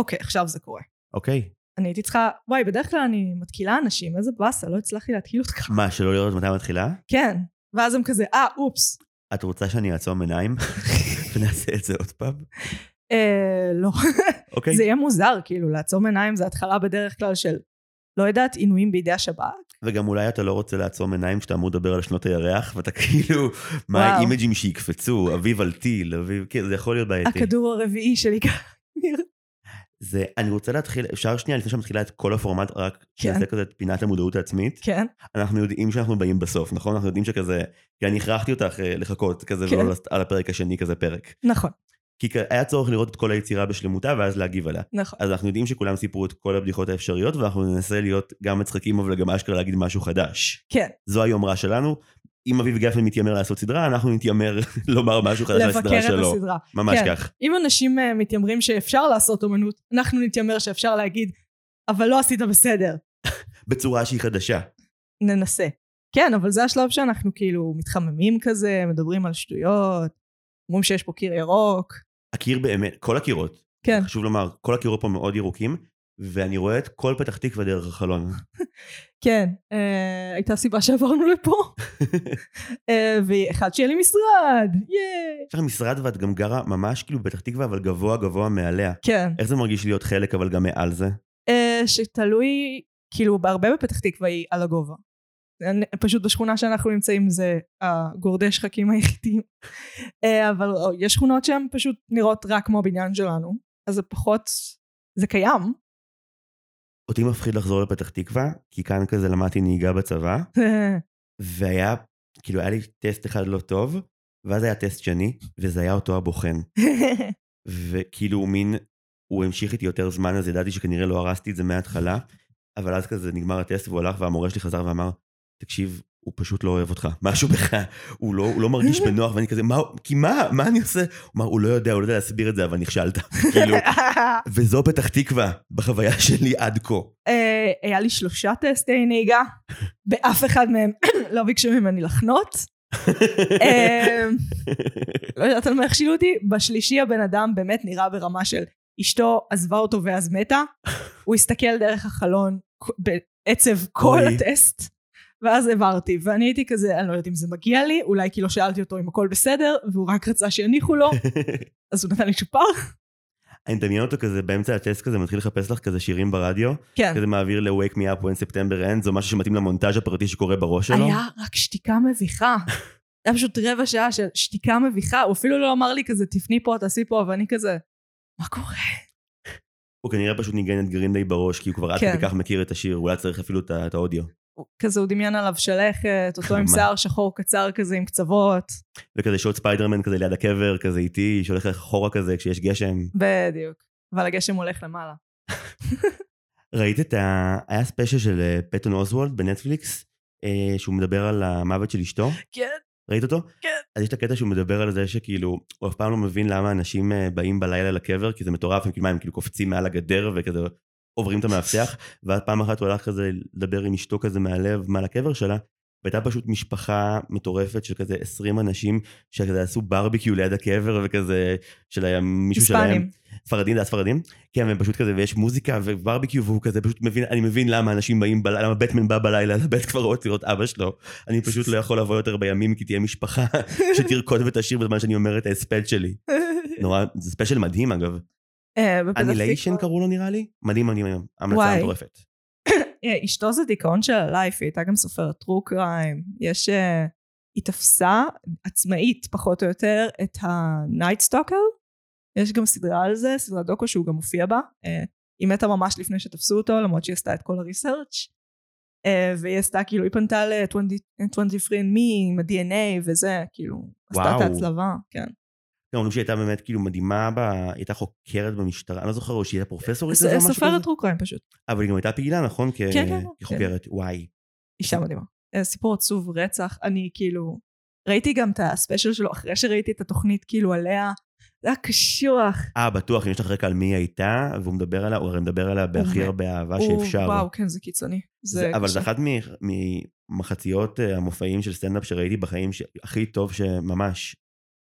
אוקיי, עכשיו זה קורה. אוקיי. אני הייתי צריכה, וואי, בדרך כלל אני מתקילה אנשים, איזה באסה, לא הצלחתי להתקיל אותך. מה, שלא לראות מתי מתחילה? כן. ואז הם כזה, אה, אופס. את רוצה שאני אעצום עיניים ונעשה את זה עוד פעם? אה, לא. אוקיי. זה יהיה מוזר, כאילו, לעצום עיניים זה התחלה בדרך כלל של, לא יודעת, עינויים בידי השב"כ. וגם אולי אתה לא רוצה לעצום עיניים כשאתה אמור לדבר על שנות הירח, ואתה כאילו, מה. האימג'ים שיקפצו, אביב על טיל, אביב, כן, זה יכול להיות בעייתי. הכדור הרביעי שלי כאן. זה, אני רוצה להתחיל, אפשר שנייה לפני שמתחילה את כל הפורמט, רק כן. שנעשה כזה את פינת המודעות העצמית. כן, אנחנו יודעים שאנחנו באים בסוף, נכון? אנחנו יודעים שכזה, כי אני הכרחתי אותך אה, לחכות כזה, כן. ולא על הפרק השני כזה פרק. נכון, כי היה צורך לראות את כל היצירה בשלמותה ואז להגיב עליה. נכון. אז אנחנו יודעים שכולם סיפרו את כל הבדיחות האפשריות, ואנחנו ננסה להיות גם מצחיקים, אבל גם אשכרה להגיד משהו חדש. כן, זו היומרה שלנו. אם אביב גפן מתיימר לעשות סדרה, אנחנו נתיימר לומר משהו חדש על לבקר הסדרה את שלו. הסדרה. ממש כן. כך. אם אנשים אה, מתיימרים שאפשר לעשות אומנות, אנחנו נתיימר שאפשר להגיד, אבל לא עשית בסדר. בצורה שהיא חדשה. ננסה. כן, אבל זה השלב שאנחנו כאילו מתחממים כזה, מדברים על שטויות, אומרים שיש פה קיר ירוק. הקיר באמת, כל הקירות, כן, חשוב לומר, כל הקירות פה מאוד ירוקים, ואני רואה את כל פתח תקווה דרך החלון. כן, אה, הייתה סיבה שעברנו לפה. אה, ואחד שיהיה לי משרד, ייי. יש לך משרד ואת גם גרה ממש כאילו בפתח תקווה, אבל גבוה גבוה מעליה. כן, איך זה מרגיש להיות חלק, אבל גם מעל זה? אה, שתלוי, כאילו בהרבה בפתח תקווה היא על הגובה. אני- פשוט בשכונה שאנחנו נמצאים זה הגורדי שחקים היחידים. אה, אבל יש שכונות שהן פשוט נראות רק כמו הבניין שלנו, אז זה פחות, זה קיים. אותי מפחיד לחזור לפתח תקווה, כי כאן כזה למדתי נהיגה בצבא, והיה, כאילו היה לי טסט אחד לא טוב, ואז היה טסט שני, וזה היה אותו הבוחן. וכאילו מין, הוא המשיך איתי יותר זמן, אז ידעתי שכנראה לא הרסתי את זה מההתחלה, אבל אז כזה נגמר הטסט והוא הלך והמורה שלי חזר ואמר, תקשיב, הוא פשוט לא אוהב אותך, משהו בך, הוא לא, הוא לא מרגיש בנוח, ואני כזה, מה, כי מה, מה אני עושה? הוא אמר, הוא לא יודע, הוא לא יודע להסביר את זה, אבל נכשלת. כאילו, וזו פתח תקווה בחוויה שלי עד כה. אה, היה לי שלושה טסטי נהיגה, באף אחד מהם לא ביקשו ממני לחנות. אה, לא יודעת על מה הכשילו אותי, בשלישי הבן אדם באמת נראה ברמה של אשתו עזבה אותו ואז מתה, הוא הסתכל דרך החלון בעצב כל. הטסט, ואז העברתי, ואני הייתי כזה, אני לא יודעת אם זה מגיע לי, אולי כי לא שאלתי אותו אם הכל בסדר, והוא רק רצה שיניחו לו, אז הוא נתן לי צ'ופר. אני מדמיין אותו כזה באמצע הטסט כזה, מתחיל לחפש לך כזה שירים ברדיו, כן. כזה מעביר ל-Wake Me Up When September Ends, או משהו שמתאים למונטאז' הפרטי שקורה בראש שלו. היה רק שתיקה מביכה. היה פשוט רבע שעה של שתיקה מביכה, הוא אפילו לא אמר לי כזה, תפני פה, תעשי פה, ואני כזה, מה קורה? הוא כנראה פשוט ניגן את גרין דיי בראש, כי הוא כבר עד כן. כדי כך מכיר את השיר, אולי צריך אפילו את האודיו. כזה הוא דמיין עליו שלכת, אותו עם? שיער שחור קצר כזה עם קצוות. וכזה shot ספיידרמן כזה ליד הקבר, כזה איטי, שהולך אחורה כזה כשיש גשם. בדיוק. אבל הגשם הולך למעלה. ראית את ה... היה ספיישל של אה, פטון אוסוולד בנטפליקס, אה, שהוא מדבר על המוות של אשתו. כן, ראית אותו? כן. אז יש את הקטע שהוא מדבר על זה שכאילו, הוא אף פעם לא מבין למה אנשים אה, באים בלילה לקבר, כי זה מטורף, הם כאילו, מה, הם כאילו קופצים מעל הגדר וכזה עוברים את המאבטח, ואז פעם אחת הוא הלך כזה לדבר עם אשתו כזה מהלב, מעל הקבר שלה, והייתה פשוט משפחה מטורפת של כזה 20 אנשים שכזה עשו ברביקיו ליד הקבר וכזה, של היה מישהו שלהם. היספנים. ספרדים, זה היה ספרדים? כן, והם פשוט כזה, ויש מוזיקה וברביקיו, והוא כזה פשוט מבין, אני מבין למה אנשים באים בלילה, למה בטמן בא בלילה לבית קברות לראות אבא שלו. אני פשוט לא יכול לבוא יותר בימים, כי תהיה משפחה שתרקוד ותשיר בזמן שאני אומר את ההספד שלי. נורא, זה ספיישל מדהים אגב. אה, Annihilation קראו לו נראה לי? מדהים מדהים מדהים, המלצה. מטורפת. אה, אשתו זה דיכאון של הלייף, היא הייתה גם סופרת טרו קריים. יש... אה, היא תפסה עצמאית פחות או יותר את הנייט סטוקר. יש גם סדרה על זה, סדרת דוקו שהוא גם מופיע בה. היא מתה ממש לפני שתפסו אותו, למרות שהיא עשתה את כל הריסרצ'. והיא עשתה, כאילו, היא פנתה ל-23andMe עם ה-DNA וזה, כאילו, עשתה את וואו. ההצלבה, כן. גם אומרים שהיא הייתה באמת כאילו מדהימה. היא הייתה חוקרת במשטרה, אני לא זוכר, או שהיא הייתה פרופסורית או משהו סופרת כזה? טרו קריים פשוט. אבל היא גם הייתה פעילה, נכון? כ- כן, כן, כן. כחוקרת, וואי. אישה מדהימה. אה, סיפור עצוב רצח, אני כאילו, ראיתי גם את הספיישל שלו אחרי שראיתי את התוכנית כאילו עליה, זה היה קשוח. אה, בטוח, אם יש לך רקע על מי היא הייתה, והוא מדבר עליה, הוא הרי מדבר עליה בהכי הרבה אהבה שאפשר. וואו, כן, זה קיצוני. זה זה, אבל קשה. זה אחת ממחציות אה, המופעים של סטנדאפ שראיתי בחיים, הכי טוב שממש,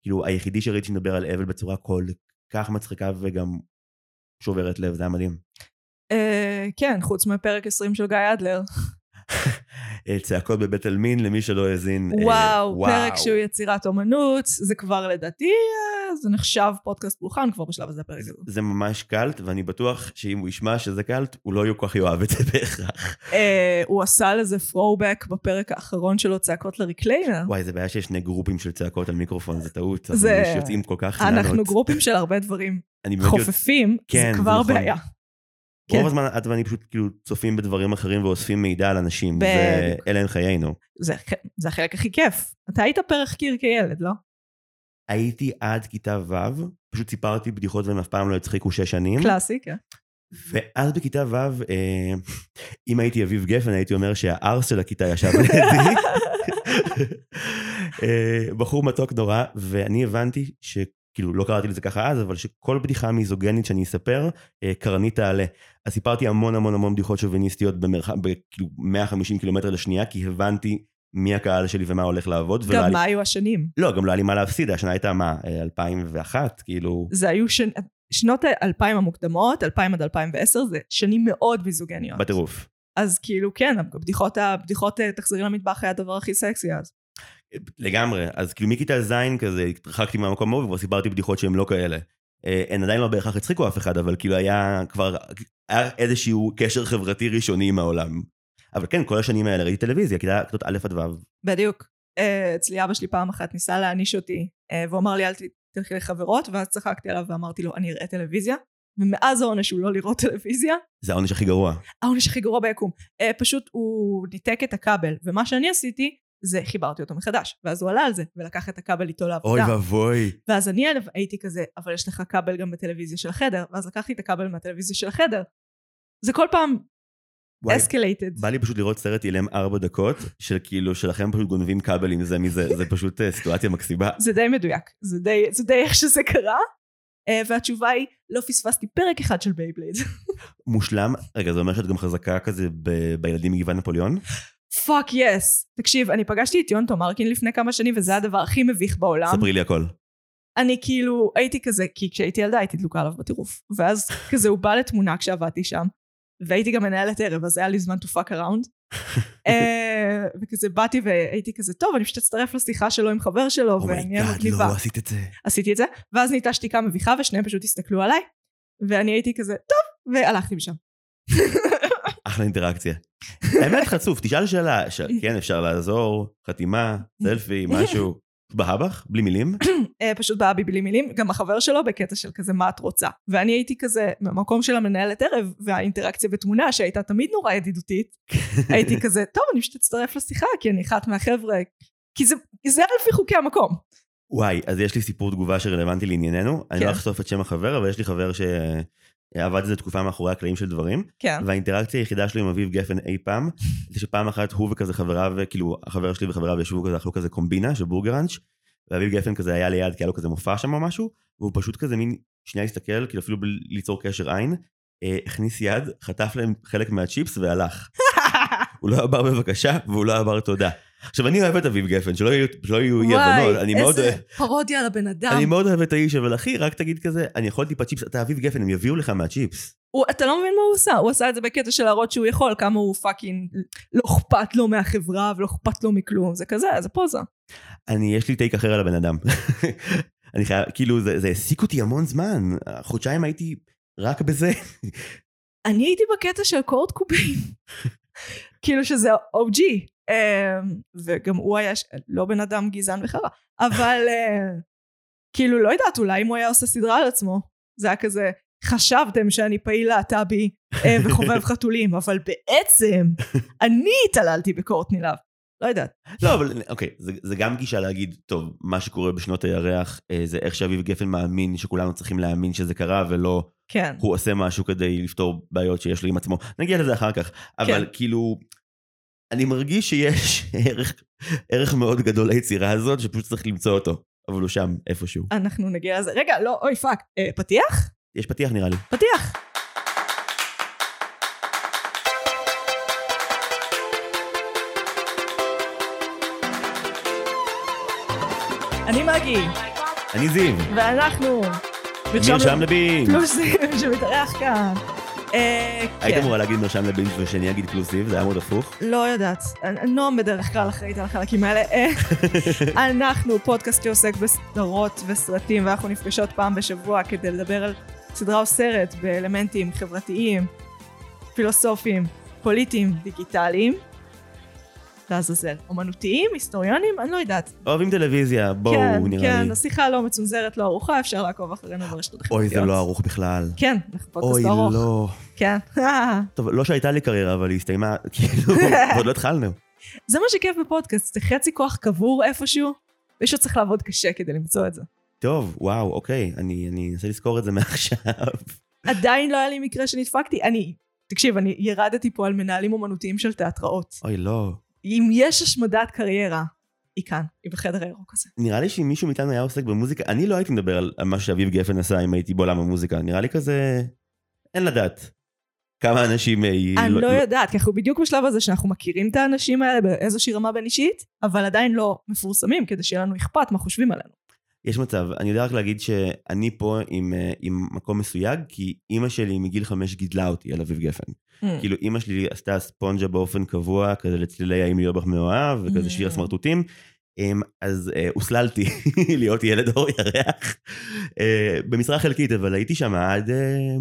כאילו, היחידי שראיתי שמדבר על אבל בצורה כל כך מצחיקה וגם שוברת לב, זה היה מדהים. אה, כן, חוץ מפרק 20 של גיא אדלר. אה, צעקות בבית עלמין, למי שלא האזין. אה, וואו, פרק שהוא יצירת אומנות, זה כבר לדעתי, אה, זה נחשב פודקאסט פולחן כבר בשלב הזה הפרק הזה. זה ממש קאלט, ואני בטוח שאם הוא ישמע שזה קאלט, הוא לא כל כך יאהב את זה בהכרח. הוא עשה לזה throwback בפרק האחרון שלו, צעקות לריקליינר. וואי, זה בעיה שיש שני גרופים של צעקות על מיקרופון, זה טעות. זה- אנחנו יוצאים כל כך. אנחנו גרופים של הרבה דברים חופפים, כן, זה זה כבר נכון. בעיה. רוב כן. הזמן את ואני פשוט כאילו צופים בדברים אחרים ואוספים מידע על אנשים. בדיוק. ואלה הם חיינו. זה זה החלק הכי כיף. אתה היית פרח קיר כילד, לא? הייתי עד כיתה ו', פשוט סיפרתי בדיחות והם אף פעם לא הצחיקו שש שנים. קלאסי, כן. ואז בכיתה ו', אה, אם הייתי אביב גפן, הייתי אומר שהארס של הכיתה ישב לידי. אה, בחור מתוק נורא, ואני הבנתי שכאילו, לא קראתי לזה ככה אז, אבל שכל בדיחה מיזוגנית שאני אספר, אה, קרנית תעלה. אז סיפרתי המון המון המון בדיחות שוביניסטיות במרחב, בכאילו 150 קילומטר לשנייה, כי הבנתי מי הקהל שלי ומה הולך לעבוד. גם לי- מה היו השנים? לא, גם לא היה לי מה להפסיד, השנה הייתה מה, אה, 2001, כאילו... זה היו שנ... שנות האלפיים המוקדמות, 2000 עד 2010, זה שנים מאוד מיזוגניות. בטירוף. אז כאילו כן, הבדיחות, הבדיחות אה, תחזרי למטבח היה הדבר הכי סקסי אז. לגמרי, אז כאילו מכיתה ז' כזה התרחקתי מהמקום ההוא וכבר סיפרתי בדיחות שהן לא כאלה. אה, הן עדיין לא בהכרח הצחיקו אף אחד, אבל כאילו היה כבר, היה איזשהו קשר חברתי ראשוני עם העולם. אבל כן, כל השנים האלה ראיתי טלוויזיה, כיתות א' עד ו'. בדיוק. אה, אצלי אבא שלי פעם אחת ניסה להעניש אותי, אה, והוא אמר לי אל תלכי לחברות, ואז צחקתי עליו ואמרתי לו אני אראה טלוויזיה, ומאז העונש הוא לא לראות טלוויזיה, זה העונש הכי גרוע. העונש הכי גרוע ביקום. פשוט הוא ניתק את הכבל, ומה שאני עשיתי, זה חיברתי אותו מחדש, ואז הוא עלה על זה, ולקח את הכבל איתו אוי לעבודה. ואבוי. ואז אני הייתי כזה, אבל יש לך כבל גם בטלוויזיה של החדר, ואז לקחתי את הכבל מהטלוויזיה של החדר. זה כל פעם escalated. בא לי פשוט לראות סרט אילם ארבע דקות, של כאילו שלכם פשוט גונבים כבלים זה מזה, זה פשוט אה, סיטואציה מקסימה. זה די מדויק, זה די, זה די איך שזה קרה. Uh, והתשובה היא, לא פספסתי פרק אחד של בייבלייד. מושלם. רגע, זה אומר שאת גם חזקה כזה ב- בילדים מגבעת נפוליאון? fuck yes. תקשיב, אני פגשתי את יהונתן מרקין לפני כמה שנים, וזה הדבר הכי מביך בעולם. ספרי לי הכל. אני כאילו, הייתי כזה, כי כשהייתי ילדה הייתי דלוקה עליו בטירוף. ואז כזה הוא בא לתמונה כשעבדתי שם, והייתי גם מנהלת ערב, אז היה לי זמן to fuck around. אה, וכזה באתי והייתי כזה, טוב, אני פשוט אצטרף לשיחה שלו עם חבר שלו, ואני אהיה מגניבה. לא עשית את זה. עשיתי את זה, ואז נהייתה שתיקה מביכה ושניהם פשוט הסתכלו עליי, ואני הייתי כזה, טוב, והלכתי משם. אחלה אינטראקציה. האמת חצוף, תשאל שאלה, ש- כן אפשר לעזור, חתימה, סלפי, משהו. בהבך? בלי מילים? אה, פשוט באה בי בלי מילים, גם החבר שלו בקטע של כזה מה את רוצה. ואני הייתי כזה במקום של המנהלת ערב, והאינטראקציה בתמונה שהייתה תמיד נורא ידידותית, הייתי כזה, טוב אני פשוט אצטרף לשיחה כי אני אחת מהחבר'ה, כי זה, זה לפי חוקי המקום. וואי, אז יש לי סיפור תגובה שרלוונטי לענייננו. אני כן. לא אחשוף את שם החבר, אבל יש לי חבר שעבד איזה תקופה מאחורי הקלעים של דברים, כן. והאינטראקציה היחידה שלו עם אביב גפן אי פעם, זה שפעם אחת הוא וכזה חבריו, כאילו החבר שלי וחבריו ישבו כזה, אכלו כזה קומבינה של בורגראנץ', ואביב גפן כזה היה ליד, כי היה לו כזה מופע שם או משהו, והוא פשוט כזה מין, שנייה הסתכל, כאילו אפילו בלי ליצור קשר עין, אה, הכניס יד, חטף להם חלק מהצ'יפס והלך. הוא לא אמר בבקשה, והוא לא אמר תודה. עכשיו אני אוהב את אביב גפן, שלא יהיו, שלא יהיו אי הבנות, אני מאוד איזה. פרודיה על הבן אדם. אני מאוד אוהב את האיש, אבל אחי, רק תגיד כזה, אני יכול טיפה צ'יפס, אתה אביב גפן, הם יביאו לך מהצ'יפס. הוא, אתה לא מבין מה הוא עשה, הוא עשה את זה בקטע של להראות שהוא יכול, כמה הוא fucking לא אכפת לו מהחברה ולא אכפת לו מכלום, זה כזה, זה פוזה. אני, יש לי take אחר על הבן אדם. אני חייב, כאילו, זה זה העסיק אותי המון זמן. חודשיים הייתי רק בזה. אני הייתי בקטע של קורט קוביין. כאילו שזה OG. אמ, וגם הוא היה לא בן אדם גזען וחרא, אבל אה, כאילו לא יודעת, אולי אם הוא היה עושה סדרה על עצמו, זה היה כזה, חשבתם שאני פעיל להט"בי אה, וחובב חתולים, אבל בעצם אני התעללתי בקורטני לאב. לא יודעת. לא, אבל אוקיי, זה, זה גם גישה להגיד, טוב, מה שקורה בשנות הירח, אה, זה איך שאביב גפן מאמין שכולנו צריכים להאמין שזה קרה, ולא כן. הוא עושה משהו כדי לפתור בעיות שיש לו עם עצמו. נגיע לזה אחר כך. אבל כן. כאילו, אני מרגיש שיש ערך, ערך מאוד גדול ליצירה הזאת, שפשוט צריך למצוא אותו. אבל הוא שם, איפשהו. אנחנו נגיע לזה. רגע, לא, אוי fuck. אה, פתיח? יש פתיח נראה לי. פתיח. אני מגי, אני זיו. ואנחנו מרשם לבינג'. פלוסים שמתארח כאן. אה, היית כן. אמורה להגיד מרשם לבינג' ושאני אגיד פלוסיב, זה היה מאוד הפוך. לא יודעת, נועם בדרך כלל אחראית על החלקים האלה. אה, אנחנו פודקאסט שעוסק בסדרות וסרטים, ואנחנו נפגשות פעם בשבוע כדי לדבר על סדרה או סרט באלמנטים חברתיים, פילוסופיים, פוליטיים, דיגיטליים. לעזאזל. אומנותיים, היסטוריונים, אני לא יודעת. אוהבים טלוויזיה, בואו, כן, נראה כן, לי. השיחה לא מצונזרת, לא ארוחה, אפשר לעקוב אחרינו ברשתות החברתיות. אוי, זה לא ערוך בכלל. כן, אנחנו פודקאסט אוי, לא ארוך. לא. כן. טוב, לא שהייתה לי קריירה, אבל היא הסתיימה, כאילו, ועוד לא התחלנו. זה מה שכיף בפודקאסט, זה חצי כוח קבור איפשהו, מישהו צריך לעבוד קשה כדי למצוא את זה. טוב, וואו, אוקיי, אני אני אנסה לזכור את זה מעכשיו. עדיין לא היה לי מקרה שנדפקתי, אני, תקשיב, אני ירדתי פה על מנהלים אומנותיים של תיאטראות. אוי, לא. אם יש השמדת קריירה, היא כאן, היא בחדר הירוק הזה. נראה לי שאם מישהו מאיתנו היה עוסק במוזיקה, אני לא הייתי מדבר על מה שאביב גפן עשה אם הייתי בעולם המוזיקה. נראה לי כזה... אין לדעת. כמה אנשים... אה, אני לא יודעת, כי אנחנו בדיוק בשלב הזה שאנחנו מכירים את האנשים האלה באיזושהי רמה בין אישית, אבל עדיין לא מפורסמים, כדי שיהיה לנו אכפת מה חושבים עלינו. יש מצב. אני יודע רק להגיד שאני פה עם, אה, עם מקום מסויג, כי אימא שלי מגיל חמש גידלה אותי על אביב גפן. Mm. כאילו אימא שלי עשתה ספונג'ה באופן קבוע, כזה לצלילי האם ליאור בך מאוהב, וכזה שיר Mm. הסמרטוטים. אמ, אז אה, הוסללתי להיות ילד אור ירח אה, במשרה חלקית, אבל הייתי שם עד, אה,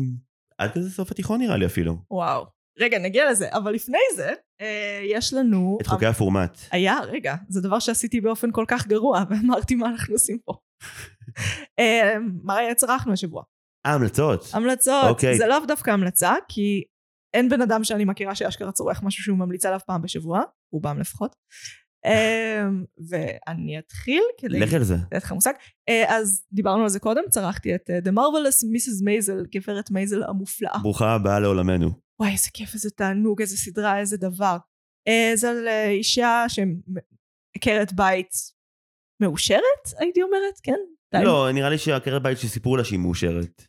עד כזה סוף התיכון נראה לי אפילו. וואו. רגע, נגיע לזה, אבל לפני זה, אה, יש לנו... את חוקי הפורמט. היה, רגע, זה דבר שעשיתי באופן כל כך גרוע, ואמרתי מה אנחנו עושים פה. אה, מה צרכנו השבוע? המלצות. המלצות. אוקיי. זה לאו דווקא המלצה, כי אין בן אדם שאני מכירה שאשכרה צורך משהו שהוא ממליץ עליו פעם בשבוע, רובם לפחות. אה, ואני אתחיל כדי... לך על זה. לתת לך מושג. אה, אז דיברנו על זה קודם, צרכתי את The Marvelous Mrs. Maisel, גברת מייזל המופלאה. ברוכה הבאה לעולמנו. וואי, איזה כיף, איזה תענוג, איזה סדרה, איזה דבר. זה על אישה שעקרת בית מאושרת, הייתי אומרת, כן? די. לא, נראה לי שעקרת בית שסיפרו לה שהיא מאושרת.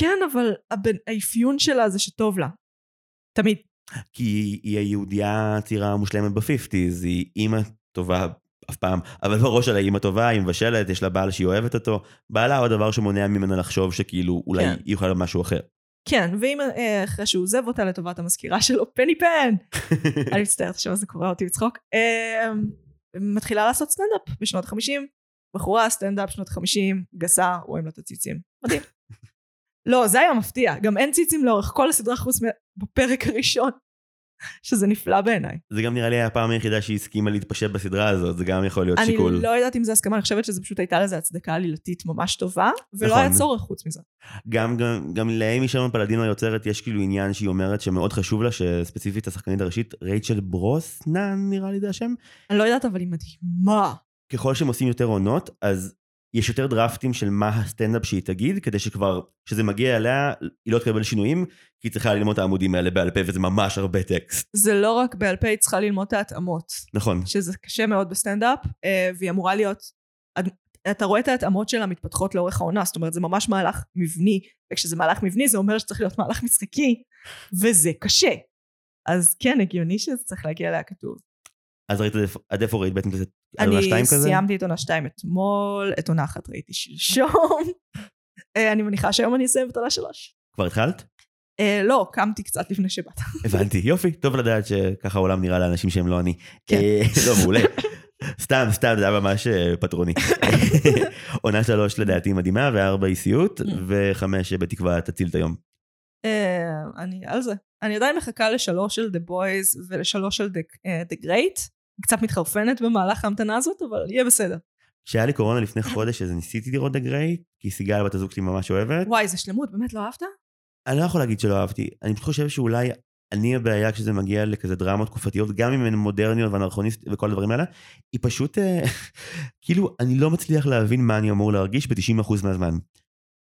כן, אבל הבן, האפיון שלה זה שטוב לה. תמיד. כי היא- היא היהודייה הצעירה המושלמת ב fifties, היא אימא טובה אף פעם, אבל בראש שלה היא אימא טובה, היא מבשלת, יש לה בעל שהיא אוהבת אותו. בעלה הוא הדבר שמונע ממנה לחשוב שכאילו אולי כן. היא יכולה משהו אחר. כן, ואם אה, אחרי שהוא עוזב אותה לטובת המזכירה שלו, פני פן! אני מצטערת עכשיו זה קורע אותי בצחוק. מתחילה לעשות סטנדאפ בשנות ה-50. בחורה סטנדאפ שנות ה-50, גסה, רואים לה את הציצים. מדהים. לא, זה היה מפתיע. גם אין ציצים לאורך כל הסדרה חוץ בפרק הראשון. שזה נפלא בעיניי. זה גם נראה לי הפעם היחידה שהיא הסכימה להתפשט בסדרה הזאת, זה גם יכול להיות אני שיקול. לא יודעת אם זה הסכמה, אני חושבת שזה פשוט הייתה לזה הצדקה עלילתית ממש טובה, ולא נכון. היה צורך חוץ מזה. גם, גם, גם לאמי שרמן פלדינו היוצרת יש כאילו עניין שהיא אומרת שמאוד חשוב לה, שספציפית השחקנית הראשית, רייצ'ל ברוסנן נראה לי זה השם, אני לא יודעת, אבל היא מדהימה. ככל שהם עושים יותר עונות, אז יש יותר דראפטים של מה הסטנדאפ שהיא תגיד, כדי שכבר, כשזה מגיע אליה, היא לא תקבל שינויים, כי היא צריכה ללמוד את העמודים האלה בעל פה, וזה ממש הרבה טקסט. זה לא רק בעל פה, היא צריכה ללמוד את ההתאמות. נכון. שזה קשה מאוד בסטנדאפ, אה, והיא אמורה להיות... אתה רואה את ההתאמות שלה מתפתחות לאורך העונה, זאת אומרת זה ממש מהלך מבני, וכשזה מהלך מבני זה אומר שצריך להיות מהלך משחקי, וזה קשה. אז כן, הגיוני שזה צריך להגיע אליה כתוב. אז ראית עד איפה- ראית בעצם עונה אני? סיימתי את עונה שתיים אתמול, את עונה אחת ראיתי שלשום. אה, אני מניחה שהיום אני אסיים את עונה שלוש. כבר התחלת? אה, לא, קמתי קצת לפני שבאת. הבנתי, יופי, טוב לדעת שככה העולם נראה לאנשים שהם לא אני. כן. אה, לא, מעולה. סתם, סתם, זה היה ממש פטרוני. עונה שלוש לדעתי מדהימה, וארבע היא סיוט. וחמש בתקווה תציל את היום. אני על זה. אני עדיין מחכה לשלוש של The Boys ולשלוש של The Great. קצת מתחרפנת במהלך ההמתנה הזאת, אבל יהיה בסדר. כשהיה לי קורונה לפני חודש, אז ניסיתי לראות דה גריי, כי סיגל בת הזוג שלי ממש אוהבת. וואי, זה שלמות, באמת לא אהבת? אני לא יכול להגיד שלא אהבתי, אני פשוט חושב שאולי אני הבעיה כשזה מגיע לכזה דרמות תקופתיות, גם אם הן מודרניות ואנרכוניסט וכל הדברים האלה, היא פשוט, אה, כאילו, אני לא מצליח להבין מה אני אמור להרגיש ב-90% מהזמן.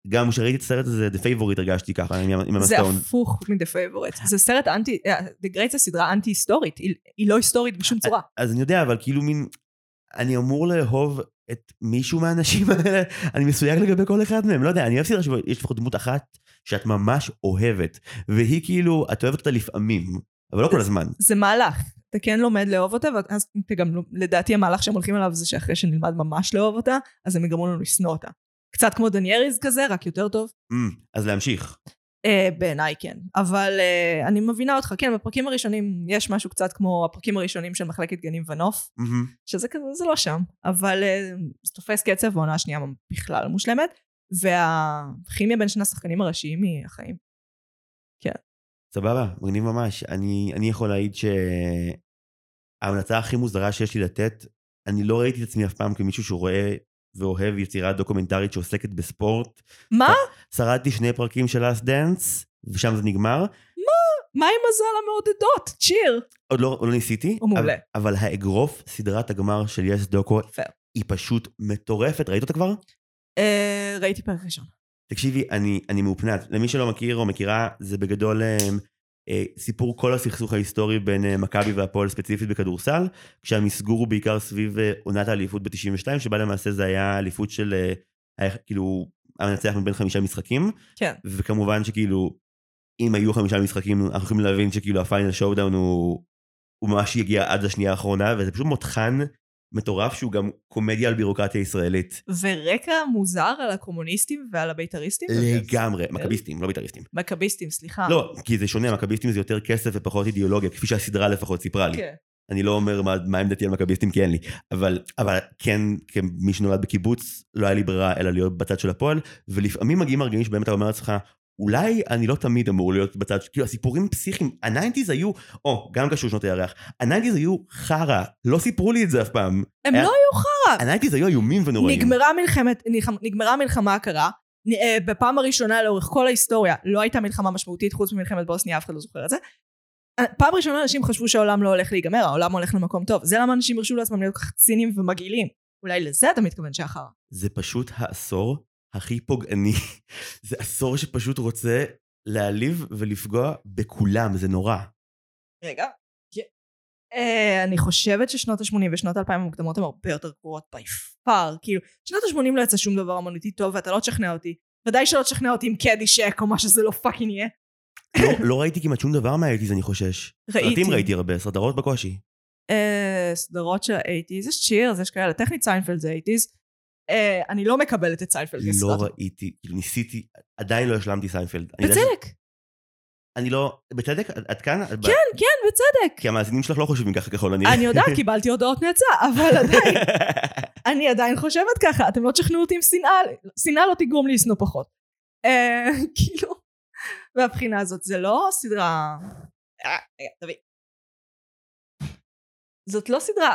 גם כשראיתי את הסרט הזה, The Favorite הרגשתי ככה, עם, עם זה המסטון. הפוך מ-The Favorite. זה סרט אנטי, אה, The Great זה סדרה אנטי היסטורית, היא, היא לא היסטורית בשום צורה. אז אני יודע, אבל כאילו מין, אני אמור לאהוב את מישהו מהאנשים האלה, אני מסויג לגבי כל אחד מהם, לא יודע, אני אוהב סדרה שיש לפחות דמות אחת שאת ממש אוהבת, והיא כאילו, את אוהבת אותה לפעמים, אבל לא כל הזמן. זה מהלך. אתה כן לומד לאהוב אותה, ואז אתה גם, לדעתי המהלך שהם הולכים עליו זה שאחרי שנלמד ממש לאהוב אותה, אז הם יגרמו לנו לשנוא אותה. קצת כמו דנייריז כזה, רק יותר טוב. Mm, אז להמשיך. Uh, בעיניי כן. אבל uh, אני מבינה אותך, כן, בפרקים הראשונים יש משהו קצת כמו הפרקים הראשונים של מחלקת גנים ונוף, Mm-hmm. שזה כזה, זה לא שם. אבל uh, זה תופס קצב, והעונה השנייה בכלל מושלמת, והכימיה בין שני השחקנים הראשיים היא החיים. סבבה, מגניב ממש. אני, אני יכול להעיד שההמלצה הכי מוזרה שיש לי לתת, אני לא ראיתי את עצמי אף פעם כמישהו שרואה ואוהב יצירה דוקומנטרית שעוסקת בספורט. מה? שרדתי שני פרקים של Last Dance, ושם זה נגמר. מה עם מזל המעודדות? Cheer. עוד לא, עוד לא ניסיתי, הוא מעולה. אבל, אבל האגרוף, סדרת הגמר של יס דוקו, פייר. היא פשוט מטורפת. ראית אותה כבר? Uh, ראיתי פרק ראשון. תקשיבי, אני, אני מאופנת. למי שלא מכיר או מכירה, זה בגדול אה, אה, סיפור כל הסכסוך ההיסטורי בין אה, מכבי והפועל ספציפית בכדורסל, כשהמסגור הוא בעיקר סביב אה, עונת האליפות ב-92, שבה למעשה זה היה אליפות של, אה, כאילו, המנצח מבין חמישה משחקים, כן. וכמובן שכאילו, אם היו חמישה משחקים, אנחנו יכולים להבין שכאילו הפיינל שואודאון הוא, הוא ממש יגיע עד לשנייה האחרונה, וזה פשוט מותחן מטורף שהוא גם קומדיה על בירוקרטיה ישראלית. ורקע מוזר על הקומוניסטים ועל הבית"ריסטים? לגמרי, מכביסטים, לא בית"ריסטים. מכביסטים, סליחה. לא, כי זה שונה, מכביסטים זה יותר כסף ופחות אידיאולוגיה, כפי שהסדרה לפחות סיפרה לי. כן. אני לא אומר מה, מה עמדתי על מכביסטים כי אין לי, אבל, אבל כן, כמי שנולד בקיבוץ, לא היה לי ברירה אלא להיות בצד של הפועל, ולפעמים מגיעים הרגעים שבאמת אתה אומר לעצמך, אולי אני לא תמיד אמור להיות בצד, כאילו הסיפורים פסיכיים, ה nineties היו, או, גם קשור שנות הירח, ה nineties היו חרא, לא סיפרו לי את זה אף פעם. הם היה- לא היו חרא. ה nineties היו איומים ונוראים. נגמרה מלחמת, נגמרה המלחמה הקרה. אה, בפעם הראשונה לאורך כל ההיסטוריה לא הייתה מלחמה משמעותית חוץ ממלחמת בוסניה, אף אחד לא זוכר את זה. אה, פעם ראשונה אנשים חשבו שהעולם לא הולך להיגמר, העולם הולך למקום טוב. זה למה אנשים הרשו לעצמם להיות כל כך ציניים ומגעילים. אולי לזה אתה מתכוון שאחר. זה פשוט העשור הכי פוגעני. זה עשור שפשוט רוצה להעליב ולפגוע בכולם, זה נורא. רגע. אה, אני חושבת ששנות ה-80 ושנות ה-2000 המוקדמות הן הרבה יותר גרועות בי פאר. כאילו, שנות ה-80 לא יצא שום דבר אמנותי טוב ואתה לא תשכנע אותי. ודאי שלא תשכנע אותי עם Caddyshack או מה שזה לא fucking יהיה. לא, לא ראיתי כמעט שום דבר מה eighties, אני חושש. ראיתי. סרטים ראיתי הרבה, סדרות בקושי. אה, סדרות של ה eighties, יש Cheers, יש כאלה, טכנית סיינפלד זה eighties. אה, אני לא מקבלת את סיינפלד לא כסדרת. ראיתי, כאילו ניסיתי, עדיין לא השלמתי סיינפלד. בצדק. אני לא, בצדק, את- כאן? את ב- כן, כן, בצדק. כי המאזינים שלך לא חושבים ככה ככל הנראה. אני יודעת, קיבלתי הודעות נאצה, אבל עדיין, אני עדיין חושבת ככה, אתם לא תשכנעו אותי עם שנאה, שנאה לא תגרום לי לשנוא פחות. אה, כאילו, מהבחינה הזאת, זה לא סדרה... אה, תביא. זאת לא סדרה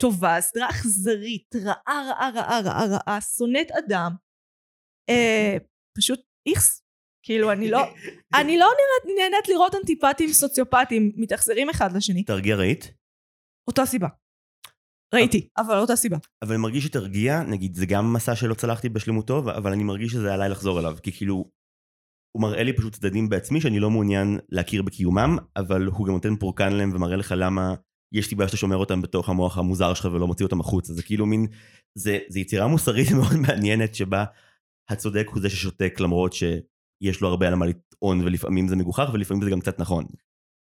טובה, סדרה אכזרית, רעה, רעה, רעה, רעה, רעה, שונאת אדם. אה, פשוט איכס. כאילו, אני לא... אני לא נראית, נהנית לראות אנטיפטים סוציופטים מתאכזרים אחד לשני. תרגיע ראית? אותה סיבה. ראיתי, אבל אותה סיבה. אבל אני מרגיש שתרגיע, נגיד, זה גם מסע שלא צלחתי בשלמותו, אבל אני מרגיש שזה עליי לחזור אליו, כי כאילו, הוא מראה לי פשוט צדדים בעצמי שאני לא מעוניין להכיר בקיומם, אבל הוא גם נותן פורקן להם ומראה לך למה יש סיבה שאתה שומר אותם בתוך המוח המוזר שלך ולא מוציא אותם החוצה. זה כאילו מין, זה, זה יצירה מוסרית מאוד מעניינת שבה הצודק הוא זה ששותק למרות שיש לו הרבה על מה לטעון ולפעמים זה מגוחך ולפעמים זה גם קצת נכון.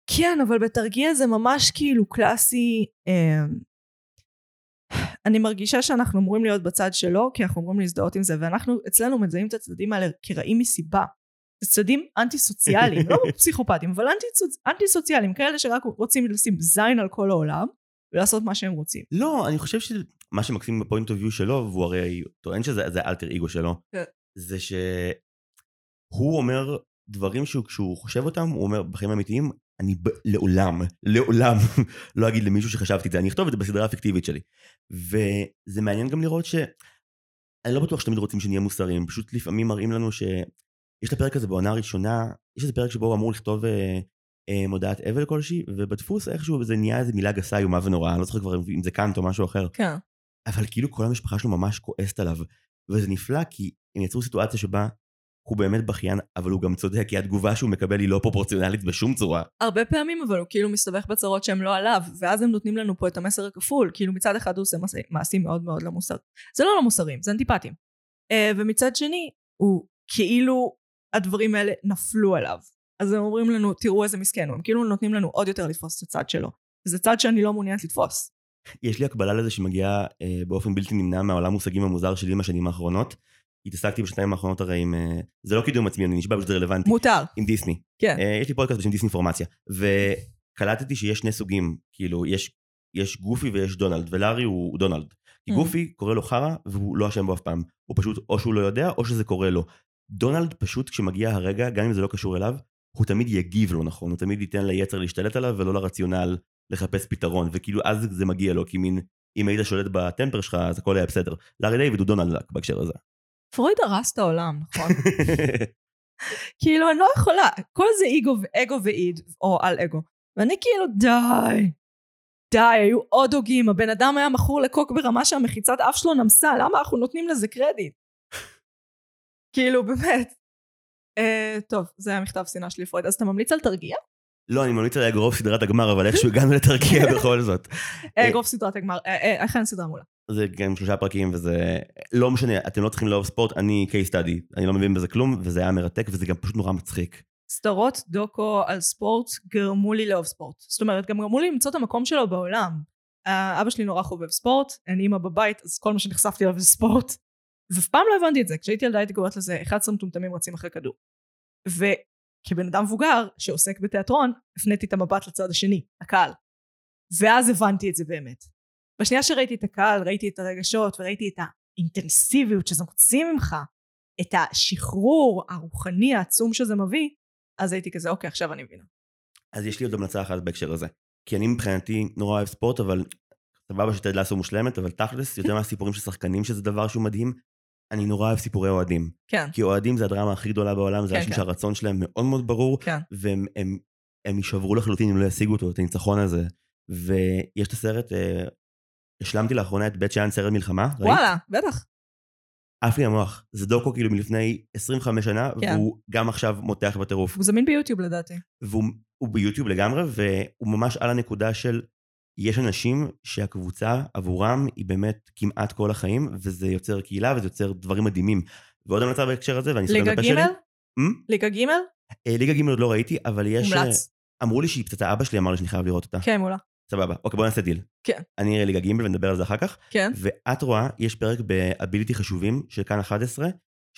כן, אבל בתרגיע זה ממש כאילו קלאסי. אה, אני מרגישה שאנחנו אמורים להיות בצד שלו, כי אנחנו אמורים להזדהות עם זה, ואנחנו אצלנו מזהים את הצדדים האלה כרעים מסיבה. צדדים אנטי סוציאליים, לא פסיכופטים, אבל אנטי, אנטי סוציאליים, כאלה שרק רוצים לשים זין על כל העולם, ולעשות מה שהם רוצים. לא, אני חושב שמה שמקסים ב point of view שלו, והוא הרי טוען שזה זה האלטר אגו שלו, כן. זה שהוא אומר דברים שהוא, כשהוא חושב אותם, הוא אומר בחיים האמיתיים, אני ב- לעולם, לעולם לא אגיד למישהו שחשבתי את זה, אני אכתוב את זה בסדרה הפיקטיבית שלי. וזה מעניין גם לראות ש... אני לא בטוח שתמיד רוצים שנהיה מוסריים, פשוט לפעמים מראים לנו ש... יש את הפרק הזה בעונה הראשונה, יש איזה פרק שבו הוא אמור לכתוב אה, אה, מודעת אבל כלשהי, ובדפוס איכשהו זה נהיה איזה מילה גסה איומה ונוראה, אני לא זוכר כבר אם זה קאנט או משהו אחר. כן. אבל כאילו כל המשפחה שלו ממש כועסת עליו. וזה נפלא כי הם יצרו סיטואציה שבה הוא באמת בכיין, אבל הוא גם צודק, כי התגובה שהוא מקבל היא לא פרופורציונלית בשום צורה. הרבה פעמים אבל הוא כאילו מסתבך בצרות שהן לא עליו, ואז הם נותנים לנו פה את המסר הכפול, כאילו מצד אחד הוא עושה מעשי- מעשים מאוד מאוד לא מוסריים. זה לא לא מוסריים, זה אנטיפטים. Uh, ומצד שני, הוא כאילו הדברים האלה נפלו עליו. אז הם אומרים לנו, תראו איזה מסכן הוא, הם כאילו נותנים לנו עוד יותר לתפוס את הצד שלו. וזה צד שאני לא מעוניינת לתפוס. יש לי הקבלה לזה שמגיעה אה, באופן בלתי נמנע מהעולם המושגים המוזר שלי מהשנים האחרונות, התעסקתי בשנתיים האחרונות הרי עם... אה, זה לא קידום עצמי, אני נשבע שזה רלוונטי. מותר. עם דיסני. כן. אה, יש לי פודקאסט בשם דיסני אינפורמציה. וקלטתי שיש שני סוגים, כאילו, יש, יש גופי ויש דונלד, ולארי הוא, הוא דונלד. כי Mm. גופי קורא לו חרא, והוא לא אשם בו אף פעם. הוא פשוט, או שהוא לא יודע, או שזה קורה לו. דונלד פשוט, כשמגיע הרגע, גם אם זה לא קשור אליו, הוא תמיד יגיב לא נכון, הוא תמיד ייתן ליצר להשתלט עליו, ולא לרציונל לחפש פתרון, וכאילו אז זה מגיע לו, כי מין, אם היית שולט בטמפר שלך, אז הכל היה בסדר. לארי דיוויד הוא דונלד דאק בהקשר הזה. פרויד הרס את העולם, נכון? כאילו, אני לא יכולה, כל זה אגו, אגו ואיד, או על אגו. ואני כאילו, די. די, היו עוד הוגים, הבן אדם היה מכור לקוק ברמה שהמחיצת אף שלו נמסה, למה אנחנו נותנים לזה קרדיט? כאילו, באמת. Uh, טוב, זה היה מכתב שנאה שלי פרויד. אז אתה ממליץ על תרגיע? לא, אני ממליץ על אגרוף סדרת הגמר, אבל איכשהו הגענו לתרקיע בכל זאת. אה, אגרוף סדרת הגמר, אה, אה, איך אין סדרה מולה? זה גם שלושה פרקים וזה לא משנה אתם לא צריכים לאהוב ספורט אני case study אני לא מבין בזה כלום וזה היה מרתק וזה גם פשוט נורא מצחיק. סדרות דוקו על ספורט גרמו לי לאהוב ספורט. זאת אומרת, גם גרמו לי למצוא את המקום שלו בעולם. אה, אבא שלי נורא חובב ספורט, אני אימא בבית, אז כל מה שנחשפתי אליו זה ספורט. ואף פעם לא הבנתי את זה. כשהייתי ילדה הייתי קוראת לזה 11 מטומטמים רצים אחרי כדור. וכבן אדם מבוגר שעוסק בתיאטרון, הפניתי את המבט לצד השני, הקהל. ואז הבנתי את זה באמת. בשנייה שראיתי את הקהל, ראיתי את הרגשות וראיתי את האינטנסיביות שזה מוציא ממך, את השחרור הרוחני העצום שזה מביא, אז הייתי כזה, אוקיי, עכשיו אני מבינה. אז יש לי עוד המלצה אחת בהקשר הזה. כי אני מבחינתי נורא אוהב ספורט אבל סבבה שטד לאסו מושלמת אבל תכלס יותר מהסיפורים של שחקנים שזה דבר שהוא מדהים. אני נורא אוהב סיפורי אוהדים. כן, כי אוהדים זה הדרמה הכי גדולה בעולם, זה כן, אנשים כן. שהרצון שלהם מאוד מאוד ברור, כן. והם הם, הם יישברו לחלוטין אם לא ישיגו אותו, את הניצחון הזה. ויש את הסרט, אה, השלמתי לאחרונה את בית שאן סרט מלחמה, ראית? וואלה, בטח. עף לי המוח. זה דוקו כאילו מלפני 25 שנה, כן. והוא גם עכשיו מותח בטירוף. הוא זמין ביוטיוב לדעתי. והוא הוא ביוטיוב לגמרי, והוא ממש על הנקודה של יש אנשים שהקבוצה עבורם היא באמת כמעט כל החיים, וזה יוצר קהילה וזה יוצר דברים מדהימים. ועוד המלצה בהקשר הזה, ואני אסתכל ליגה בפה ג'? שלי. Hmm? ליגה ג'? אה, ליגה ג' עוד לא ראיתי, אבל יש... מומלץ. אה, אמרו לי שהיא פצצה, אבא שלי אמר לי שאני חייב לראות אותה. כן, מעולה. סבבה. אוקיי, בוא נעשה דיל. כן. אני אראה ליגה ג' ונדבר על זה אחר כך. כן. ואת רואה, יש פרק בהבלתי חשובים של כאן 11,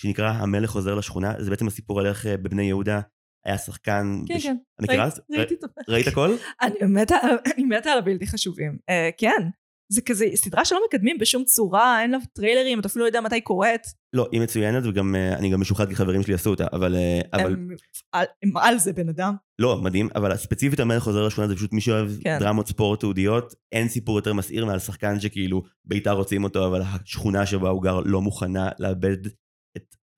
שנקרא המלך חוזר לשכונה. זה בעצם הסיפור על איך אה, בבני יהודה היה שחקן... כן, בש- כן. את מכירה? ראיתי- הפרק. ראית הכל? אני מתה אני על הבלתי חשובים. אה, כן. זה כזה סדרה שלא מקדמים בשום צורה, אין לה טריילרים, אתה אפילו לא יודע מתי היא קורית. לא, היא מצוינת, וגם אה, אני גם משוחד כי חברים שלי עשו אותה, אבל... אה, אבל הם על- הם על זה בן אדם. לא, מדהים, אבל ספציפית המלך חוזר לשכונה זה פשוט מי שאוהב כן. דרמות ספורט תעודיות, אין סיפור יותר מסעיר מעל שחקן שכאילו בית"ר רוצים אותו, אבל השכונה שבה הוא גר לא מוכנה לאבד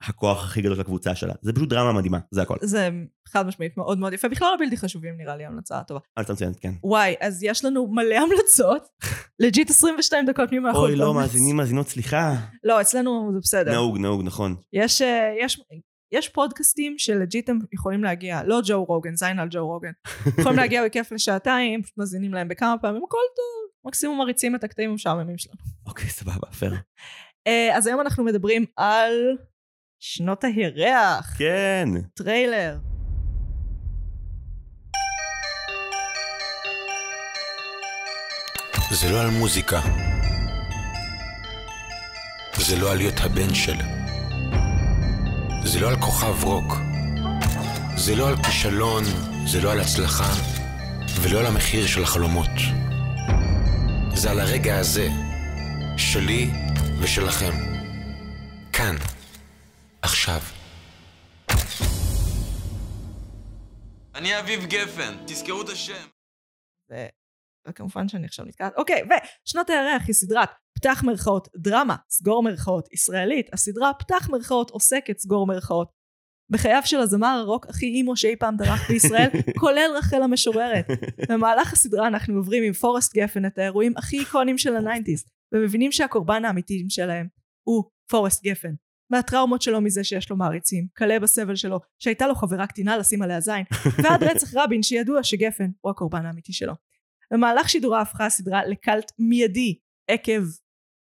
הכוח הכי גדול של הקבוצה שלה. זה פשוט דרמה מדהימה, זה הכל. זה חד משמעית מאוד מאוד יפה. בכלל הבלתי חשובים נראה לי המלצה טובה. המלצה מצוינת, כן. וואי, אז יש לנו מלא המלצות. legit 22 דקות ממה אוי, לא, מאזינים, מאזינות, סליחה. לא, אצלנו זה בסדר. נהוג, נהוג, נכון. יש, אה, יש, יש פודקאסטים ש legit הם יכולים להגיע, לא ג'ו רוגן, זין על ג'ו רוגן. יכולים להגיע בכיף לשעתיים, פשוט מאזינים להם בכמה פעמים, הכל טוב. מקסימום מריצים את הקטעים המשעממים שלנו. אוקיי, סבבה, פייר. אה, אז היום אנחנו מדברים על שנות הירח, כן. טריילר. זה לא על מוזיקה. זה לא על להיות הבן של. זה לא על כוכב רוק. זה לא על כישלון, זה לא על הצלחה, ולא על המחיר של החלומות. זה על הרגע הזה, שלי ושלכם. כאן, אני אביב גפן, תזכרו את השם. וכמובן שאני עכשיו נתקעת. אוקיי, ושנות הירח היא סדרת פתח מרכאות דרמה, סגור מרכאות ישראלית. הסדרה פתח מרכאות עוסקת סגור מרכאות. בחייו של הזמר הרוק הכי emo שאי פעם דרך בישראל, כולל רחל המשוררת. במהלך הסדרה אנחנו עוברים עם פורסט גפן את האירועים הכי אייקוניים של ה nineties, ומבינים שהקורבן האמיתי שלהם הוא פורסט גפן. מהטראומות שלו מזה שיש לו מעריצים, כלה בסבל שלו, שהייתה לו חברה קטינה לשים עליה זין, ועד רצח רבין שידוע שגפן הוא הקורבן האמיתי שלו. במהלך שידורה הפכה הסדרה לקאלט מיידי עקב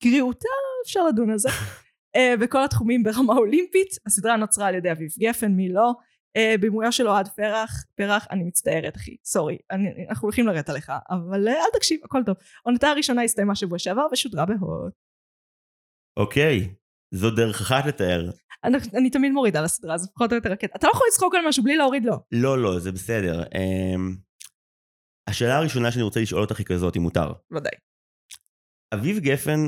גריעותה, אפשר לדון על זה, אה, בכל התחומים ברמה אולימפית. הסדרה נוצרה על ידי אביב גפן, מי לא. אה, בימויו של אוהד פרח, פרח, אני מצטערת אחי, סורי, אני- אנחנו הולכים לרדת עליך, אבל אה, אל תקשיב, הכל טוב. עונתה הראשונה הסתיימה שבוע שעבר ושודרה בהוט. אוקיי. זו דרך אחת לתאר. אני, אני תמיד מורידה לסדרה, זה פחות או יותר הקטע. אתה לא יכול לצחוק על משהו בלי להוריד לו. לא, לא, זה בסדר. אמ, השאלה הראשונה שאני רוצה לשאול אותך היא כזאת, אם מותר. ודאי. אביב גפן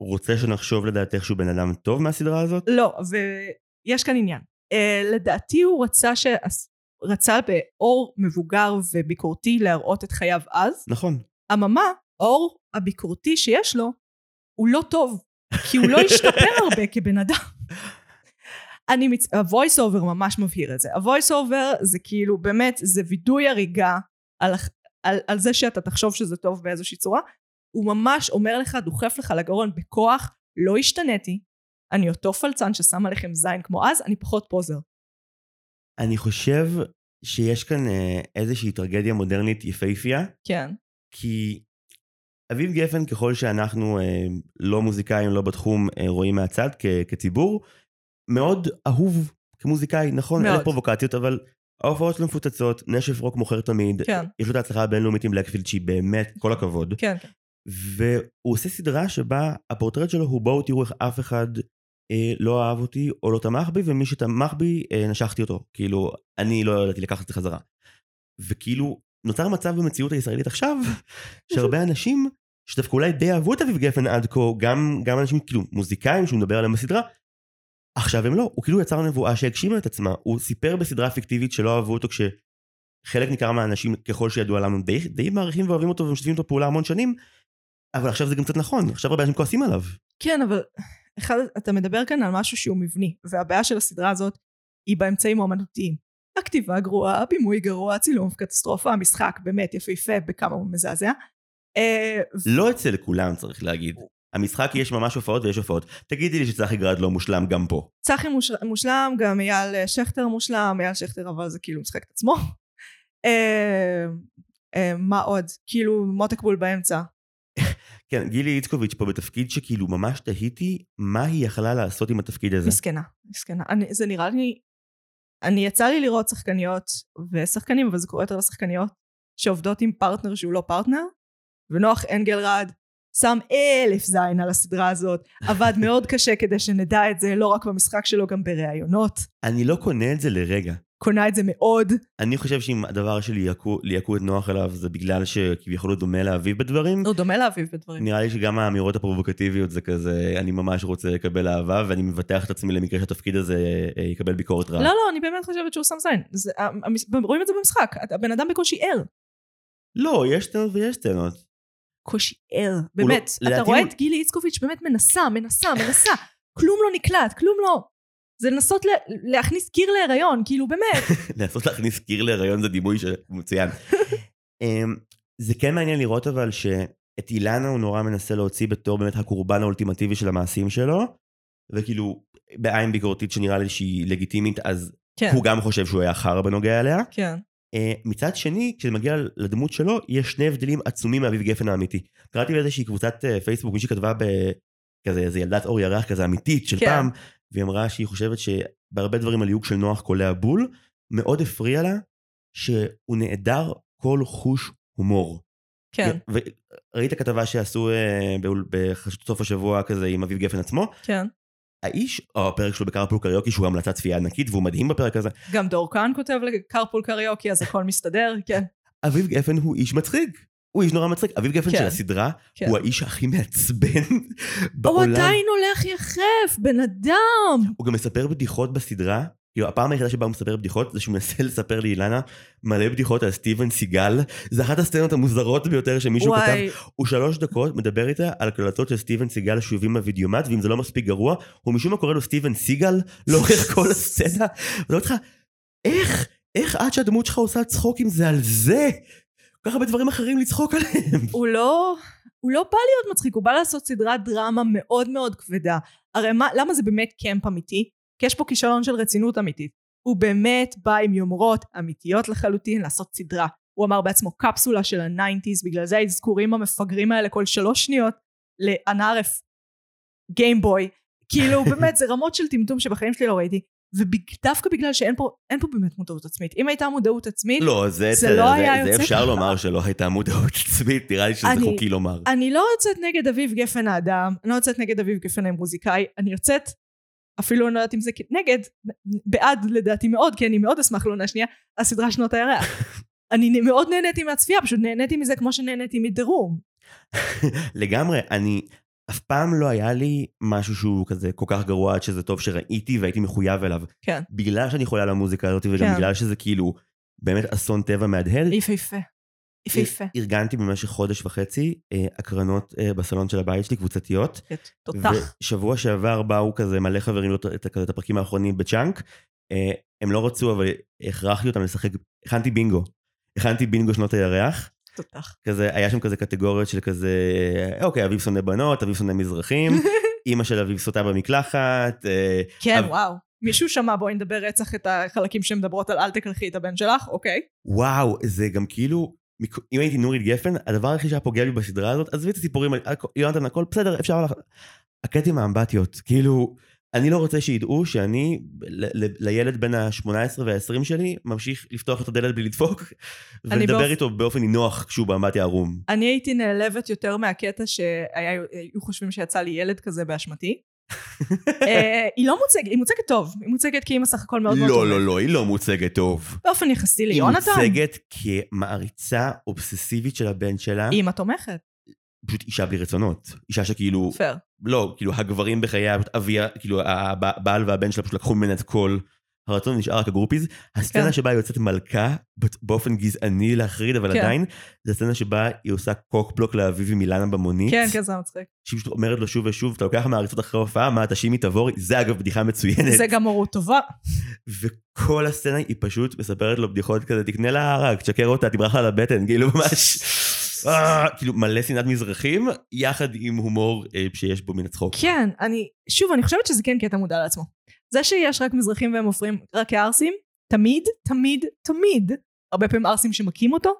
רוצה שנחשוב לדעתך שהוא בן אדם טוב מהסדרה הזאת? לא, ויש כאן עניין. Uh, לדעתי הוא רצה ש... רצה באור מבוגר וביקורתי להראות את חייו אז. נכון. אממה, האור הביקורתי שיש לו, הוא לא טוב, כי הוא לא השתפר הרבה כבן אדם. אני מצ... ה-voice over ממש מבהיר את זה. ה-voice over זה כאילו באמת, זה וידוי הריגה על, על, על זה שאתה תחשוב שזה טוב באיזושהי צורה. הוא ממש אומר לך, דוחף לך לגרון בכוח, לא השתניתי, אני אותו פלצן ששם עליכם זין כמו אז, אני פחות פוזר. אני חושב שיש כאן אה, איזושהי טרגדיה מודרנית יפהפייה. כן. כי אביב גפן, ככל שאנחנו אה, לא מוזיקאים, לא בתחום, אה, רואים מהצד כ- כציבור, מאוד אהוב כמוזיקאי, נכון, מאוד. אין פרובוקציות, אבל ההופעות שלו מפוצצות, נשף רוק מוכר תמיד, כן. יש לו את ההצלחה הבינלאומית עם בלקפילד שהיא באמת, כל הכבוד. כן, כן. והוא עושה סדרה שבה הפורטרט שלו הוא בואו תראו איך אף אחד אה, לא אהב אותי או לא תמך בי, ומי שתמך בי, אה, נשכתי אותו. כאילו, אני לא ידעתי לקחת את זה חזרה. וכאילו, נוצר מצב במציאות הישראלית עכשיו, שהרבה אנשים, שדווקא אולי די אהבו את אביב גפן עד כה, גם, גם אנשים כאילו מוזיקאים שהוא מדבר עליהם בסדרה, עכשיו הם לא, הוא כאילו יצר נבואה שהגשימה את עצמה, הוא סיפר בסדרה פיקטיבית שלא אהבו אותו כשחלק ניכר מהאנשים, ככל שידוע לנו, די, די מעריכים ואוהבים אותו ומשתפים אותו פעולה המון שנים, אבל עכשיו זה גם קצת נכון, עכשיו הרבה אנשים כועסים עליו. כן, אבל אחד, אתה מדבר כאן על משהו שהוא מבני, והבעיה של הסדרה הזאת היא באמצעים האומנותיים. הכתיבה גרועה, הבימוי גרוע, הצילום קטסטרופה, המשחק באמת יפהפה בכמה הוא מזעזע. אה, לא אצל כולם צריך להגיד. המשחק יש ממש הופעות ויש הופעות. תגידי לי שצחי גרד לא מושלם גם פה. צחי מוש... מושלם, גם אייל שכטר מושלם, אייל שכטר אבל זה כאילו משחק את עצמו. אה, אה, מה עוד? כאילו מותק בול באמצע. כן, גילי איצקוביץ' פה בתפקיד שכאילו ממש תהיתי מה היא יכלה לעשות עם התפקיד הזה. מסכנה, מסכנה. אני, זה נראה לי... אני יצא לי לראות שחקניות ושחקנים, אבל זה קורה יותר לשחקניות, שעובדות עם פרטנר שהוא לא פרטנר, ונוח אנגלרד שם אלף זין על הסדרה הזאת, עבד מאוד קשה כדי שנדע את זה, לא רק במשחק שלו, גם בראיונות. אני לא קונה את זה לרגע. קונה את זה מאוד. אני חושב שאם הדבר שלי ליהקו, ליהקו את נוח אליו זה בגלל שכביכול הוא דומה לאביב בדברים. הוא דומה לאביב בדברים. נראה לי שגם האמירות הפרובוקטיביות זה כזה, אני ממש רוצה לקבל אהבה ואני מבטח את עצמי למקרה שהתפקיד הזה אה, יקבל ביקורת רעה. לא, לא, אני באמת חושבת שהוא שם זין. זה, המס- רואים את זה במשחק, הבן אדם בקושי ער. לא, יש סצנות ויש סצנות. קושי ער, הוא באמת. לא- אתה רואה את גילי איצקוביץ' באמת מנסה, מנסה, מנסה. כלום לא נקלט, כלום לא. זה לנסות להכניס קיר להיריון, כאילו באמת. לנסות להכניס קיר להיריון זה דימוי מצוין. אמ, זה כן מעניין לראות אבל שאת אילנה הוא נורא מנסה להוציא בתור באמת הקורבן האולטימטיבי של המעשים שלו, וכאילו בעין ביקורתית שנראה לי שהיא לגיטימית, אז כן, הוא גם חושב שהוא היה חרא בנוגע אליה. כן. אה, מצד שני, כשזה מגיע לדמות שלו, יש שני הבדלים עצומים מאביב גפן האמיתי. קראתי באיזושהי קבוצת אה, פייסבוק, מישהי כתבה בכזה, איזה ילדת אור ירח כזה אמיתית של כן. פעם, והיא אמרה שהיא חושבת שבהרבה דברים הליהוק של נוח קולע בול, מאוד הפריע לה שהוא נעדר כל חוש הומור. כן, וראית כתבה שעשו אה, בחדשות סוף השבוע כזה עם אביב גפן עצמו? כן. האיש, או הפרק שלו בקרפול קריוקי שהוא המלצת צפייה ענקית והוא מדהים בפרק הזה, גם דור כאן כותב לקרפול קריוקי, אז הכל מסתדר, כן. אביב גפן הוא איש מצחיק. הוא איש נורא מצחיק. אביב גפן כן. של הסדרה כן. הוא האיש הכי מעצבן הוא בעולם. עדיין הולך יחף, בן אדם. הוא גם מספר בדיחות בסדרה. כאילו, הפעם היחידה שבה הוא מספר בדיחות זה שהוא מנסה לספר לאילנה מלא בדיחות על סטיבן סיגל. זה אחת הסצנות המוזרות ביותר שמישהו כתב. וואי, הוא שלוש דקות מדבר איתה על קלטות של סטיבן סיגל שיובים בווידאומט, ואם זה לא מספיק גרוע, הוא משום מה קורא לו סטיבן סיגל לאורך כל הסצנה. ואני אומר לך, איך, איך עד שהדמות שלך עושה צחוק עם זה על זה? כך הרבה דברים אחרים לצחוק עליהם. הוא לא... הוא לא בא להיות מצחיק, הוא בא לעשות סדרת דרמה מאוד מאוד כבדה. הרי מה, למה זה באמת camp אמיתי? כי יש פה כישלון של רצינות אמיתית. הוא באמת בא עם יומרות אמיתיות לחלוטין לעשות סדרה. הוא אמר בעצמו קפסולה של ה nineties, בגלל זה האזכורים המפגרים האלה כל שלוש שניות ל Nerf גיימבוי. כאילו באמת זה רמות של טמטום שבחיים שלי לא ראיתי. ודווקא בגלל שאין פה, אין פה באמת מודעות עצמית. אם הייתה מודעות עצמית, לא, זה, זה בסדר, לא היה זה יוצא אפשר ככה. לומר שלא הייתה מודעות עצמית, נראה לי שזה אני- חוקי לומר. אני לא יוצאת נגד אביב גפן האדם, אני לא יוצאת נגד אביב גפן המוזיקאי, אני יוצאת אפילו אני לא יודעת אם זה נגד, בעד לדעתי מאוד, כי אני מאוד אשמח לעונה שנייה, הסדרה שנות הירח. אני מאוד נהניתי מהצפייה, פשוט נהניתי מזה כמו שנהניתי מדרום. לגמרי, אני... אף פעם לא היה לי משהו שהוא כזה כל כך גרוע עד שזה טוב שראיתי והייתי מחויב אליו. כן. בגלל שאני חולה על המוזיקה הזאת, וגם כן. בגלל שזה כאילו באמת אסון טבע מהדהד, יפהפה. יפהפה. ארגנתי במשך חודש וחצי אה, הקרנות אה, בסלון של הבית שלי, קבוצתיות. תותח. ושבוע שעבר באו כזה מלא חברים לראות את, את הפרקים האחרונים בצ'אנק. אה, הם לא רצו, אבל הכרחתי אותם לשחק, הכנתי בינגו. הכנתי בינגו שנות הירח. תותח. כזה, היה שם כזה קטגוריות של כזה, אוקיי, אביב שונא בנות, אביב שונא מזרחים, אימא של אביב סוטה במקלחת. אה, כן, אבל- וואו. מישהו שמע בואי נדבר רצח את החלקים שמדברות על אל תקלחי את הבן שלך, אוקיי. וואו, זה גם כאילו, אם הייתי נורית גפן, הדבר היחיד שהיה פוגע בי בסדרה הזאת, עזבי את הסיפורים, על- יונתן, הכל בסדר, אפשר לך... הקטע עם האמבטיות, כאילו, אני לא רוצה שידעו שאני, ל- ל- לילד בין ה-18 וה-20 שלי, ממשיך לפתוח את הדלת בלי לדפוק, ולדבר באופ- איתו באופן נינוח כשהוא באמבטיה ערום. אני הייתי נעלבת יותר מהקטע שהיו חושבים שיצא לי ילד כזה באשמתי. אה, היא לא מוצגת, היא מוצגת טוב, היא מוצגת כאימא סך הכל מאוד מאוד לא, טובה. לא, לא, היא לא מוצגת טוב. באופן יחסי היא ליונתן, מוצגת כמעריצה אובססיבית של הבן שלה, אימא תומכת, פשוט אישה בלי רצונות. אישה שכאילו, פייר. לא, כאילו הגברים בחייה, פשוט אביה, כאילו הבעל והבן שלה פשוט לקחו ממנה את כל הרצון, נשאר רק הגרופיז. הסצנה כן. שבה היא יוצאת מלכה, באופן גזעני להחריד, אבל כן. עדיין, זו הסצנה שבה היא עושה קוקבלוק לאביבי מילנה במונית. כן, כן, זה מצחיק. שהיא פשוט אומרת לו שוב ושוב, אתה לוקח מהעריצות אחרי הופעה, מה, תשימי תבורי? זה אגב בדיחה מצוינת. זה גם הורות טובה. וכל הסצנה היא פשוט מספרת לו בדיחות כזה, תקנה לה ערק, תשקר אותה, תברח לה לבטן, כאילו ממש, כאילו מלא שנאת מזרחים, יחד עם הומור אה, שיש בו מן הצחוק. כן, אני, שוב, אני חושבת שזה כן קטע מודע לעצמו. זה שיש רק מזרחים והם מופרים רק כערסים, תמיד, תמיד, תמיד, הרבה פעמים ערסים שמכים אותו.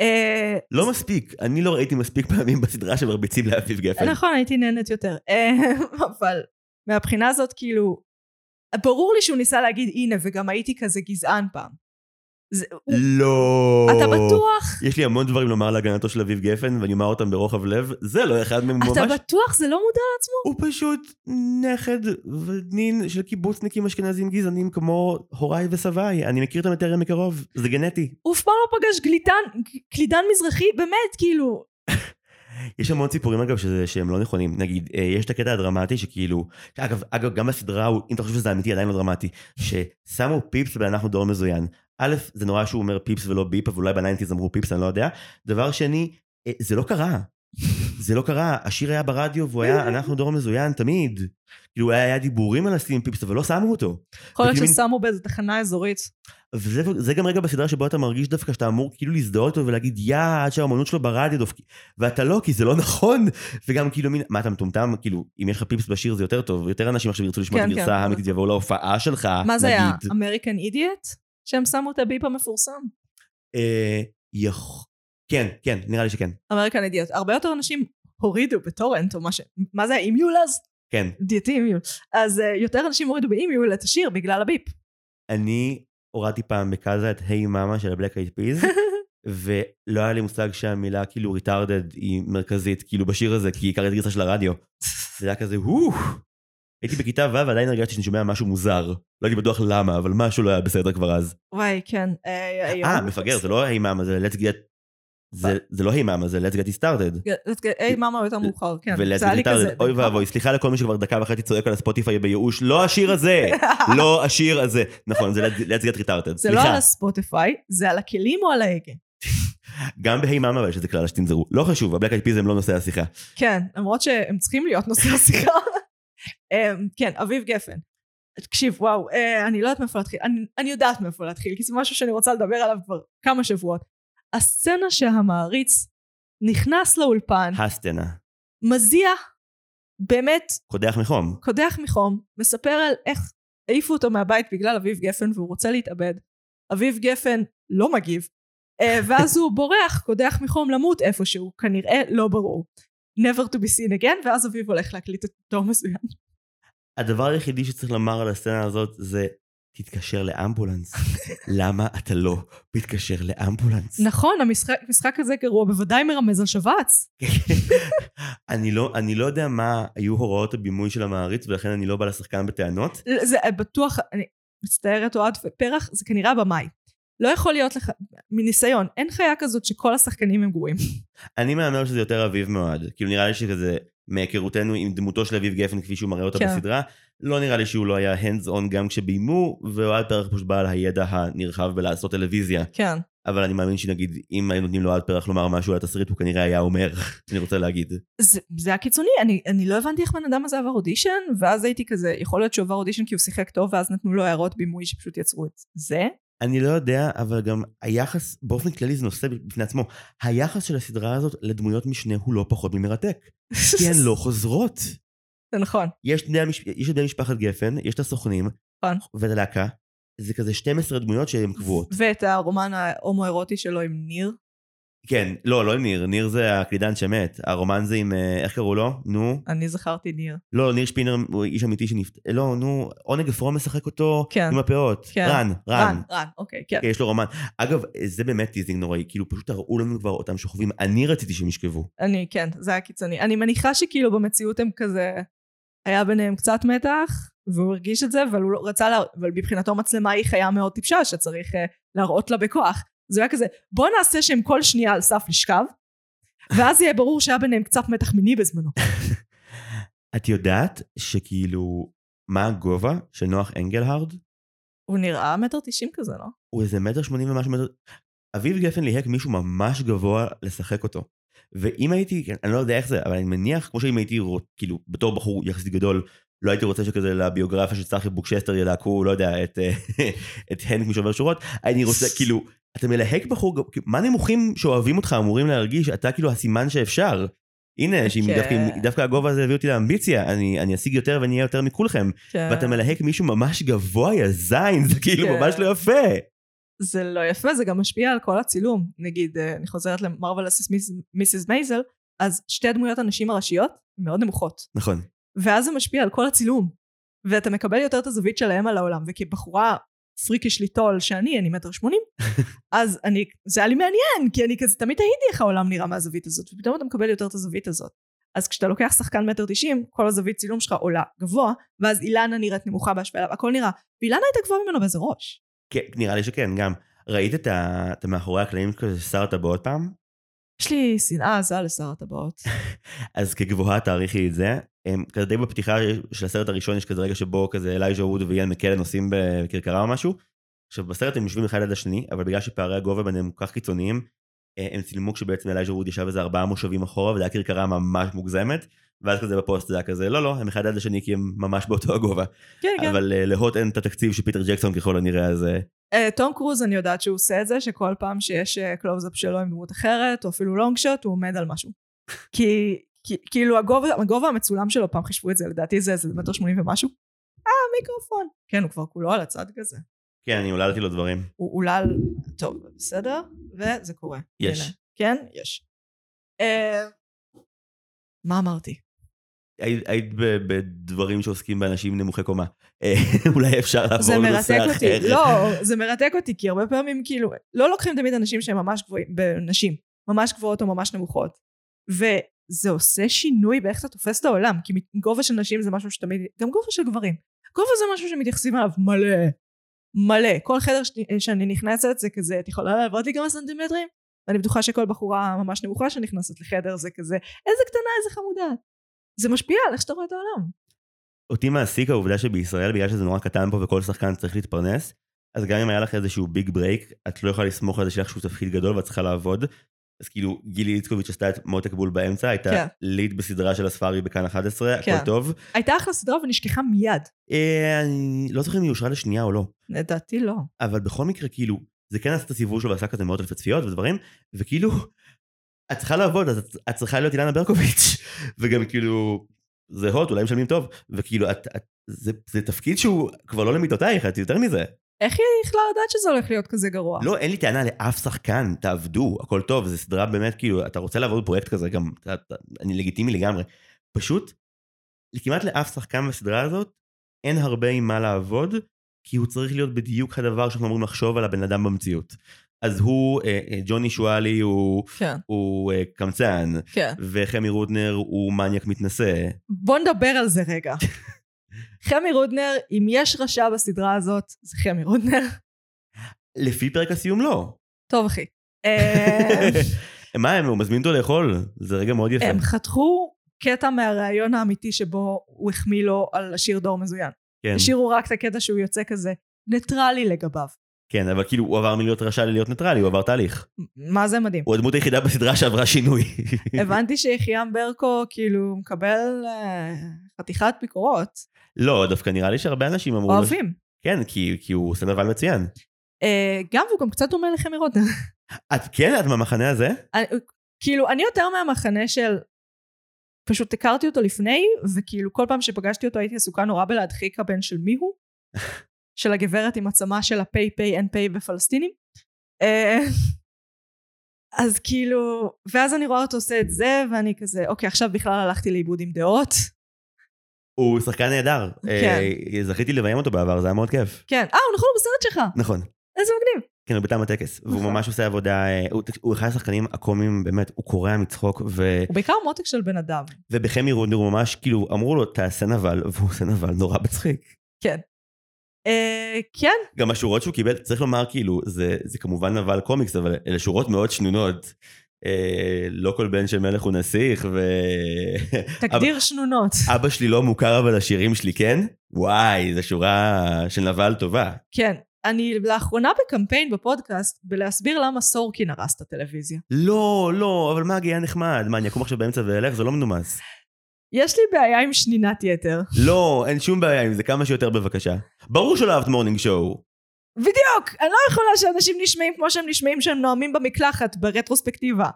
אה, לא מספיק, אני לא ראיתי מספיק פעמים בסדרה שמרביצים לאביב גפן. נכון, הייתי נהנית יותר. אה, אבל מהבחינה הזאת, כאילו, ברור לי שהוא ניסה להגיד, הנה, וגם הייתי כזה גזען פעם. זה, לא. אתה בטוח? יש לי המון דברים לומר להגנתו של אביב גפן, ואני אומר אותם ברוחב לב, זה לא אחד מהם ממש. אתה בטוח? זה לא מודע לעצמו? הוא פשוט נכד ונין של קיבוצניקים אשכנזים גזענים כמו הוריי וסביי. אני מכיר את המטריה מקרוב, זה גנטי. הוא אף פעם לא פגש גלידן, קלידן מזרחי, באמת, כאילו. יש המון סיפורים אגב שזה, שהם לא נכונים. נגיד, אה, יש את הקטע הדרמטי שכאילו, אגב, אגב, גם בסדרה, הוא- אם אתה חושב שזה אמיתי, עדיין לא דרמטי, ששמו פיפס ואנחנו דור מזוין. א', זה נורא שהוא אומר פיפס ולא ביפ, אבל אולי ב nineties אמרו פיפס, אני לא יודע. דבר שני, אה, זה לא קרה. זה לא קרה, השיר היה ברדיו והוא היה אנחנו דור מזוין תמיד. כאילו היה, דיבורים על לשים פיפס, אבל לא שמו אותו. יכול להיות ששמו באיזה תחנה אזורית. וזה זה גם רגע בסדרה שבו אתה מרגיש דווקא שאתה אמור כאילו להזדהות איתו ולהגיד יא עד שהאמנות שלו ברדיו דופק ואתה לא כי זה לא נכון וגם כאילו מין מה אתה מטומטם כאילו אם יש לך פיפס בשיר זה יותר טוב יותר אנשים עכשיו ירצו לשמוע את כן, הגרסה כן. האמיתית יבואו להופעה שלך מה זה היה? American Idiot? שהם שמו את הביפ המפורסם? אה. כן כן נראה לי שכן American Idiot. הרבה יותר אנשים הורידו בטורנט או מה ש... מה זה, eMule אז? כן דיאטי eMule. אז uh, יותר אנשים הורידו באימיול את השיר בגלל הביפ. אני הורדתי פעם בקאזה את היי מאמה של הבלק אייד פיז ולא היה לי מושג שהמילה כאילו ריטרדד היא מרכזית כאילו בשיר הזה כי קראתי גרסה של הרדיו. זה היה כזה וואו. הייתי בכיתה ו' ועדיין הרגשתי שאני שומע משהו מוזר. לא הייתי בטוח למה אבל משהו לא היה בסדר כבר אז. וואי, כן. אה, אה מפגר זה לא היי מאמה זה let's get זה לא היי מאמה זה let's get started. היי מאמה יותר מאוחר, כן. ו-let's get started. אוי ואבוי סליחה לכל מי שכבר דקה וחצי צועק על הספוטיפיי בייאוש לא השיר הזה לא השיר הזה נכון זה let's get retarded. זה לא. על הספוטיפיי, זה על הכלים או על ההגה. גם בהיי מאמה אבל יש איזה כלל שתנזרו. לא חשוב, הבלק אייד פיז הם לא נושא השיחה. כן, למרות שהם צריכים להיות נושא השיחה. אמ, כן, אביב גפן. תקשיב, וואו, אה, אני לא יודעת מאיפה להתחיל. אני, אני יודעת מאיפה להתחיל, כי זה משהו שאני רוצה לדבר עליו כבר כמה שבועות. הסצנה שהמעריץ נכנס לאולפן, הסצנה. מזיע, באמת, קודח מחום. קודח מחום, מספר על איך העיפו אותו מהבית בגלל אביב גפן והוא רוצה להתאבד. אביב גפן לא מגיב, אה, ואז הוא בורח, קודח מחום למות איפשהו, כנראה לא ברור. never to be seen again, ואז אביב הולך להקליט את דור מזוין. הדבר היחידי שצריך לומר על הסצנה הזאת זה תתקשר לאמבולנס. למה אתה לא מתקשר לאמבולנס? נכון, המשחק הזה גרוע, בוודאי מרמז על שבץ. אני לא, אני לא יודע מה היו הוראות הבימוי של המעריץ, ולכן אני לא בא לשחקן בטענות. זה בטוח, אני מצטערת אוהד ופרח, זה כנראה הבמאי. לא יכול להיות לך, מניסיון, אין חיה כזאת שכל השחקנים הם גרועים. אני מהמר שזה יותר אביב מאוהד. כאילו נראה לי שכזה, מהיכרותנו עם דמותו של אביב גפן כפי שהוא מראה אותה כן. בסדרה, לא נראה לי שהוא לא היה hands on גם כשביימו, ואוהד פרח פשוט בעל הידע הנרחב בלעשות טלוויזיה. כן. אבל אני מאמין שנגיד, אם היו נותנים לאוהד פרח לומר משהו על התסריט, הוא כנראה היה אומר, אני רוצה להגיד. זה, זה היה קיצוני, אני, אני לא הבנתי איך בן אדם הזה עבר אודישן, ואז הייתי כזה, יכול להיות שהוא עבר אודישן כי הוא שיחק טוב, ואז נתנו לו הערות בימוי שפשוט יצרו את זה. אני לא יודע, אבל גם היחס, באופן כללי זה נושא בפני עצמו, היחס של הסדרה הזאת לדמויות משנה הוא לא פחות ממרתק. כי הן לא חוזרות. זה נכון. יש את המש- בני משפחת גפן, יש את הסוכנים, נכון. ואת הלהקה. זה כזה 12 דמויות שהן קבועות. ואת הרומן ההומואירוטי שלו עם ניר. כן, לא, לא עם ניר, ניר זה הקלידן שמת. הרומן זה עם, אה, איך קראו לו? נו. אני זכרתי ניר. לא, ניר שפינר הוא איש אמיתי שנפט... לא, נו, עונג אפרון משחק אותו כן. עם הפאות. כן. רן, רן. רן, רן, אוקיי, כן. כן, יש לו רומן. אגב, זה באמת teasing נוראי, כאילו פשוט תראו לנו כבר אותם שוכבים. אני רציתי שהם ישכבו. אני, כן, זה היה קיצוני. אני מניחה שכאילו במציאות הם כזה, היה ביניהם קצת מתח, והוא הרגיש את זה, אבל הוא לא רצה, לה, אבל מבחינתו מצלמה היא חיה מאוד טיפשה, שצריך uh, להראות לה בכוח. זה היה כזה, בוא נעשה שהם כל שנייה על סף לשכב, ואז יהיה ברור שהיה ביניהם קצת מתח מיני בזמנו. את יודעת שכאילו, מה הגובה של נוח אנגלהרד? הוא נראה מטר תשעים כזה, לא? הוא איזה מטר שמונים ומשהו מטר... אביב גפן ליהק מישהו ממש גבוה לשחק אותו. ואם הייתי, אני לא יודע איך זה, אבל אני מניח, כמו שאם הייתי, כאילו, בתור בחור יחסית גדול, לא הייתי רוצה שכזה לביוגרפיה של צחי בוקשסטר ילהקו, לא יודע, את, אה, את הנק משובר שורות, אני רוצה, כאילו, אתה מלהק בחור, כאילו, מה נמוכים שאוהבים אותך אמורים להרגיש, אתה כאילו הסימן שאפשר. הנה, שאם כן. דווקא, דווקא הגובה הזה הביא אותי לאמביציה, אני, אני אשיג יותר ואני אהיה יותר מכולכם. כן. ואתה מלהק מישהו ממש גבוה, יא זין, זה כאילו כן. ממש לא יפה. זה לא יפה, זה גם משפיע על כל הצילום. נגיד, אה, אני חוזרת למרוולס מיסיס מייזל, אז שתי דמויות הנשים הראשיות מאוד נמוכות. נכון. ואז זה משפיע על כל הצילום. ואתה מקבל יותר את הזווית שלהם על העולם, וכבחורה פריקיש ליטול שאני, אני מטר שמונים, אז אני, זה היה לי מעניין, כי אני כזה תמיד תהיתי איך העולם נראה מהזווית הזאת, ופתאום אתה מקבל יותר את הזווית הזאת. אז כשאתה לוקח שחקן מטר תשעים, כל הזווית צילום שלך עולה גבוה, ואז אילנה נראית נמוכה בהשוואה אליו, הכל נראה, ואילנה הייתה גבוהה ממנו באיזה ראש. כן, נראה לי שכן, גם. ראית. את המאחורי הקלעים כזה שר הטבעות פעם? יש לי שנאה עזה לשר הטבעות. אז כגבוהה תעריכי את זה. כזה די בפתיחה של הסרט הראשון יש כזה רגע שבו כזה אלייז'ה ווד ואיין מקלן נוסעים בכרכרה או משהו. עכשיו בסרט הם יושבים אחד ליד השני, אבל בגלל שפערי הגובה ביניהם כל כך קיצוניים, אה, הם צילמו כשבעצם אלייז'ה ווד ישב איזה ארבעה מושבים אחורה, וזו הייתה כרכרה ממש מוגזמת, ואז כזה בפוסט זה היה כזה, לא לא, הם אחד ליד השני כי הם ממש באותו הגובה. כן, כן. אבל אה, להוט אין את התקציב של פיטר ג'קסון ככל הנראה, אז אה, תום קרוז אני יודעת שהוא עושה את זה, שכל פעם שיש קלוזאפ שלו עם דמות אחרת, או אפילו long shot, הוא עומד על משהו. כי, כי כאילו הגובה, הגובה המצולם שלו, פעם חישבו את זה, לדעתי זה איזה מטר שמונים ומשהו. אה, מיקרופון. כן, הוא כבר כולו על הצד כזה. כן, אני עוללתי לו דברים. הוא עולל, טוב, בסדר, וזה קורה. יש. הנה. כן, יש. אה, מה אמרתי? היית, בדברים שעוסקים באנשים נמוכי קומה. אה, אולי אפשר לעבור זה לנושא מרתק אחר. אותי, לא, זה מרתק אותי, כי הרבה פעמים כאילו, לא לוקחים תמיד אנשים שהם ממש גבוהים, נשים, ממש גבוהות או ממש נמוכות. וזה עושה שינוי באיך אתה תופס את העולם, כי גובה של נשים זה משהו שתמיד, גם גובה של גברים. גובה זה משהו שמתייחסים אליו מלא, מלא. כל חדר ש- שאני נכנסת זה כזה, את יכולה לעבוד לי כמה סנטימטרים? ואני בטוחה שכל בחורה ממש נמוכה שנכנסת לחדר זה כזה, איזה קטנה, איזה חמודה. זה משפיע על איך שאתה רואה את העולם. אותי מעסיק העובדה שבישראל, בגלל שזה נורא קטן פה וכל שחקן צריך להתפרנס, אז גם אם היה לך איזשהו big break, את לא יכולה לסמוך על זה שיש לך איזשהו תפקיד גדול ואת צריכה לעבוד. אז כאילו גילי איצקוביץ' עשתה את מותק בול באמצע, הייתה כן. lead בסדרה של הספארי בכאן 11, כן. הכל טוב. הייתה אחלה סדרה ונשכחה מיד. אה, אני לא זוכר אם היא אושרה לשנייה או לא. לדעתי לא. אבל בכל מקרה, כאילו, זה כן עשה את הסיבוב שלו ועשה כזה מאות אלפי צפיות ודברים, וכאילו, את צריכה לעבוד, אז את, את צריכה להיות אילנה ברקוביץ', וגם כאילו, זה הוט, אולי משלמים טוב, וכאילו, את, את, זה, זה תפקיד שהוא כבר לא למידותייך, את יותר מזה. איך היא יכלה לדעת שזה הולך להיות כזה גרוע? לא, אין לי טענה לאף שחקן, תעבדו, הכל טוב, זו סדרה באמת, כאילו, אתה רוצה לעבוד בפרויקט כזה, גם, אתה, אתה, אני לגיטימי לגמרי. פשוט, כמעט לאף שחקן בסדרה הזאת, אין הרבה עם מה לעבוד, כי הוא צריך להיות בדיוק הדבר שאנחנו אמורים לחשוב על הבן אדם במציאות. אז הוא, אה, אה, ג'וני שואלי הוא, כן, הוא אה, קמצן, כן. וחמי רודנר הוא מניאק מתנשא. בוא נדבר על זה רגע. חמי רודנר, אם יש רשע בסדרה הזאת, זה חמי רודנר. לפי פרק הסיום לא. טוב, אחי. מה הם, הוא מזמין אותו לאכול? זה רגע מאוד יפה. הם חתכו קטע מהראיון האמיתי שבו הוא החמיא לו על השיר דור מזוין. כן, השאירו רק את הקטע שהוא יוצא כזה ניטרלי לגביו. כן, אבל כאילו הוא עבר מלהיות רשע ללהיות ניטרלי, הוא עבר תהליך. מה זה מדהים. הוא הדמות היחידה בסדרה שעברה שינוי. הבנתי שיחיעם ברקו כאילו מקבל אה, חתיכת ביקורות. לא, דווקא נראה לי שהרבה אנשים אמרו... אוהבים. כן, כי, כי הוא עושה נבל מצוין. אה, גם והוא גם קצת דומה לחמי רודנר. את כן, את מהמחנה הזה? אני- כאילו, אני יותר מהמחנה של... פשוט הכרתי אותו לפני, וכאילו כל פעם שפגשתי אותו הייתי עסוקה נורא בלהדחיק הבן של מי הוא. של הגברת עם עצמה של הפיי פיי אין פיי בפלסטינים. אה, אז כאילו, ואז אני רואה אותו עושה את זה, ואני כזה, אוקיי, עכשיו בכלל הלכתי לאיבוד עם דעות. הוא שחקן נהדר. כן. אה, זכיתי לביים אותו בעבר, זה היה מאוד כיף. כן, אה, הוא נכון, הוא בסרט שלך. נכון. איזה מגניב. כן, הוא בטעם הטקס. והוא נכון. ממש עושה עבודה, אה, הוא, הוא אחד השחקנים הקומיים, באמת, הוא קורע מצחוק, ו, הוא בעיקר מותק של בן אדם. ובחמי רודנר הוא ממש, כאילו, אמרו לו, תעשה נבל, והוא עושה נבל נורא מצחיק. כן. אה, כן, גם השורות שהוא קיבל, צריך לומר, כאילו, זה, זה כמובן נבל קומיקס, אבל אלה שורות מאוד שנונות. אה, לא כל בן של מלך הוא נסיך, ו... תגדיר שנונות. אבא שלי לא מוכר, אבל השירים שלי כן? וואי, זו שורה של נבל טובה. כן. אני לאחרונה בקמפיין בפודקאסט בלהסביר למה סורקין הרס את הטלוויזיה. לא, לא, אבל מגי היה נחמד. מה, אני אקום עכשיו באמצע ואלך? זה לא מנומס. יש לי בעיה עם שנינת יתר. לא, אין שום בעיה עם זה, כמה שיותר בבקשה. ברור שלא אהבת Morning Show. בדיוק! אני לא יכולה שאנשים נשמעים כמו שהם נשמעים שהם נואמים במקלחת ברטרוספקטיבה.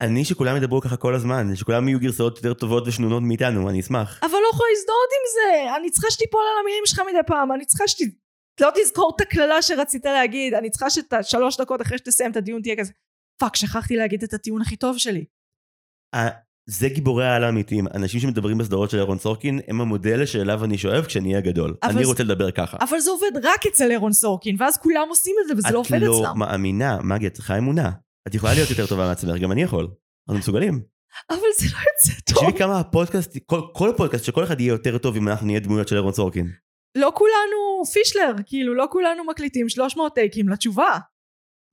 אני שכולם ידברו ככה כל הזמן, שכולם יהיו גרסאות יותר טובות ושנונות מאיתנו, אני אשמח. אבל לא יכולה להזדהות עם זה! אני צריכה שתיפול על המילים שלך מדי פעם, אני צריכה שת... לא תזכור את הקללה שרצית להגיד, אני צריכה ששלוש דקות אחרי שתסיים את הדיון תהיה כזה fuck, שכחתי להגיד את הטיעון הכי טוב שלי. זה גיבורי העל האמיתיים. אנשים שמדברים בסדרות של אירון סורקין, הם המודל שאליו אני שואף כשאני אהיה גדול. אני רוצה לדבר ככה. אבל זה עובד רק אצל אירון סורקין, ואז כולם עושים את זה וזה לא עובד את לא אצלם. מאמינה, מגי, את צריכה אמונה. את יכולה להיות יותר טובה מעצמך, גם אני יכול. אנחנו מסוגלים. אבל זה לא יוצא טוב. תקשיבי כמה הפודקאסט, כל, כל פודקאסט, שכל אחד יהיה יותר טוב אם אנחנו נהיה דמויות של אירון סורקין. לא כולנו פישלר, כאילו לא כולנו מקליטים 300 טייקים לתשובה.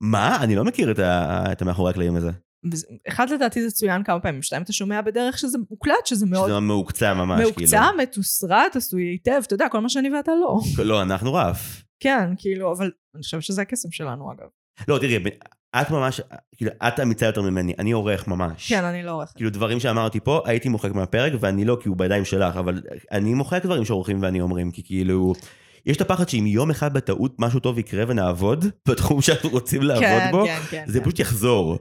מה? אני לא מכיר את, ה, את המאחורי הקלעים הזה. אחד לדעתי זה צוין כמה פעמים, שתיים אתה שומע בדרך שזה מוקלט, שזה מאוד שזה מהוקצע ממש, מהוקצע, מתוסרט, עשוי היטב, אתה יודע, כל מה שאני ואתה לא. כאילו. לא, אנחנו רף. כן, כאילו, אבל אני חושבת שזה הקסם שלנו אגב. לא, תראי, את ממש, כאילו, את אמיצה יותר ממני, אני עורך ממש. כן, אני לא עורכת. כאילו דברים שאמרתי פה, הייתי מוחק מהפרק, ואני לא, כי הוא בידיים שלך, אבל אני מוחק דברים שעורכים ואני אומרים, כי כאילו... יש את הפחד שאם יום אחד בטעות משהו טוב יקרה ונעבוד, בתחום שאנחנו רוצים לעבוד כן, בו, כן, כן. זה כן. פשוט יחזור.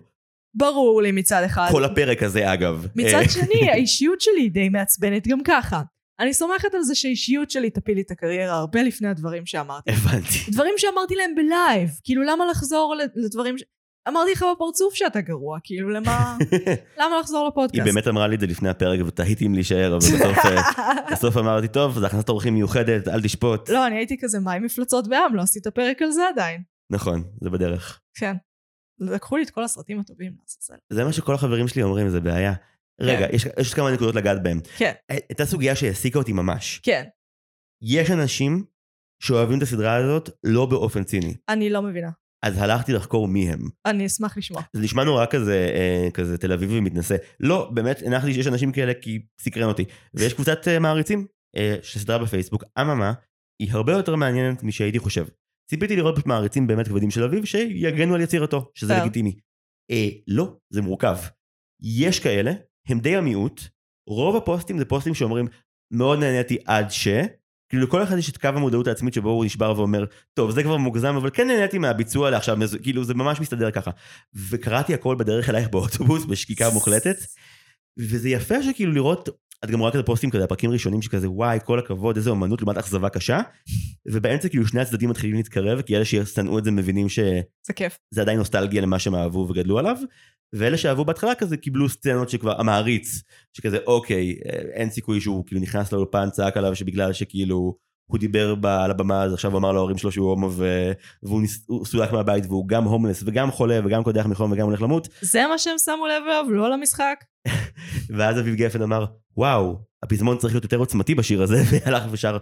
ברור לי מצד אחד. כל הפרק הזה אגב. מצד אה, שני, האישיות שלי היא די מעצבנת גם ככה. אני סומכת על זה שהאישיות שלי תפיל לי את הקריירה הרבה לפני הדברים שאמרתי. הבנתי. דברים שאמרתי להם בלייב, כאילו למה לחזור לדברים ש... אמרתי לך בפרצוף שאתה גרוע, כאילו למה... למה לחזור היא לפודקאסט? באמת אמרה לי את זה לפני הפרק ותהיתי אם להישאר, אבל בסוף, אה, בסוף אמרתי, טוב, זו הכנסת אורחים מיוחדת, אל תשפוט. לא, אני הייתי כזה, מה עם מפלצות בעם? לא עשית פרק על זה עדיין. נכון, זה בדרך. כן. לקחו לי את כל הסרטים הטובים לעזאזל. זה מה שכל החברים שלי אומרים, זה בעיה. רגע, יש, יש כמה נקודות לגעת בהן. כן. הייתה סוגיה שהעסיקה אותי ממש. כן, יש אנשים שאוהבים את הסדרה הזאת לא באופן ציני. אני לא מבינה. אז הלכתי לחקור מי הם. אני אשמח לשמוע. זה נשמע נורא כזה, אה, כזה תל אביבי מתנשא. לא, באמת, הנחתי שיש אנשים כאלה כי סקרן אותי. ויש קבוצת אה, מעריצים אה, שסדרה בפייסבוק, אממה, היא הרבה יותר מעניינת משהייתי חושב. ציפיתי לראות פשוט מעריצים באמת כבדים של אביב שיגנו על יצירתו, שזה. לגיטימי. אה, לא, זה מורכב. יש כאלה, הם די המיעוט, רוב הפוסטים זה פוסטים שאומרים, מאוד נהניתי עד ש... כאילו לכל אחד יש את קו המודעות העצמית שבו הוא נשבר ואומר, טוב זה כבר מוגזם אבל כן נהניתי מהביצוע לעכשיו, מז- כאילו זה ממש מסתדר ככה. וקראתי הכל בדרך אלייך באוטובוס בשקיקה מוחלטת, וזה יפה שכאילו לראות, את גם רואה כזה פוסטים כזה, פרקים ראשונים שכזה וואי כל הכבוד איזה אומנות לעומת אכזבה קשה, ובאמצע כאילו שני הצדדים מתחילים להתקרב, כי אלה ששנאו את זה מבינים שזה זה כיף. עדיין נוסטלגיה למה שהם אהבו וגדלו עליו, ואלה שאהבו בהתחלה כזה קיבלו סצנות שכבר, המעריץ, שכזה אוקיי, אה, אין סיכוי שהוא כאילו נכנס לאולפן צעק עליו שבגלל שכאילו הוא דיבר על הבמה אז עכשיו הוא אמר להורים שלו שהוא הומו ו- והוא ניס- סולק מהבית והוא גם הומלס וגם חולה וגם קודח מחום וגם הולך למות. זה מה שהם שמו לב אליו, לא למשחק? ואז אביב גפן אמר וואו הפזמון צריך להיות יותר עוצמתי בשיר הזה והלך ושר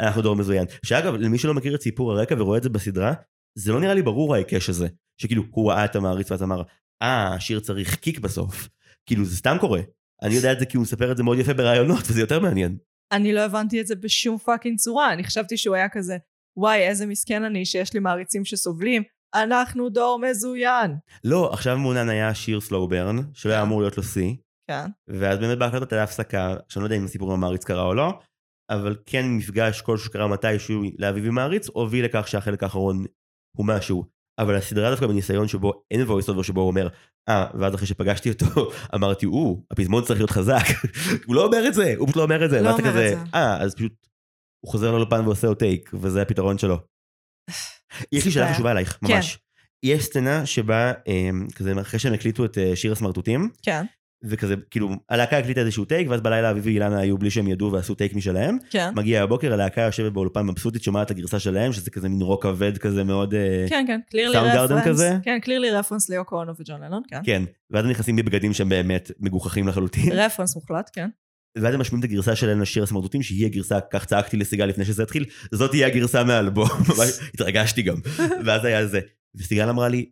אנחנו דור מזוין. שאגב למי שלא מכיר את סיפור הרקע ורואה את זה בסדרה זה לא נראה לי ברור ההיקש הזה. שכאילו הוא ראה את המעריץ ואז אמר אה השיר צריך kick בסוף כאילו זה סתם קורה. אני יודע את זה כי הוא מספר את זה מאוד יפה בראיונות וזה יותר מעניין אני לא הבנתי את זה בשום fucking צורה, אני חשבתי שהוא היה כזה, וואי איזה מסכן אני שיש לי מעריצים שסובלים, אנחנו דור מזוין. לא עכשיו מעונן היה שיר slow burn שלא היה אמור להיות לו שיא כן. ואז באמת בהקלטות הייתה הפסקה, שאני לא יודע אם הסיפור עם המעריץ קרה או לא, אבל כן מפגש כלשהו שקרה מתישהו לאביב עם מעריץ, הוביל לכך שהחלק האחרון הוא משהו. אבל הסדרה דווקא בניסיון שבו אין voice over שבו הוא אומר, אה, ואז אחרי שפגשתי אותו, אמרתי, או, הפזמון צריך להיות חזק. הוא לא אומר את זה, הוא פשוט לא אומר את זה. לא אומר את כזה, זה. אה, אז פשוט הוא חוזר לאולפן ועושה עוד טייק, וזה הפתרון שלו. יש לי שאלה. חשובה אלייך, כן. ממש. יש סצנה שבה, אמ, כזה אחרי שהם הקליטו את אה, שיר הסמרטוטים, כן, וכזה, כאילו, הלהקה הקליטה איזשהו טייק, ואז בלילה אביב ואילנה היו בלי שהם ידעו ועשו טייק משלהם. כן. מגיע הבוקר, הלהקה יושבת באולפן מבסוטית, שומעת את הגרסה שלהם, שזה כזה מין רוק כבד כזה מאוד... אה, כן, כן, clearly reference. כזה? כן, קלירלי רפרנס ליוקו אונו וג'ון לנון, כן. כן, ואז הם נכנסים בבגדים שהם באמת מגוחכים לחלוטין. רפרנס מוחלט, כן. ואז הם משמיעים את הגרסה שלהם לשיר הסמרטוטים, שהיא הגרסה, כך צעקתי לסיגל לפני שזה התחיל, זאת תהיה הגרסה מהאלבום, התרגשתי גם. ואז היה זה. וסיגל אמרה לי,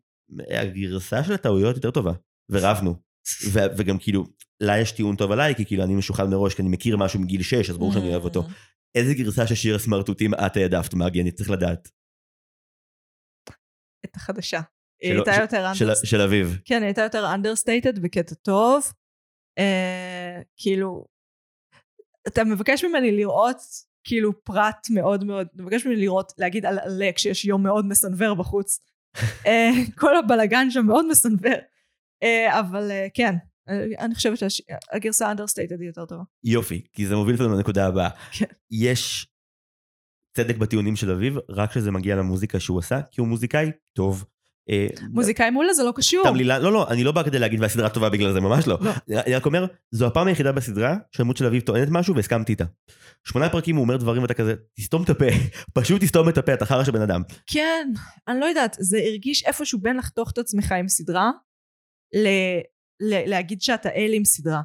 הגרסה של הטעויות יותר טובה, ורבנו. ו- וגם כאילו, לה יש טיעון טוב עליי, כי כאילו אני משוחד מראש, כי אני מכיר משהו מגיל 6, אז ברור שאני אוהב אותו. איזה גרסה של שיר הסמרטוטים את העדפת, מגי, אני צריך לדעת. את החדשה. היא הייתה יותר understated. של אביב. כן, היא הייתה יותר understated בקטע טוב. אה, כאילו, אתה מבקש ממני לראות כאילו פרט מאוד מאוד, אתה מבקש ממני לראות, להגיד על עלה כשיש יום מאוד מסנוור בחוץ. אה, כל הבלגן שם מאוד מסנוור. אה, אבל אה, כן, אה, אני חושבת שהגרסה understated היא יותר טובה. יופי, כי זה מוביל אותנו לנקודה הבאה. כן. יש צדק בטיעונים של אביב, רק כשזה מגיע למוזיקה שהוא עשה, כי הוא מוזיקאי טוב. מוזיקאי מולה זה לא קשור. תמלילה, לא, לא, אני לא בא כדי להגיד והסדרה טובה בגלל זה, ממש לא. לא. אני רק אומר, זו הפעם היחידה בסדרה שהדמות של אביב טוענת משהו והסכמתי איתה. שמונה פרקים הוא אומר דברים ואתה כזה, תסתום את הפה, פשוט תסתום את הפה, אתה חרא של בן אדם. כן, אני לא יודעת, זה הרגיש איפשהו בין לחתוך את עצמך עם סדרה, ל- ל- להגיד שאתה אל עם סדרה.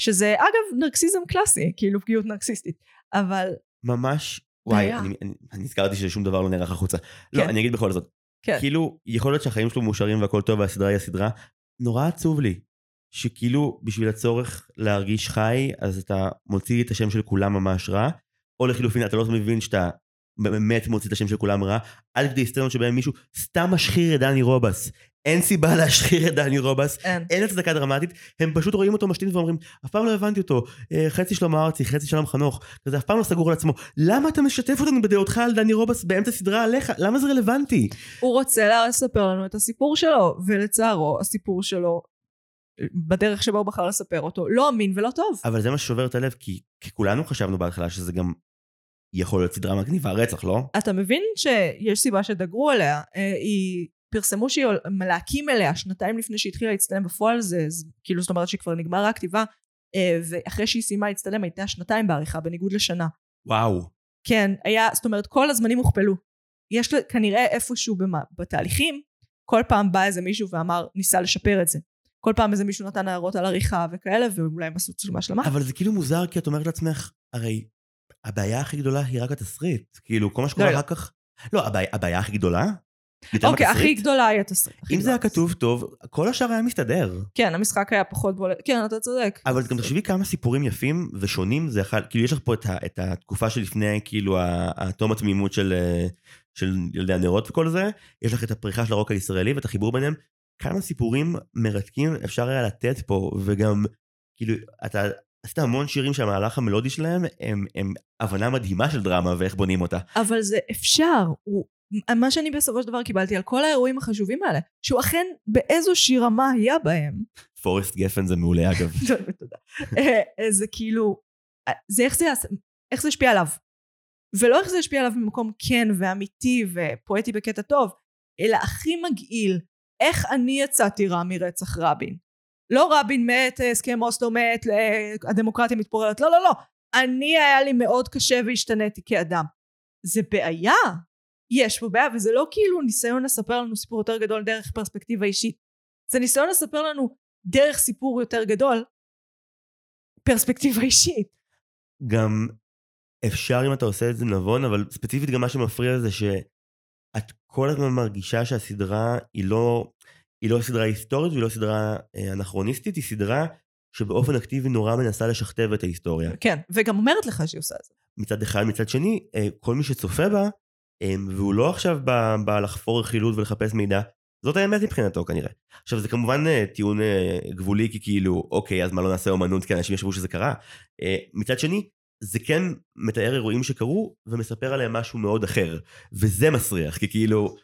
שזה אגב נרקסיזם קלאסי, כאילו פגיעות נרקסיסטית, אבל ממש, וואי. אני, אני, אני נזכרתי ששום דבר לא נערך החוצה. לא, כן. אני אגיד בכל זאת. כן. כאילו, יכול להיות שהחיים שלו מאושרים והכל טוב והסדרה היא הסדרה, נורא עצוב לי. שכאילו, בשביל הצורך להרגיש חי, אז אתה מוציא את השם של כולם ממש רע, או לחילופין, אתה לא מבין שאתה באמת מוציא את השם של כולם רע, עד כדי סצנות שבהם מישהו סתם משחיר את דני רובס. אין סיבה להשחיר את דני רובס, אין. אין הצדקה דרמטית, הם פשוט רואים אותו משתין ואומרים, אף פעם לא הבנתי אותו, אה, חצי שלמה ארצי, חצי שלום חנוך, כזה אף פעם לא סגור על עצמו, למה אתה משתף אותנו בדעותך על דני רובס באמצע סדרה עליך? למה זה רלוונטי? הוא רוצה לספר לנו את הסיפור שלו, ולצערו הסיפור שלו, בדרך שבה הוא בחר לספר אותו, לא אמין ולא טוב. אבל זה מה ששובר את הלב, כי, כי כולנו חשבנו בהתחלה שזה גם יכול להיות סדרה מגניבה רצח, לא? אתה מבין שיש סיבה שדגרו עליה, אה, היא פרסמו שהיא עול- להקים אליה שנתיים לפני שהתחילה להצטלם בפועל, זה, זה כאילו זאת אומרת שכבר נגמרה הכתיבה, אה, ואחרי שהיא סיימה להצטלם הייתה שנתיים בעריכה בניגוד לשנה. וואו. כן, היה, זאת אומרת כל הזמנים הוכפלו. יש לה- כנראה איפשהו במה, בתהליכים, כל פעם בא איזה מישהו ואמר, ניסה לשפר את זה. כל פעם איזה מישהו נתן הערות על עריכה וכאלה, ואולי הם עשו צילומה שלמה. אבל זה כאילו מוזר, כי את אומרת לעצמך, הרי הבעיה הכי גדולה היא רק התסריט. כאילו, כל מה שקורה לא, לא. אחר כך... לא, הבעיה, הבעיה הכי גדולה? אוקיי, הכי? גדולה היא התסריט. אם זה היה. כתוב טוב, כל השאר היה מסתדר. כן, המשחק היה פחות בולט. כן, אתה צודק. אבל גם תחשבי כמה סיפורים יפים ושונים זה יכול, כאילו יש לך פה את, ה, את התקופה שלפני כאילו התום התמימות של, אה, של ילדי הנרות וכל זה, יש לך את הפריחה של הרוק הישראלי ואת החיבור ביניהם, כמה סיפורים מרתקים אפשר היה לתת פה, וגם כאילו אתה עשית המון שירים שהמהלך המלודי שלהם הם, הם הבנה מדהימה של דרמה ואיך בונים אותה. אבל זה אפשר. הוא, מה שאני בסופו של דבר קיבלתי על כל האירועים החשובים האלה, שהוא אכן באיזושהי רמה היה בהם. פורסט גפן זה מעולה אגב. תודה. אה, אה, זה כאילו, אה, זה איך זה, איך זה השפיע עליו. ולא איך זה השפיע עליו ממקום כן ואמיתי ופואטי בקטע טוב, אלא הכי מגעיל, איך אני יצאתי רע מרצח רבין. לא רבין מת, הסכם אוסלו מת, הדמוקרטיה מתפוררת, לא, לא, לא. אני היה לי מאוד קשה והשתניתי כאדם. זה בעיה. יש פה בעיה, וזה לא כאילו ניסיון לספר לנו סיפור יותר גדול דרך פרספקטיבה אישית. זה ניסיון לספר לנו דרך סיפור יותר גדול, פרספקטיבה אישית. גם אפשר אם אתה עושה את זה נבון, אבל ספציפית גם מה שמפריע זה שאת כל הזמן מרגישה שהסדרה היא לא, היא לא סדרה היסטורית והיא לא סדרה אה, אנכרוניסטית, היא סדרה שבאופן אקטיבי נורא מנסה לשכתב את ההיסטוריה. כן, וגם אומרת לך שהיא עושה את זה. מצד אחד, מצד שני, אה, כל מי שצופה בה, והוא לא עכשיו בא, בא לחפור רכילות ולחפש מידע, זאת האמת מבחינתו כנראה. עכשיו זה כמובן אה, טיעון אה, גבולי כי כאילו אוקיי אז מה לא נעשה אומנות כי אנשים ישבו שזה קרה. אה, מצד שני זה כן מתאר אירועים שקרו ומספר עליהם משהו מאוד אחר וזה מסריח כי כאילו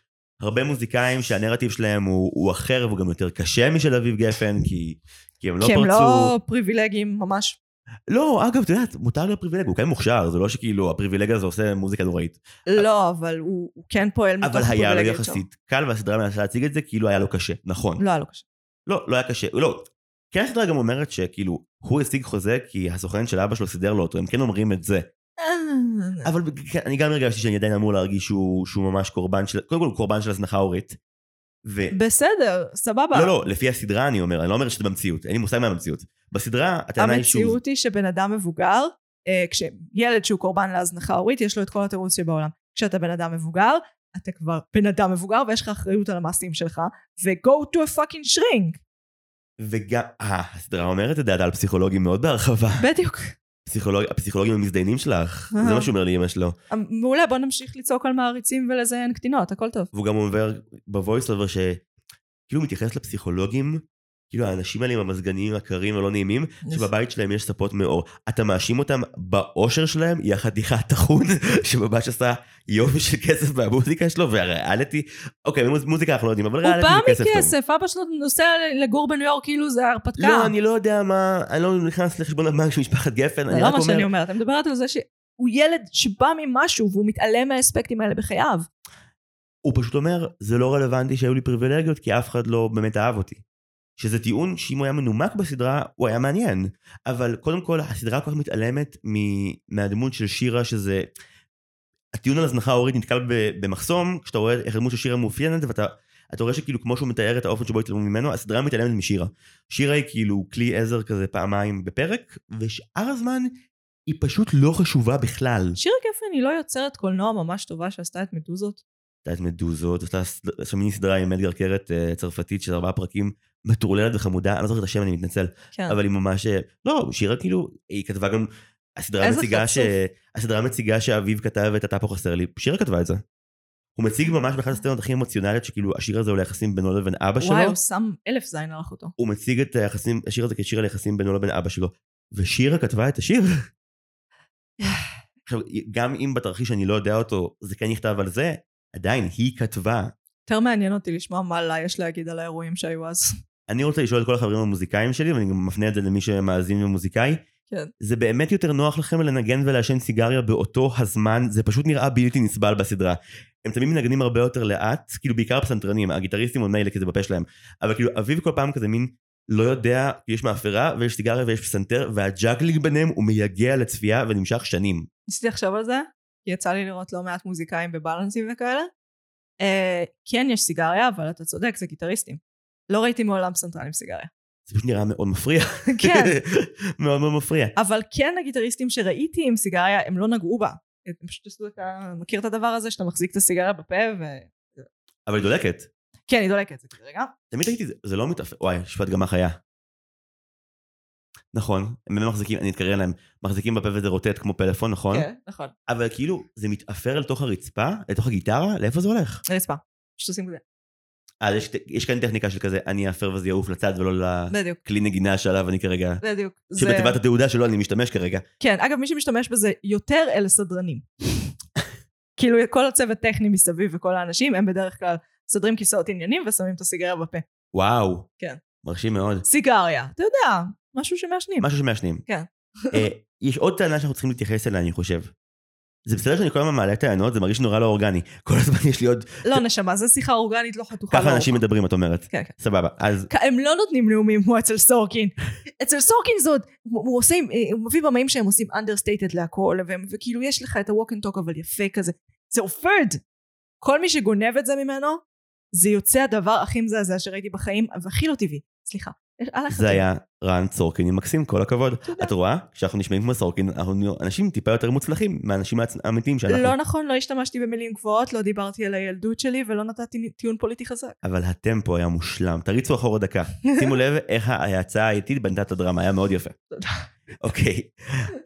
הרבה מוזיקאים שהנרטיב שלהם הוא, הוא אחר והוא גם יותר קשה משל אביב גפן כי, כי הם לא כי פרצו. הם לא פריבילגיים ממש. לא אגב את יודעת מותר להיות פריבילג הוא כן מוכשר זה לא שכאילו הפריבילג הזה עושה מוזיקה נוראית. לא, אבל הוא הוא כן פועל מתוך אבל היה לו. יחסית קל והסדרה מנסה להציג את זה כאילו היה לו קשה נכון. לא היה לו קשה. לא, לא היה קשה, לא. כן הסדרה גם אומרת שכאילו, הוא השיג חוזה כי הסוכן של אבא שלו סידר לו אותו, הם כן אומרים את זה. אבל כן, אני גם הרגשתי שאני עדיין אמור להרגיש שהוא, שהוא ממש קורבן של, קודם כל הוא קורבן של הזנחה הורית. ו... בסדר, סבבה. לא, לא, לפי הסדרה אני אומר, אני לא אומר שזה במציאות, אין לי מושג מהמציאות. בסדרה, הטענה היא שהוא... המציאות היא שבן אדם מבוגר, אה, כשילד שהוא קורבן להזנחה הורית, יש לו את כל התירוץ שבעולם. כשאתה בן אדם מבוגר, אתה כבר בן אדם מבוגר ויש לך אחריות על המעשים שלך, ו-go to a fucking shrink. וגם, אה, הסדרה אומרת את דעתה על פסיכולוגים מאוד בהרחבה. בדיוק. פסיכולוג, הפסיכולוגים המזדיינים שלך, אה. זה מה שאומר לי אמא שלו. מעולה, בוא נמשיך לצעוק על מעריצים ולזיין קטינות, הכל טוב. והוא גם אומר ב voice over שכאילו מתייחס לפסיכולוגים, כאילו האנשים האלה עם המזגנים הקרים הלא נעימים, שבבית שלהם יש ספות מעור. אתה מאשים אותם באושר שלהם, יא חתיכת טחון, שממש עשה יופי של כסף מהמוזיקה שלו, והריאליטי, אוקיי, מוז- מוזיקה אנחנו לא יודעים, אבל הוא ריאליטי בא זה כסף טוב. מכסף, אבא שלו נוסע לגור בניו יורק כאילו זה הרפתקה. לא, אני לא יודע מה, אני לא נכנס לחשבון הבנק של משפחת גפן, זה אני לא רק מה שאני אומר, אומרת, אני מדברת על זה שהוא ילד שבא ממשהו והוא מתעלם מהאספקטים האלה בחייו. הוא פשוט אומר, זה לא רלוונטי שהיו לי פריבילגיות, כי אף אחד לא באמת אהב אותי. שזה טיעון שאם הוא היה מנומק בסדרה, הוא היה מעניין. אבל קודם כל, הסדרה כל כך מתעלמת מהדמות של שירה, שזה... הטיעון על הזנחה ההורית נתקל במחסום, כשאתה רואה איך הדמות של שירה מאופיינת, ואתה אתה רואה שכאילו כמו שהוא מתאר את האופן שבו התעלמו ממנו, הסדרה מתעלמת משירה. שירה היא כאילו כלי עזר כזה פעמיים בפרק, ושאר הזמן היא פשוט לא חשובה בכלל. שירה גפן היא לא יוצרת קולנוע ממש טובה שעשתה את מדוזות. הייתה את מדוזות, עשתה שם מיני סדרה עם אדגר קרת אה, צרפתית של ארבעה פרקים, מטורללת וחמודה, אני לא זוכר את השם, אני מתנצל, כן. אבל היא ממש, אה, לא, שירה כאילו, היא כתבה גם, הסדרה מציגה, ש... הסדרה מציגה שאביב כתב את אתה פה חסר לי, שירה כתבה את זה. הוא מציג ממש באחת הסצנות הכי אמוציונליות שכאילו השיר הזה הוא ליחסים בינו לבין אבא שלו, וואי, הוא שם אלף זין על אחותו. הוא מציג את היחסים, השיר הזה כשיר ליחסים בינו לבין אבא שלו, ושירה כתבה את השיר. עכשיו, גם אם בתרחיש אני לא יודע אותו, זה כן נכתב על זה, עדיין היא כתבה יותר מעניין אותי לשמוע מה לה יש להגיד על האירועים שהיו אז. אני רוצה לשאול את כל החברים המוזיקאים שלי, ואני גם מפנה את זה למי שמאזין ומוזיקאי. כן. זה באמת יותר נוח לכם לנגן ולעשן סיגריה באותו הזמן, זה פשוט נראה בלתי נסבל בסדרה. הם תמיד מנגנים הרבה יותר לאט, כאילו בעיקר הפסנתרנים, הגיטריסטים עוד מילא כי זה בפה שלהם, אבל כאילו אביב כל פעם כזה מין לא יודע, יש מאפרה ויש סיגריה ויש פסנתר, והג'אגלינג ביניהם הוא מייגע לצפייה ונמשך שנים. ניסיתי לחשוב על זה, כי יצא לי לראות לא מעט מוזיקאים בבלנסים וכאלה. אה, כן יש סיגריה, אבל אתה צודק, זה גיטריסטים. לא ראיתי מעולם פסנתרן עם סיגריה. זה פשוט נראה מאוד מפריע. כן, מאוד מאוד מפריע. אבל כן הגיטריסטים שראיתי עם סיגריה, הם לא נגעו בה. הם פשוט עשו את ה... מכיר את הדבר הזה שאתה מחזיק את הסיגריה בפה ו... אבל היא דולקת. כן, היא דולקת, זה רגע. תמיד ראיתי, זה- זה לא מתאפר, וואי, שפת גמח היה. נכון, הם מחזיקים, אני אתקרר להם, מחזיקים בפה וזה רוטט כמו פלאפון, נכון? כן, נכון. אבל כאילו, זה מתאפר לתוך הרצפה, לתוך הגיטרה, לאיפה זה הולך? רצפה. פשוט עושים כזה. אז יש, יש כאן טכניקה של כזה, אני אפר וזה יעוף לצד ולא לכלי נגינה שעליו אני כרגע, בדיוק. זה... שבתיבת התעודה שלו אני משתמש כרגע. כן, אגב, מי שמשתמש בזה יותר אלה סדרנים. כאילו, כל הצוות טכני מסביב וכל האנשים, הם בדרך כלל מסדרים כיסאות עניינים ושמים את הסיגריה בפה. וואו. כן. מרשים מאוד. סיגריה, אתה יודע, משהו שמעשנים. משהו שמעשנים. כן. אה, יש עוד טענה שאנחנו צריכים להתייחס אליה, אני חושב. זה בסדר שאני כל הזמן מעלה טענות, זה מרגיש נורא לא אורגני. כל הזמן יש לי עוד... לא, נשמה, זו שיחה אורגנית לא חתוכה. ככה לא אנשים. מדברים, את אומרת. כן, כן. סבבה, אז הם לא נותנים נאומים כמו אצל סורקין. אצל סורקין עוד, הוא עושה, עם- הוא מביא במאים שהם עושים understated להכל, וכאילו יש לך את ה-walk and talk אבל יפה כזה. זה עופרד. כל מי שגונב את זה ממנו, זה יוצא הדבר הכי מזעזע שראיתי בחיים, והכי לא טבעי. סליחה. זה היה רן סורקין עם מקסים, כל הכבוד. את רואה? כשאנחנו נשמעים כמו סורקין, אנחנו אנשים טיפה יותר מוצלחים מהאנשים האמיתיים שאנחנו. לא נכון, לא השתמשתי במילים גבוהות, לא דיברתי על הילדות שלי ולא נתתי טיעון פוליטי חזק. אבל הטמפו היה מושלם. תריצו אחורה דקה. שימו לב איך ההאצה האיטית בנתה את הדרמה, היה מאוד יפה. אוקיי,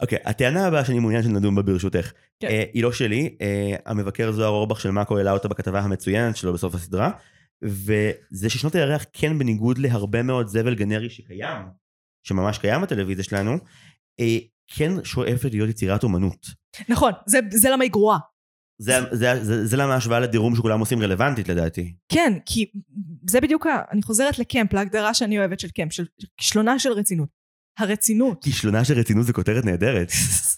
אוקיי, הטענה הבאה שאני מעוניין שנדון בה ברשותך, כן. אה, היא לא שלי, אה, המבקר זוהר אורבך של מאקו העלה אותה בכתבה המצוינת שלו בסוף הסדרה, וזה ששנות הירח כן בניגוד להרבה מאוד זבל גנרי שקיים, שממש קיים בטלוויזיה שלנו, אה, כן שואפת להיות יצירת אומנות. נכון, זה- זה למה היא גרועה. זה, זה, זה, זה למה ההשוואה לדירום שכולם עושים רלוונטית לדעתי. כן, כי זה בדיוק, אני חוזרת לקמפ, להגדרה שאני אוהבת של קמפ, של כישלונה של רצינות. הרצינות. כישלונה של רצינות זה כותרת נהדרת.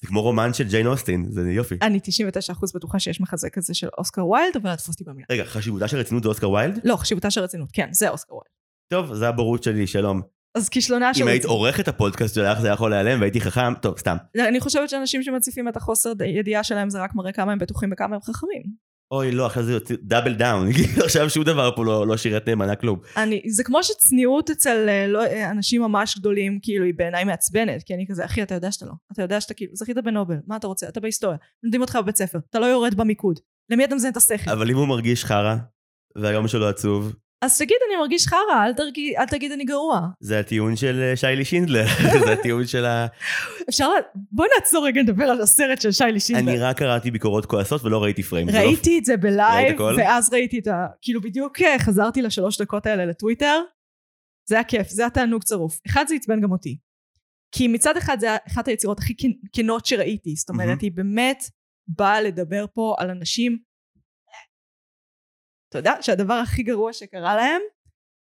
זה כמו רומן של ג'יין אוסטין, זה יופי. אני 99% בטוחה שיש מחזה כזה של אוסקר ויילד, אבל תפוס אותי במילה. רגע, חשיבותה של רצינות זה אוסקר ויילד? לא, חשיבותה של רצינות, כן, זה אוסקר ויילד. טוב, זה הבורות שלי, שלום. אז כישלונה של אם היית. עורכת הפודקאסט שלך זה היה יכול להיעלם והייתי חכם, טוב, סתם. אני חושבת שאנשים שמציפים את החוסר ידיעה שלהם זה רק מראה כמה הם בטוחים וכמה הם חכמים. אוי, לא, אחרי זה יוצא double down. עכשיו שום דבר פה לא לא שירת נאמנה כלום. אני, זה כמו שצניעות אצל אה, לא, אה, אנשים ממש גדולים, כאילו, היא בעיניי מעצבנת, כי אני כזה, אחי, אתה יודע שאתה לא. אתה יודע שאתה כאילו, זכית בנובל, מה אתה רוצה? אתה בהיסטוריה. לומדים אותך בבית ספר, אתה לא יורד במיקוד. למי אתה מזיין את השכל? אבל אם הוא מרגיש חרא, והיום שלו עצוב, אז תגיד, אני מרגיש חרא, אל, אל תגיד אני גרוע. זה הטיעון של אה, שי-לי שינדלר. זה הטיעון של ה... אפשר. בוא נעצור רגע לדבר על הסרט של שי-לי שינדלר. אני רק קראתי ביקורות כועסות ולא ראיתי פריים. לא- ראיתי את זה בלייב? ואז ראיתי את ה... כאילו בדיוק אה, חזרתי לשלוש דקות האלה לטוויטר, זה היה כיף, זה היה תענוג צרוף. אחד זה עצבן גם אותי. כי מצד אחד זה היה אחת היצירות הכי כנ- כנות שראיתי, זאת אומרת. היא באמת באה לדבר פה על אנשים, אתה יודע, שהדבר הכי גרוע שקרה להם,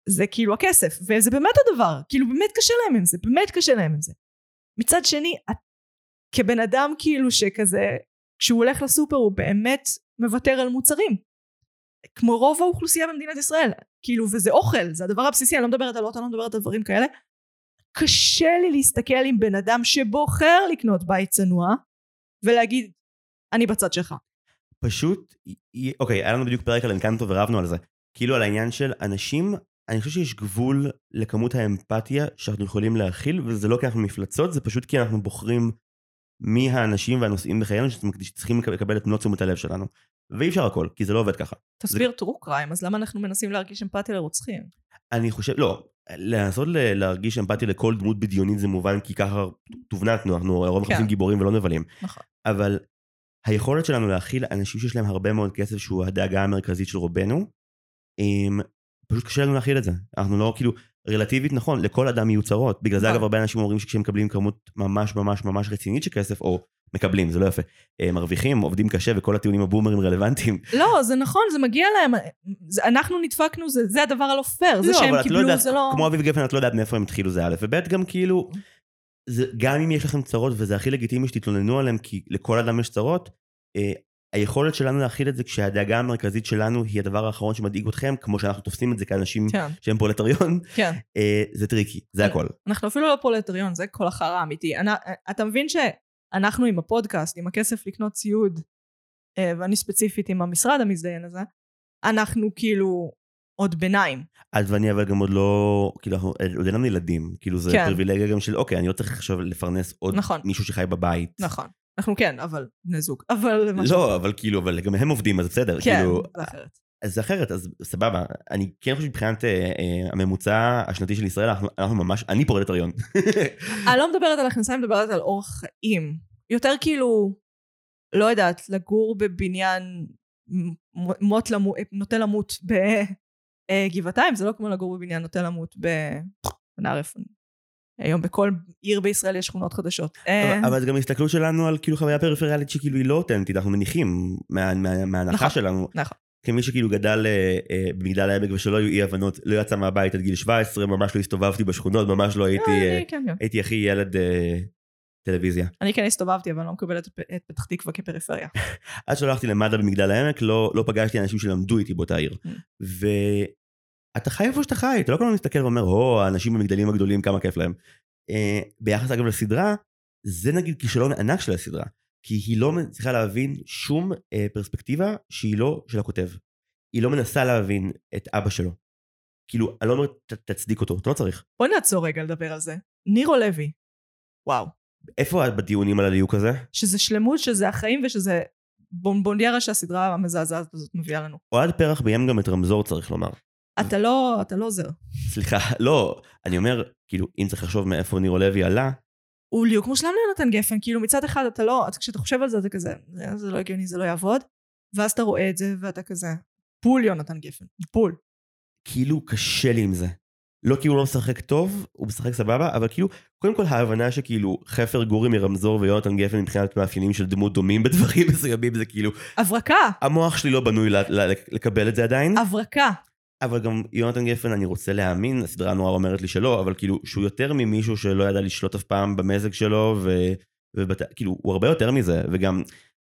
זה כאילו הכסף, וזה באמת הדבר, כאילו באמת קשה להם עם זה, באמת קשה להם עם זה. מצד שני, את, כבן אדם כאילו שכזה, כשהוא הולך לסופר הוא באמת מוותר על מוצרים. כמו רוב האוכלוסייה במדינת ישראל. כאילו, וזה אוכל, זה הדבר הבסיסי, אני לא מדברת על אוטו, אני לא מדברת על דברים כאלה. קשה לי להסתכל עם בן אדם שבוחר לקנות בית צנוע, ולהגיד, אני בצד שלך. פשוט, אוקיי, היה לנו בדיוק פרק על אנקנטו ורבנו על זה. כאילו על העניין של אנשים, אני חושב שיש גבול לכמות האמפתיה שאנחנו יכולים להכיל, וזה לא כי אנחנו מפלצות, זה פשוט כי אנחנו בוחרים מי האנשים והנושאים בחיינו שצריכים לקבל את מלוא תשומת הלב שלנו. ואי אפשר הכל, כי זה לא עובד ככה. תסביר טרו קריים, אז למה אנחנו מנסים להרגיש אמפתיה לרוצחים? אני חושב, לא, לנסות ל- להרגיש אמפתיה לכל דמות בדיונית זה מובן, כי ככה תובנתנו, אנחנו לרוב כן. מחפשים גיבורים ולא נבלים. נכון. אבל היכולת שלנו להכיל אנשים שיש להם הרבה מאוד כסף, שהוא הדאגה המרכזית של רובנו, הם, פשוט קשה לנו להכיל את זה. אנחנו לא, כאילו, רלטיבית נכון, לכל אדם יהיו צרות. בגלל זה נכון. אגב הרבה אנשים אומרים שכשהם מקבלים כמות ממש ממש ממש רצינית של כסף, או מקבלים, זה לא יפה, אה, מרוויחים, עובדים קשה וכל הטיעונים הבומרים רלוונטיים. לא, זה נכון, זה מגיע להם. זה, אנחנו נדפקנו, זה, זה הדבר הלא פייר. זה לא, שהם לא קיבלו, יודעת, זה לא... כמו אביב גפן, את לא יודעת מאיפה הם התחילו, זה א', וב', גם כאילו, זה, גם אם יש לכם צרות, וזה הכי לגיטימי שתתלוננו עליהם, כי לכל אדם יש צרות, אה, היכולת שלנו להכיל את זה כשהדאגה המרכזית שלנו היא הדבר האחרון שמדאיג אתכם, כמו שאנחנו תופסים את זה כאנשים כן, שהם פרולטריון, כן. אה, זה טריקי, זה הכל. אנחנו אפילו לא פרולטריון, זה כל החרא האמיתי. אני, אתה מבין שאנחנו עם הפודקאסט, עם הכסף לקנות ציוד, אה, ואני ספציפית עם המשרד המזדיין הזה, אנחנו כאילו עוד ביניים. את ואני אבל גם עוד לא, כאילו, אנחנו- עוד אין לנו ילדים, כאילו זה כן. פריבילגיה גם של, אוקיי, אני לא צריך עכשיו לפרנס עוד נכון. מישהו שחי בבית. נכון. אנחנו כן, אבל בני זוג. אבל... משהו לא, אחר. אבל כאילו, אבל גם הם עובדים, אז בסדר, כן, כאילו, זה אחרת. אז זה אחרת, אז סבבה. אני כן חושב מבחינת אה, אה, הממוצע השנתי של ישראל, אנחנו, אנחנו ממש, אני פרולטריון. אני לא מדברת על הכנסה, אני מדברת על אורח חיים. יותר כאילו, לא יודעת, לגור בבניין מ- מוט למו, נוטה למות בגבעתיים, זה לא כמו לגור בבניין נוטה למות בנערף. היום בכל עיר בישראל יש שכונות חדשות. אה, אבל, זה גם הסתכלות שלנו על כאילו חוויה פריפריאלית שכאילו היא לא אותנטית, אנחנו מניחים מה, מה, מההנחה נכון, שלנו. נכון. כמי שכאילו גדל אה, אה, במגדל העמק ושלא היו אי הבנות, לא יצא מהבית עד גיל 17, ממש לא הסתובבתי בשכונות, ממש לא הייתי, אה, אה, כן. הייתי הכי ילד, אה, טלוויזיה. אני כן הסתובבתי, אבל אני לא מקבלת את פתח תקווה כפריפריה. עד שהלכתי למד"א במגדל העמק, לא, לא פגשתי אנשים שלמדו איתי באותה עיר. Mm. ואתה חי איפה שאתה חי, אתה לא כל הזמן מסתכל ואומר, הו, האנשים במגדלים הגדולים, כמה כיף להם. אה, ביחס אגב לסדרה, זה נגיד כישלון ענק של הסדרה. כי היא לא מצליחה להבין שום אה, פרספקטיבה שהיא לא של הכותב. היא לא מנסה להבין את אבא שלו. כאילו, אני לא אומר, תצדיק אותו, אתה לא צריך. בוא נעצור רגע לדבר על זה. נירו לוי. וואו. איפה את בדיונים על הליהוק הזה? שזה שלמות, שזה החיים ושזה בונבוניירה שהסדרה המזעזעת הזאת מביאה לנו. אוהד פרח ביים גם את רמזור, צריך לומר. אתה לא, אתה לא עוזר. סליחה, לא, אני אומר, כאילו, אם צריך לחשוב מאיפה נירו לוי עלה, הוא ליהוק מושלם ליונתן גפן, כאילו מצד אחד אתה לא, כשאתה חושב על זה אתה כזה, "זה- זה לא הגיוני, זה לא יעבוד, ואז אתה רואה את זה ואתה כזה, בול יונתן גפן, בול. כאילו קשה לי עם זה. לא כי הוא לא משחק טוב, הוא משחק סבבה, אבל כאילו, קודם כל ההבנה שכאילו חפר גורי מרמזור ויונתן גפן מבחינת מאפיינים של דמות דומים בדברים מסוימים, זה כאילו, הברקה, המוח שלי לא בנוי לקבל את זה עדיין, הברקה. אבל גם יונתן גפן, אני רוצה להאמין, הסדרה נורא אומרת לי שלא, אבל כאילו, שהוא יותר ממישהו שלא ידע לשלוט אף פעם במזג שלו, ו... ובת... כאילו, הוא הרבה יותר מזה, וגם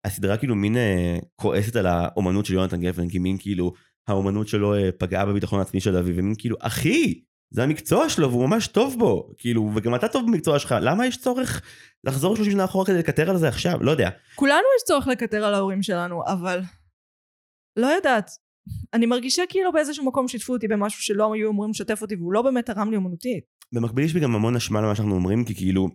הסדרה כאילו מין אה, כועסת על האומנות של יונתן גפן, כי מין כאילו, האומנות שלו אה, פגעה בביטחון העצמי של אביו, ומין כאילו, אחי, זה המקצוע שלו והוא ממש טוב בו, כאילו, וגם אתה טוב במקצוע שלך, למה יש צורך לחזור 30 שנה אחורה כדי לקטר על זה עכשיו? לא יודע. כולנו יש צורך לקטר על ההורים שלנו, אבל לא יודעת. אני מרגישה כאילו באיזשהו מקום שיתפו אותי במשהו שלא היו אמורים לשתף אותי, והוא לא באמת תרם לי אומנותית. במקביל יש בי גם המון אשמה למה שאנחנו אומרים, כי כאילו,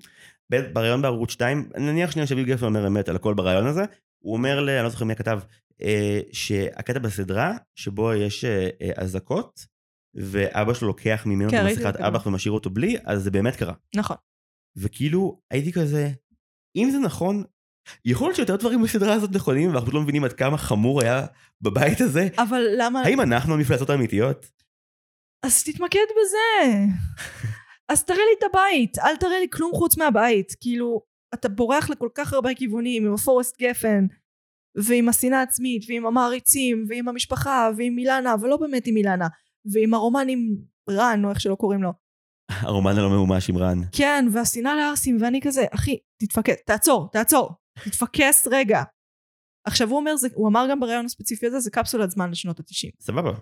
בריאיון בערוץ 2, נניח שנייה שאביב גפן אומר אמת על הכל בריאיון הזה, הוא אומר, ל, אני לא זוכר מי הכתב, אה, שהקטע בסדרה, שבו יש אה, אה, אזעקות, ואבא שלו לוקח ממנו כן, את מסכת. אב"ח ומשאיר אותו בלי, אז זה באמת קרה. נכון. וכאילו, הייתי כזה, אם זה נכון, יכול להיות שיותר דברים בסדרה הזאת נכונים, ואנחנו לא מבינים עד כמה חמור היה בבית הזה. אבל למה... האם אנחנו המפלצות האמיתיות? אז תתמקד בזה. אז תראה לי את הבית, אל תראה לי כלום חוץ מהבית. כאילו, אתה בורח לכל כך הרבה כיוונים, עם הפורסט גפן, ועם השנאה העצמית, ועם המעריצים, ועם המשפחה, ועם אילנה, אבל לא באמת עם אילנה, ועם הרומן עם רן, או איך שלא קוראים לו. הרומן הלא ממומש עם רן. כן, והשנאה לערסים, ואני כזה, אחי, תתפקס, תעצור, תעצור, תתפקס רגע. עכשיו הוא אומר, זה, הוא אמר גם בריאיון הספציפי הזה, זה קפסולת זמן לשנות ה-90. סבבה.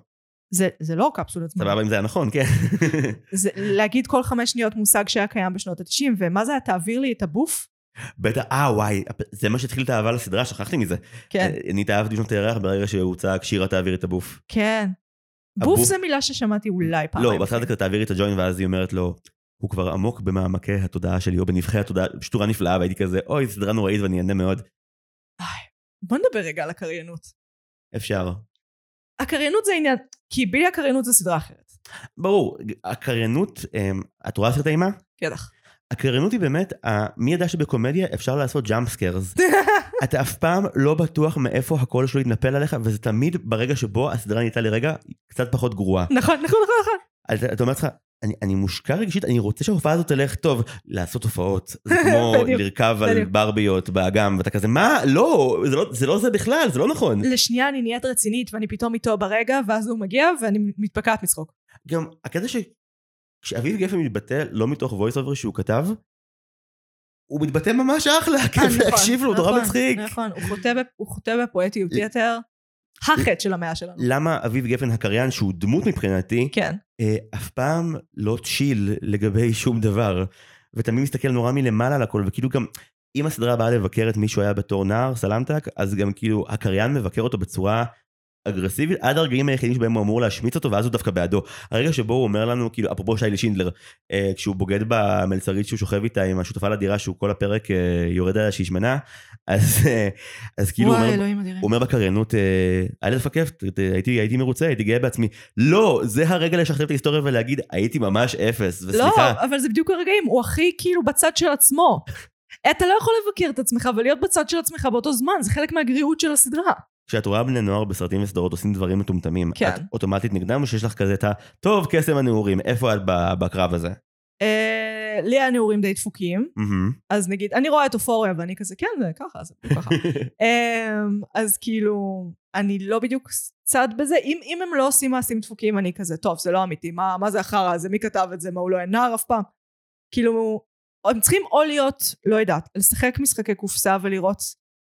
זה, זה לא קפסולת זמן. סבבה אם זה היה נכון, כן. זה להגיד כל חמש שניות מושג שהיה קיים בשנות ה-90, ומה זה היה? תעביר לי את הבוף? בטח, אה וואי, זה מה שהתחיל את האהבה לסדרה, שכחתי מזה. כן, אה, אני התאהבתי בשנות הירח ברגע שהוא צעק שירה תעביר את הבוף. כן. בוף זה מילה ששמעתי אולי פעמיים. לא, בהתחלה זה כזה תעבירי את הג'וינט, ואז היא אומרת לו, הוא כבר עמוק במעמקי התודעה שלי, או בנבחי התודעה, פשוט תורה נפלאה, והייתי כזה, אוי, סדרה נוראית ואני אהנה מאוד. בוא נדבר רגע על הקריינות. אפשר. הקריינות זה עניין, כי בלי הקריינות זה סדרה אחרת. ברור, הקריינות, אמ, את רואה סרטי אימה? בטח. הקריינות היא באמת, מי ידע שבקומדיה אפשר לעשות jump scares? אתה אף פעם לא בטוח מאיפה הקול שלו יתנפל עליך, וזה תמיד ברגע שבו הסדרה נהייתה לרגע קצת פחות גרועה. נכון, נכון, נכון, נכון. אז אתה אומר לעצמך, אני, אני מושקע רגשית, אני רוצה שההופעה הזאת תלך טוב. לעשות הופעות, זה כמו לרכב על. ברביות באגם, ואתה כזה, מה? לא זה, לא, זה לא זה בכלל, זה לא נכון. לשנייה אני נהיית רצינית ואני פתאום איתו ברגע, ואז הוא מגיע ואני מתפקעת מצחוק. גם הקטע ש... כשאביב גפן מתבטא לא מתוך voice over שהוא כתב, הוא מתבטא ממש אחלה, אה, כיף נכון, להקשיב לו, נורא נכון, מצחיק. נכון, הוא חוטא בפ- הוא חוטא בפואטיות יתר. החטא של המאה שלנו. למה אביב גפן הקריין, שהוא דמות מבחינתי, כן. אה, אף פעם לא צ'יל לגבי שום דבר, ותמיד מסתכל נורא מלמעלה על הכל, וכאילו גם, אם הסדרה באה לבקר את מי שהוא היה בתור נער, סלמתק, אז גם כאילו, הקריין מבקר אותו בצורה אגרסיבית, עד הרגעים היחידים שבהם הוא אמור להשמיץ אותו, ואז הוא דווקא בעדו. הרגע שבו הוא אומר לנו, כאילו, אפרופו שיילי שינדלר, אה, כשהוא בוגד במלצרית שהוא שוכב איתה עם השותפה לדירה, שהוא כל הפרק אה, יורד עליה שהיא שמנה, אז, אה, אז כאילו, הוא וואי, אומר. הוא אומר בקריינות, אה, היה לפקף, ת- הייתי, הייתי מרוצה, הייתי גאה בעצמי. לא, זה הרגע לשכתב את ההיסטוריה ולהגיד, הייתי ממש אפס, לא, וסליחה. אבל זה בדיוק הרגעים, הוא הכי כאילו בצד של עצמו. אתה לא יכול לבקר את עצמך ולהיות בצד של עצמך באותו זמן, זה חלק מהגריעות של הסדרה. כשאת רואה בני נוער בסרטים וסדרות עושים דברים מטומטמים, כן. את אוטומטית נגדם, או שיש לך כזה את ה... טוב, קסם הנעורים, איפה את בקרב הזה? אה, לי הנעורים די דפוקים. אז נגיד, אני רואה את אופוריה ואני כזה, כן, זה ככה, זה ככה. אמ, אז כאילו, אני לא בדיוק צד בזה. אם, אם הם לא עושים מעשים דפוקים, אני כזה, טוב, זה לא אמיתי, מה, מה זה החרא הזה, מי כתב את זה, מה, הוא לא היה נער אף פעם? כאילו, הם צריכים או להיות, לא יודעת, לשחק משחקי קופסה ולראות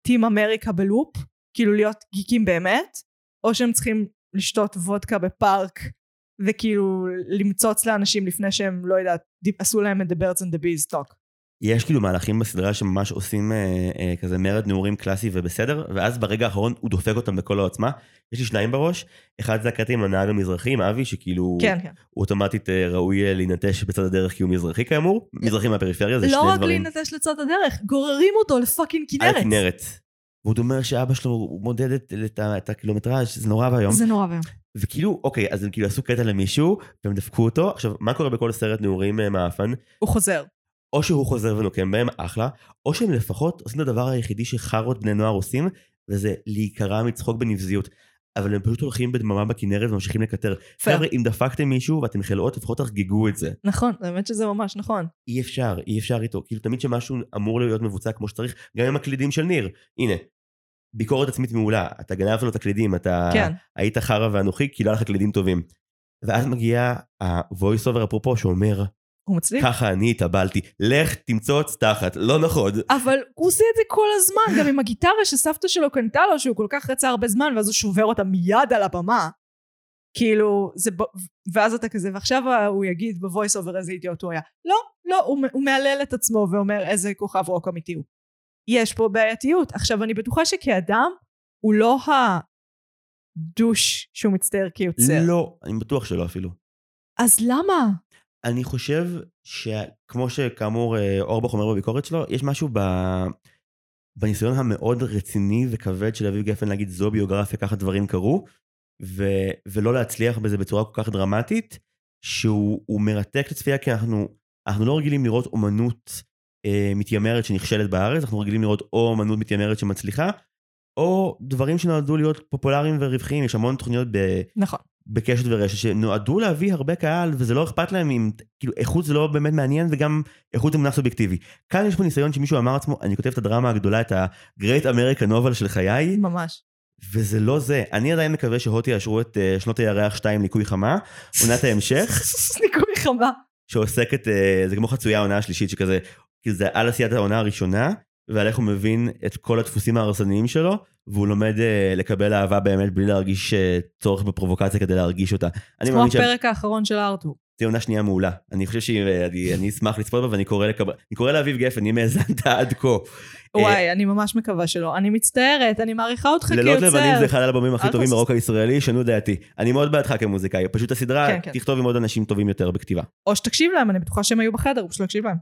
טים אמריקה בלופ, כאילו להיות גיקים באמת, או שהם צריכים לשתות וודקה בפארק וכאילו למצוץ לאנשים לפני שהם, לא יודעת, עשו להם את The Birds and the Bees talk. יש כאילו מהלכים בסדרה שממש עושים אה, אה, כזה מרד נעורים קלאסי ובסדר, ואז ברגע האחרון הוא דופק אותם בכל העוצמה. יש לי שניים בראש, אחד זה הקטע עם הנהג המזרחי, עם אבי, שכאילו כן, כן. הוא אוטומטית אה, ראוי אה, להינטש בצד הדרך כי הוא מזרחי כאמור, מזרחי מהפריפריה, זה לא שני רק דברים. להינטש לצד הדרך, גוררים אותו לפאקינג על כנרת. והוא אומר שאבא שלו מודד את, את, את הקילומטראז', זה נורא ואיום. זה נורא ואיום. וכאילו, אוקיי, אז הם כאילו עשו קטע למישהו, והם דפקו אותו. עכשיו, מה קורה בכל סרט נעורים אה, מאפן? הוא חוזר. או שהוא חוזר ונוקם בהם, אחלה, או שהם לפחות עושים את הדבר היחידי שחארות בני נוער עושים, וזה להיקרע מצחוק בנבזיות. אבל הם פשוט הולכים בדממה בכנרת וממשיכים לקטר. חבר'ה, אם דפקתם מישהו ואתם חלאות, לפחות תחגגו את זה. נכון, האמת שזה ממש נכון. אי אפשר, אי אפשר איתו. כאילו, תמיד שמשהו אמור להיות מבוצע כמו שצריך, גם עם הקלידים של ניר. הנה, ביקורת עצמית מעולה. אתה גנבת לו את הקלידים, אתה כן. היית חרא ואנוכי, כי לא היה לך קלידים טובים. ואז מגיע ה-voice over אפרופו שאומר, הוא מצליח. ככה אני התאבלתי, לך תמצוץ תחת, לא נכון. אבל הוא עושה את זה כל הזמן, גם עם הגיטרה שסבתא שלו קנתה לו, שהוא כל כך רצה הרבה זמן, ואז הוא שובר אותה מיד על הבמה. כאילו, זה ב... ואז אתה כזה, ועכשיו הוא יגיד ב voice over איזה אידיוט הוא היה. לא, לא, הוא, הוא מהלל את עצמו ואומר איזה כוכב רוק אמיתי הוא. יש פה בעייתיות. עכשיו, אני בטוחה שכאדם, הוא לא ה douche שהוא מצטער כיוצר. לא, אני בטוח שלא אפילו. אז למה? אני חושב שכמו שכאמור אה, אורבך אומר בביקורת שלו, יש משהו ב... בניסיון המאוד רציני וכבד של אביב גפן להגיד זו ביוגרפיה, ככה דברים קרו, ו... ולא להצליח בזה בצורה כל כך דרמטית, שהוא הוא מרתק לצפייה כי אנחנו, אנחנו לא רגילים לראות אומנות אה, מתיימרת שנכשלת בארץ, אנחנו רגילים לראות או אומנות מתיימרת שמצליחה, או דברים שנועדו להיות פופולריים ורווחיים, יש המון תוכניות ב... נכון. בקשת ורשת שנועדו להביא הרבה קהל וזה לא אכפת להם אם כאילו איכות זה לא באמת מעניין וגם איכות זה מונח סובייקטיבי. כאן יש פה ניסיון שמישהו אמר לעצמו אני כותב את הדרמה הגדולה את ה-Great American Novel של חיי ממש. וזה לא זה. אני עדיין מקווה שהוט יאשרו את uh, שנות הירח 2 ליקוי חמה, עונת ההמשך ניקוי חמה. שעוסקת, uh, זה כמו חצויה העונה השלישית שכזה, כאילו זה על עשיית העונה הראשונה ועל איך הוא מבין את כל הדפוסים ההרסניים שלו והוא לומד uh, לקבל אהבה באמת בלי להרגיש uh, צורך בפרובוקציה כדי להרגיש אותה. כמו הפרק האחרון של ארתור. זו עונה שנייה מעולה. אני חושב שאני אני אשמח לצפות בה ואני קורא. אני קורא לאביב גפן, אם האזנת עד כה. וואי, אני ממש מקווה שלא. אני מצטערת, אני מעריכה אותך כיוצר. לילות לבנים זה אחד האלבומים הכי טובים ברוק הישראלי, שנו דעתי. אני מאוד בעדך כמוזיקאי, פשוט הסדרה כן, כן. תכתוב עם עוד אנשים טובים יותר בכתיבה. או שתקשיב להם, אני בטוחה שהם היו בחדר, פשוט לא הקשיב להם.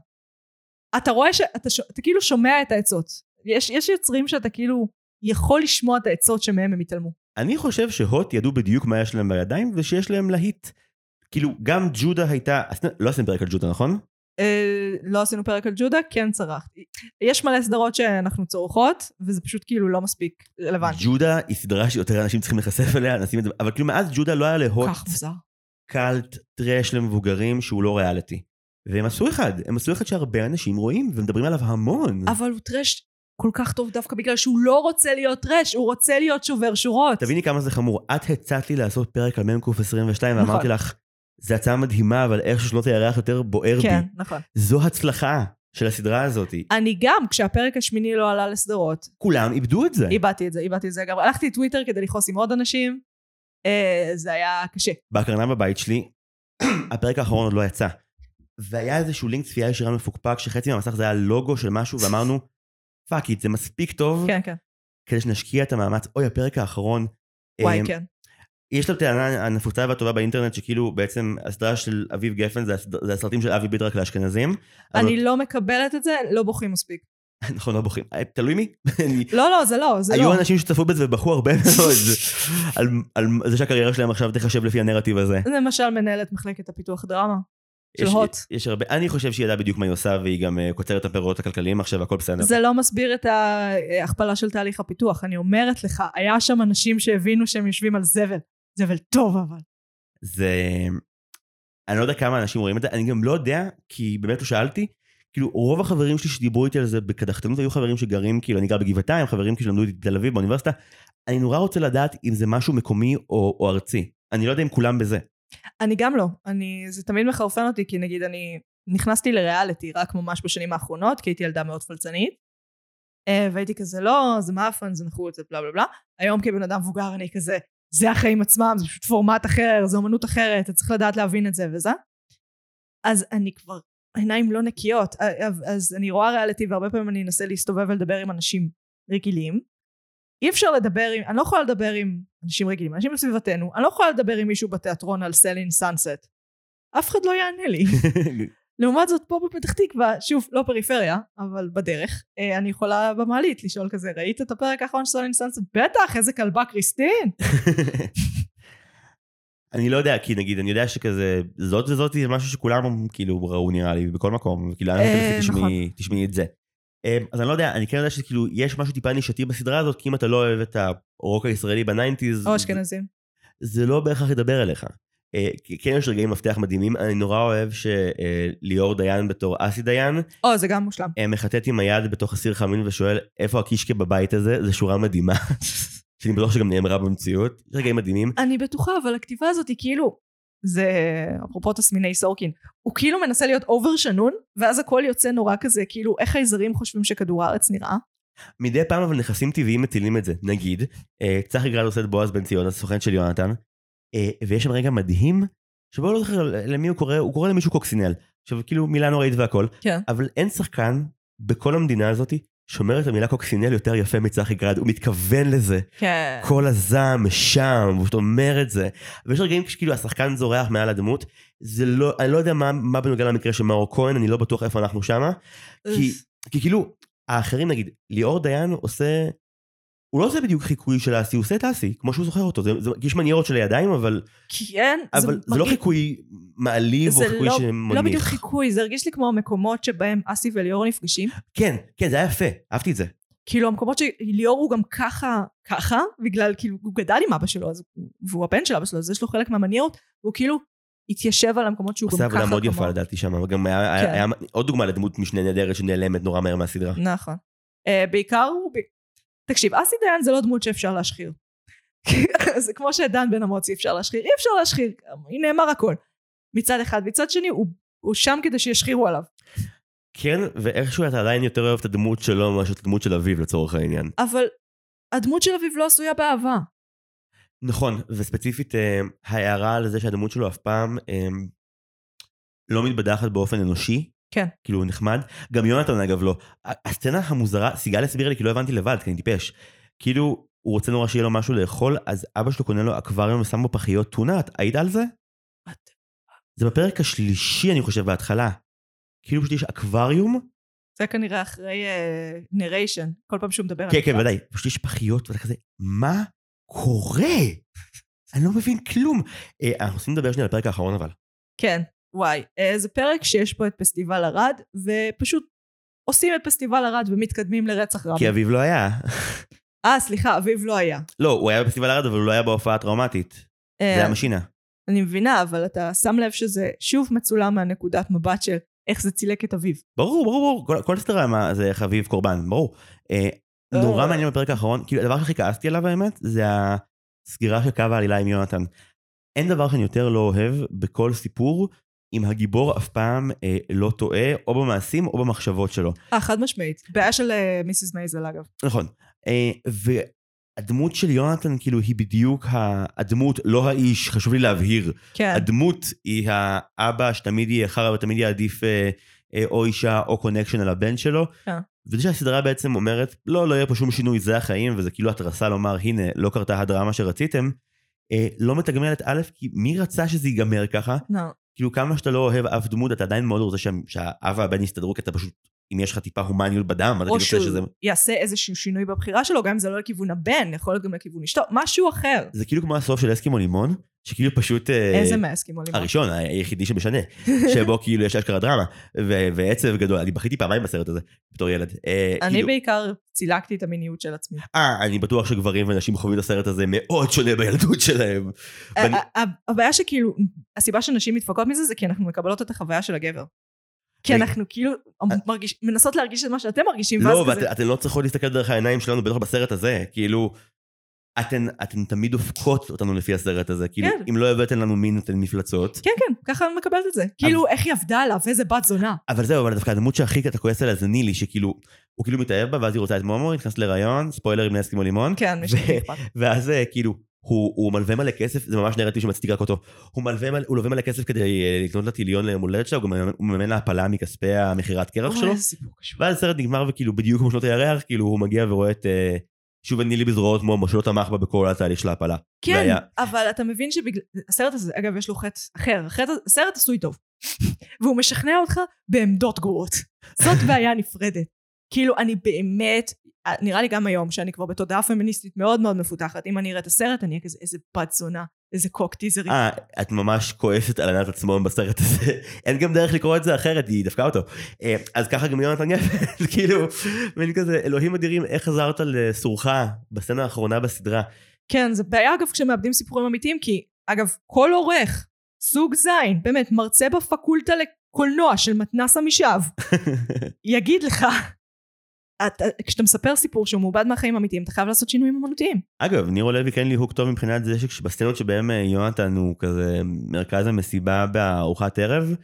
אתה רואה שאתה ש... אתה כאילו שומע את העצות. יש, יש יוצרים שאתה כאילו יכול לשמוע את העצות שמהם הם התעלמו. אני חושב שהוט ידעו בדיוק מה יש להם בידיים ושיש להם להיט. כאילו, גם ג'ודה הייתה... לא עשינו פרק על ג'ודה, נכון? אה, לא עשינו פרק על ג'ודה, כן צרחתי. יש מלא סדרות שאנחנו צורכות, וזה פשוט כאילו לא מספיק רלוונטי. ג'ודה היא סדרה שיותר אנשים צריכים להיחשף אליה, נשים את זה, אבל כאילו מאז ג'ודה לא היה להוט כך מוזר. קאלט טראש למבוגרים שהוא לא ריאליטי. והם עשו אחד, הם עשו אחד שהרבה אנשים רואים ומדברים עליו המון. אבל הוא טרש כל כך טוב דווקא בגלל שהוא לא רוצה להיות טרש, הוא רוצה להיות שובר שורות. תביני כמה זה חמור. את הצעת לי לעשות פרק על מ"ק 22 נכון. ואמרתי לך, זו הצעה מדהימה, אבל איך ששנות הירח יותר בוער כן, בי. נכון. זו הצלחה של הסדרה הזאת. אני גם, כשהפרק השמיני לא עלה לסדרות, כולם איבדו את זה. איבדתי את זה, איבדתי את זה גם. הלכתי לטוויטר כדי לכעוס עם עוד אנשים, אה, זה היה קשה. בהקרנה בבית שלי, הפרק האחרון עוד לא יצא. והיה איזשהו לינק צפייה ישירה מפוקפק, שחצי מהמסך זה היה לוגו של משהו, ואמרנו, fuck it, זה מספיק טוב, כן, כן. כדי שנשקיע את המאמץ. אוי, הפרק האחרון. וואי, אמ, כן. יש את הטענה הנפוצה והטובה באינטרנט שכאילו בעצם הסדרה של אביב גפן זה, הסד... זה הסרטים של אבי ביט רק לאשכנזים. אבל- אני לא מקבלת את זה, לא בוכים מספיק. נכון, לא בוכים. אה, תלוי מי. לא, לא, זה לא, זה היו לא. אנשים שצפו בזה ובכו הרבה מאוד על, על זה שהקריירה שלהם עכשיו תחשב לפי הנרטיב הזה. למשל מנהלת מחלקת הפיתוח דרמה. של יש- הוט. יש הרבה, אני חושב שהיא ידעה בדיוק מה היא עושה והיא גם אה, קוצרת את הפירות הכלכליים עכשיו הכל בסדר. זה לא מסביר את ההכפלה של תהליך הפיתוח. אני אומרת לך, היה שם אנשים שהבינו שהם יושבים על זבל. זבל טוב אבל. זה... אני לא יודע כמה אנשים רואים את זה, אני גם לא יודע, כי באמת לא שאלתי, כאילו רוב החברים שלי שדיברו איתי על זה בקדחתנות היו חברים שגרים, כאילו אני גר בגבעתיים, חברים כאילו למדו איתי בתל אביב באוניברסיטה, אני נורא רוצה לדעת אם זה משהו מקומי או, או ארצי. אני לא יודע אם כולם בזה. אני גם לא. אני, זה תמיד מחרפן אותי, כי נגיד אני נכנסתי לריאליטי רק ממש בשנים האחרונות, כי הייתי ילדה מאוד פלצנית. אה, והייתי כזה, לא, זה מאפן, זה נחות, זה בלה בלה בלה. היום כבן אדם מבוגר אני כזה, זה החיים עצמם, זה פשוט פורמט אחר, זה אומנות אחרת, אתה צריך לדעת להבין את זה וזה. אז אני כבר, עיניים לא נקיות. אה, אז אני רואה ריאליטי והרבה פעמים אני אנסה להסתובב ולדבר עם אנשים רגילים. אי אפשר לדבר עם, אני לא יכולה לדבר עם אנשים רגילים, אנשים בסביבתנו, אני לא יכולה לדבר עם מישהו בתיאטרון על סלין סאנסט. אף אחד לא יענה לי. לעומת זאת פה בפתח תקווה, שוב, לא פריפריה, אבל בדרך, אה, אני יכולה במעלית לשאול כזה, ראית את הפרק האחרון של סלין סאנסט? בטח, איזה כלבה קריסטין. אני לא יודע, כי נגיד, אני יודע שכזה, זאת וזאת זה משהו שכולם כאילו ראו נראה לי בכל מקום, כאילו, אני לא נכון. תשמעי את זה. אמ, אז אני לא יודע, אני כן יודע שכאילו, יש משהו טיפה נישתי בסדרה הזאת, כי אם אתה לא אוהב את הרוק הישראלי ב nineties... או אשכנזים. זה לא בהכרח ידבר אליך. אה, כן יש רגעים מפתח מדהימים, אני נורא אוהב שליאור דיין בתור אסי דיין. או, זה גם מושלם. אה, מחטט עם היד בתוך הסיר חמין ושואל, איפה הקישקה בבית הזה? זו שורה מדהימה. שאני בטוח שגם נאמרה במציאות. יש רגעים מדהימים. אני בטוחה, אבל הכתיבה הזאת היא כאילו, זה אפרופו תסמיני סורקין, הוא כאילו מנסה להיות over שנון, ואז הכל יוצא נורא כזה, כאילו איך חייזרים חושבים שכדור הארץ נראה. מדי פעם אבל נכסים טבעיים מטילים את זה. נגיד, אה, צחי גרל עושה את בועז בן ציון, הסוכן של יונתן, אה, ויש שם רגע מדהים, שבו לא זוכר למי הוא קורא, הוא קורא למישהו קוקסינל. עכשיו כאילו מילה נוראית והכל, כן. אבל אין שחקן בכל המדינה הזאתי שומר את המילה קוקסינל יותר יפה מצחי גרד, הוא מתכוון לזה. כן. כל הזעם שם, הוא אומר את זה. ויש רגעים כשכאילו השחקן זורח מעל הדמות, זה לא, אני לא יודע מה, מה בנוגע למקרה של מאור כהן, אני לא בטוח איפה אנחנו שמה. כי, כי כאילו, האחרים נגיד, ליאור דיין עושה הוא לא עושה בדיוק חיקוי של אסי, הוא עושה את אסי, כמו שהוא זוכר אותו. זה, זה, יש מניירות של הידיים, אבל... כן. אבל זה, זה לא חיקוי מעליב או חיקוי לא, שמוניך. לא בדיוק חיקוי, זה הרגיש לי כמו המקומות שבהם אסי וליאור נפגשים. כן, כן, זה היה יפה, אהבתי את זה. כאילו המקומות שליאור הוא גם ככה, ככה, בגלל, כאילו, הוא גדל עם אבא שלו, אז, והוא הבן של אבא שלו, אז יש לו חלק מהמניירות, והוא כאילו התיישב על המקומות שהוא גם ככה. עושה עבודה מאוד יפה לדעתי שם, וגם היה, כן. היה, היה עוד דוגמה לדמות משנה נהדרת שנעלמת נורא מהר מהסדרה. נכון. Uh, בעיקר תקשיב, אסי דיין זה לא דמות שאפשר להשחיר. זה כמו שדן בן אמוצי אפשר להשחיר, אי אפשר להשחיר, היא נאמר הכל. מצד אחד, מצד שני הוא, הוא שם כדי שישחירו עליו. כן, ואיכשהו אתה עדיין יותר אוהב את הדמות שלו מאשר את הדמות של אביב לצורך העניין. אבל הדמות של אביב לא עשויה באהבה. נכון, וספציפית אה, ההערה על זה שהדמות שלו אף פעם אה, לא מתבדחת באופן אנושי, כן. כאילו נחמד. גם יונתן אגב לא. הסצנה המוזרה, סיגל הסבירה לי כי לא הבנתי לבד, כי אני טיפש. כאילו, הוא רוצה נורא שיהיה לו משהו לאכול, אז אבא שלו קונה לו אקווריום ושם בו פחיות טונה, את היית על זה? זה בפרק השלישי אני חושב בהתחלה. כאילו פשוט יש אקווריום. זה כנראה אחרי נריישן, uh, כל פעם שהוא מדבר כן, כן, ודאי. פשוט יש פחיות ואתה כזה, מה קורה? אני לא מבין כלום. Uh, אנחנו רוצים לדבר שנייה על הפרק האחרון אבל. כן. וואי, אה, זה פרק שיש פה את פסטיבל ערד, ופשוט עושים את פסטיבל ערד ומתקדמים לרצח רבין. כי אביב לא היה. אה, סליחה, אביב לא היה. לא, הוא היה בפסטיבל ערד, אבל הוא לא היה בהופעה הטראומטית. זה היה אה, משינה. אני מבינה, אבל אתה שם לב שזה שוב מצולם מהנקודת מבט של איך זה צילק את אביב. ברור, ברור, ברור. כל, כל סדרה זה איך אביב קורבן, ברור. אה, נורא מעניין בפרק האחרון, כאילו הדבר שהכי כעסתי עליו האמת, זה הסגירה של קו העלילה עם יונתן. אין דבר שאני יותר לא אוהב בכל סיפור אם הגיבור אף פעם אה, לא טועה, או במעשים או במחשבות שלו. אה, חד משמעית. בעיה של אה, מיסיס מייזל אגב. נכון. אה, והדמות של יונתן, כאילו, היא בדיוק הדמות, לא האיש, חשוב לי להבהיר. כן. הדמות היא האבא שתמיד יהיה חרא ותמיד יעדיף אה, אה, או אישה או connection על הבן שלו. כן. וזה שהסדרה בעצם אומרת, לא, לא יהיה פה שום שינוי, זה החיים, וזה כאילו התרסה לומר, הנה, לא קרתה הדרמה שרציתם. אה, לא מתגמלת א', כי מי רצה שזה ייגמר ככה? לא. כאילו כמה שאתה לא אוהב אף דמות, אתה עדיין מאוד רוצה שהאב והבן יסתדרו, כי אתה פשוט, אם יש לך טיפה הומניות בדם, אתה כאילו שזה... או שהוא יעשה איזשהו שינוי בבחירה שלו, גם אם זה לא לכיוון הבן, יכול להיות גם לכיוון אשתו, משהו אחר. זה כאילו כמו הסוף של אסקימו לימון, שכאילו פשוט... אה, איזה מאסקימו לימון? הראשון, היחידי שמשנה, שבו כאילו יש אשכרה דרמה, ועצב גדול, אני בכיתי פעמיים בסרט הזה, בתור ילד. אה, אני כאילו- בעיקר צילקתי את המיניות של עצמי. אה, אני בטוח שגברים ונשים חווים את הסרט הזה מאוד שונה בילדות שלהם. הבעיה שכאילו, הסיבה שנשים מתפקות מזה זה כי אנחנו מקבלות את החוויה של הגבר. כי אנחנו כאילו מנסות להרגיש את מה שאתם מרגישים, לא, ואתן לא צריכות להסתכל דרך העיניים שלנו, בטח בסרט הזה, כאילו... אתן, אתן תמיד דופקות אותנו לפי הסרט הזה. כאילו, כן. אם לא הבאתן לנו מין, אתן מפלצות. כן, כן, ככה אני מקבלת את זה. כאילו, איך היא עבדה עליו, איזה בת זונה. אבל זהו, אבל דווקא הדמות שהכי אתה כועס עליה זה נילי, שכאילו, הוא כאילו מתאהב בה, ואז היא רוצה את מומו, היא נכנסת להיריון, ספוילר עם נסקימו לימון. כן, מי ו-. ואז אה, כאילו, הוא, הוא מלווה מלא כסף, זה ממש נרטיב שמצדיק רק אותו. הוא מלווה הוא לווה מלא כסף כדי אה, לקנות לה טיליון ליום הולדת שלה, הוא גם מממן- לה הפלה מכספי המכירת קרח שלו. ואז הסרט נגמר וכאילו בדיוק כמו שנות הירח, כאילו הוא מגיע ורואה את אה, שוב את נילי בזרועות מומו, שלא תמך בה בכל התהליך של ההפלה. כן, והיה- אבל אתה מבין שבגלל... הסרט הזה, אגב, יש לו חטא אחר. החטא- הסרט עשוי טוב. והוא משכנע אותך בעמדות גרועות. זאת בעיה נפרדת. כאילו, אני באמת... נראה לי גם היום, שאני כבר בתודעה פמיניסטית מאוד מאוד מפותחת, אם אני אראה את הסרט, אני אהיה כזה, איזה בת זונה, איזה קוק טיזרית. אה, את ממש כועסת על ענת עצמון בסרט הזה. אין גם דרך לקרוא את זה אחרת, היא דפקה אותו. אה, אז ככה גם יונתן גפן, כאילו, מין כזה, אלוהים אדירים, איך חזרת לסורך בסצנה האחרונה בסדרה. כן, זה בעיה אגב כשמאבדים סיפורים אמיתיים, כי אגב, כל עורך, סוג זין, באמת, מרצה בפקולטה לקולנוע של מתנס עמישב, יגיד לך, אתה, כשאתה מספר סיפור שהוא מעובד מהחיים האמיתיים, אתה חייב לעשות שינויים אמנותיים. אגב, נירו לוי כן ליהוק טוב מבחינת זה שבסצנות שבהם אה, יונתן הוא כזה מרכז המסיבה בארוחת ערב,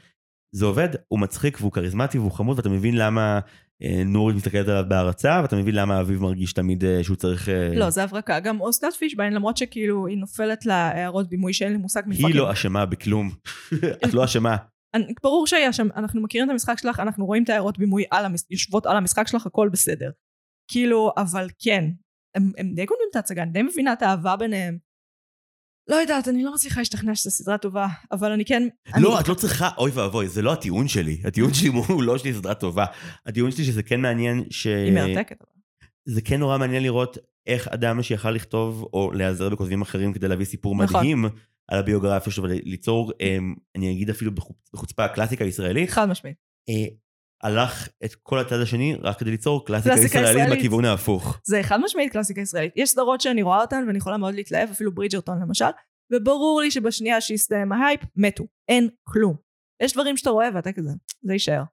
זה עובד, הוא מצחיק והוא כריזמטי והוא חמוד ואתה מבין למה אה, נורית מסתכלת עליו בהערצה ואתה מבין למה אביב מרגיש תמיד אה, שהוא צריך... לא, זה הברקה. גם אוסנת פישביין, למרות שכאילו היא נופלת להערות בימוי שאין לי מושג מפאקינג. היא לא אשמה בכלום. את לא אשמה. אני- ברור שהיה שם, אנחנו מכירים את המשחק שלך, אנחנו רואים את ההערות בימוי על המש... יושבות על המשחק שלך, הכל בסדר. כאילו, אבל כן, הם, הם די גונבים את ההצגה, אני די מבינה את האהבה ביניהם. לא יודעת, אני לא מצליחה להשתכנע שזו סדרה טובה, אבל אני כן... לא, אני... את לא צריכה, אוי ואבוי, זה לא הטיעון שלי. הטיעון שלי הוא לא שהיא סדרה טובה. הטיעון שלי שזה כן מעניין ש... היא מרתקת. זה כן נורא מעניין לראות איך אדם שיכל לכתוב או להיעזר בכותבים אחרים כדי להביא סיפור נכון. מדהים על הביוגרפיה שלו וליצור, אמ, אני אגיד אפילו בחוצ- בחוצפה הקלאסיקה הישראלית, חד משמעית. אה, הלך את כל הצד השני רק כדי ליצור קלאסיקה קלאסיקה ישראלית ישראלית. בכיוון ההפוך. זה חד משמעית קלאסיקה ישראלית. יש סדרות שאני רואה אותן ואני יכולה מאוד להתלהב, אפילו ברידג'רטון למשל, וברור לי שבשנייה שהסתיים ההייפ, מתו. אין כלום. יש דברים שאתה רואה ואתה כזה, זה יישאר.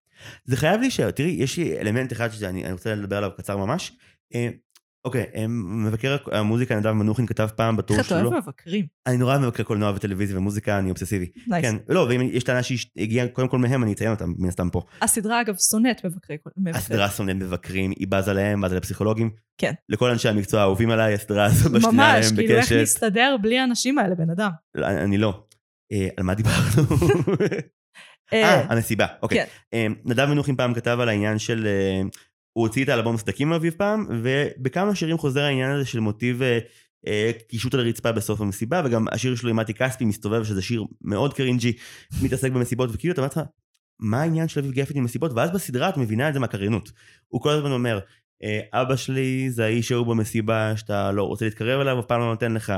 זה חייב להישאר. תראי, יש לי אלמנט אחד שאני אני רוצה לדבר עליו קצר ממש. אה, אוקיי, אה, מבקר המוזיקה נדב מנוחין כתב פעם בטור איך אתה שלו. אוהב מבקרים. אני נורא מבקר קולנוע וטלוויזיה ומוזיקה, אני אובססיבי. nice. כן, לא, ואם יש טענה שהגיעה קודם כל מהם, אני אציין אותם, מן הסתם פה. הסדרה אגב שונאת מבקרי מבקרים. הסדרה שונאת מבקרים, היא בזה להם, בזה לפסיכולוגים. כן. לכל אנשי המקצוע האהובים עליי, הסדרה הזו משנה ממש, להם כאילו איך בקשת. נסתדר בלי האנשים האלה, בן אדם. לא, אני לא. אה, על מה דיברנו? אה, אה, המסיבה, אוקיי. כן. אה, נדב מנוחין פעם כתב על העניין של... הוא הוציא את האלבום סדקים אביב פעם, ובכמה שירים חוזר העניין הזה של מוטיב אה, אה, קישוט על הרצפה בסוף המסיבה, וגם השיר שלו עם מתי כספי מסתובב, שזה שיר מאוד קרינג'י, מתעסק במסיבות, וכאילו אתה אומר לך, מה העניין של אביב גפן עם מסיבות? ואז בסדרה את מבינה את זה מהקריינות. הוא כל הזמן אומר, אה, אבא שלי זה האיש ההוא במסיבה שאתה לא רוצה להתקרב אליו, אף פעם לא נותן לך.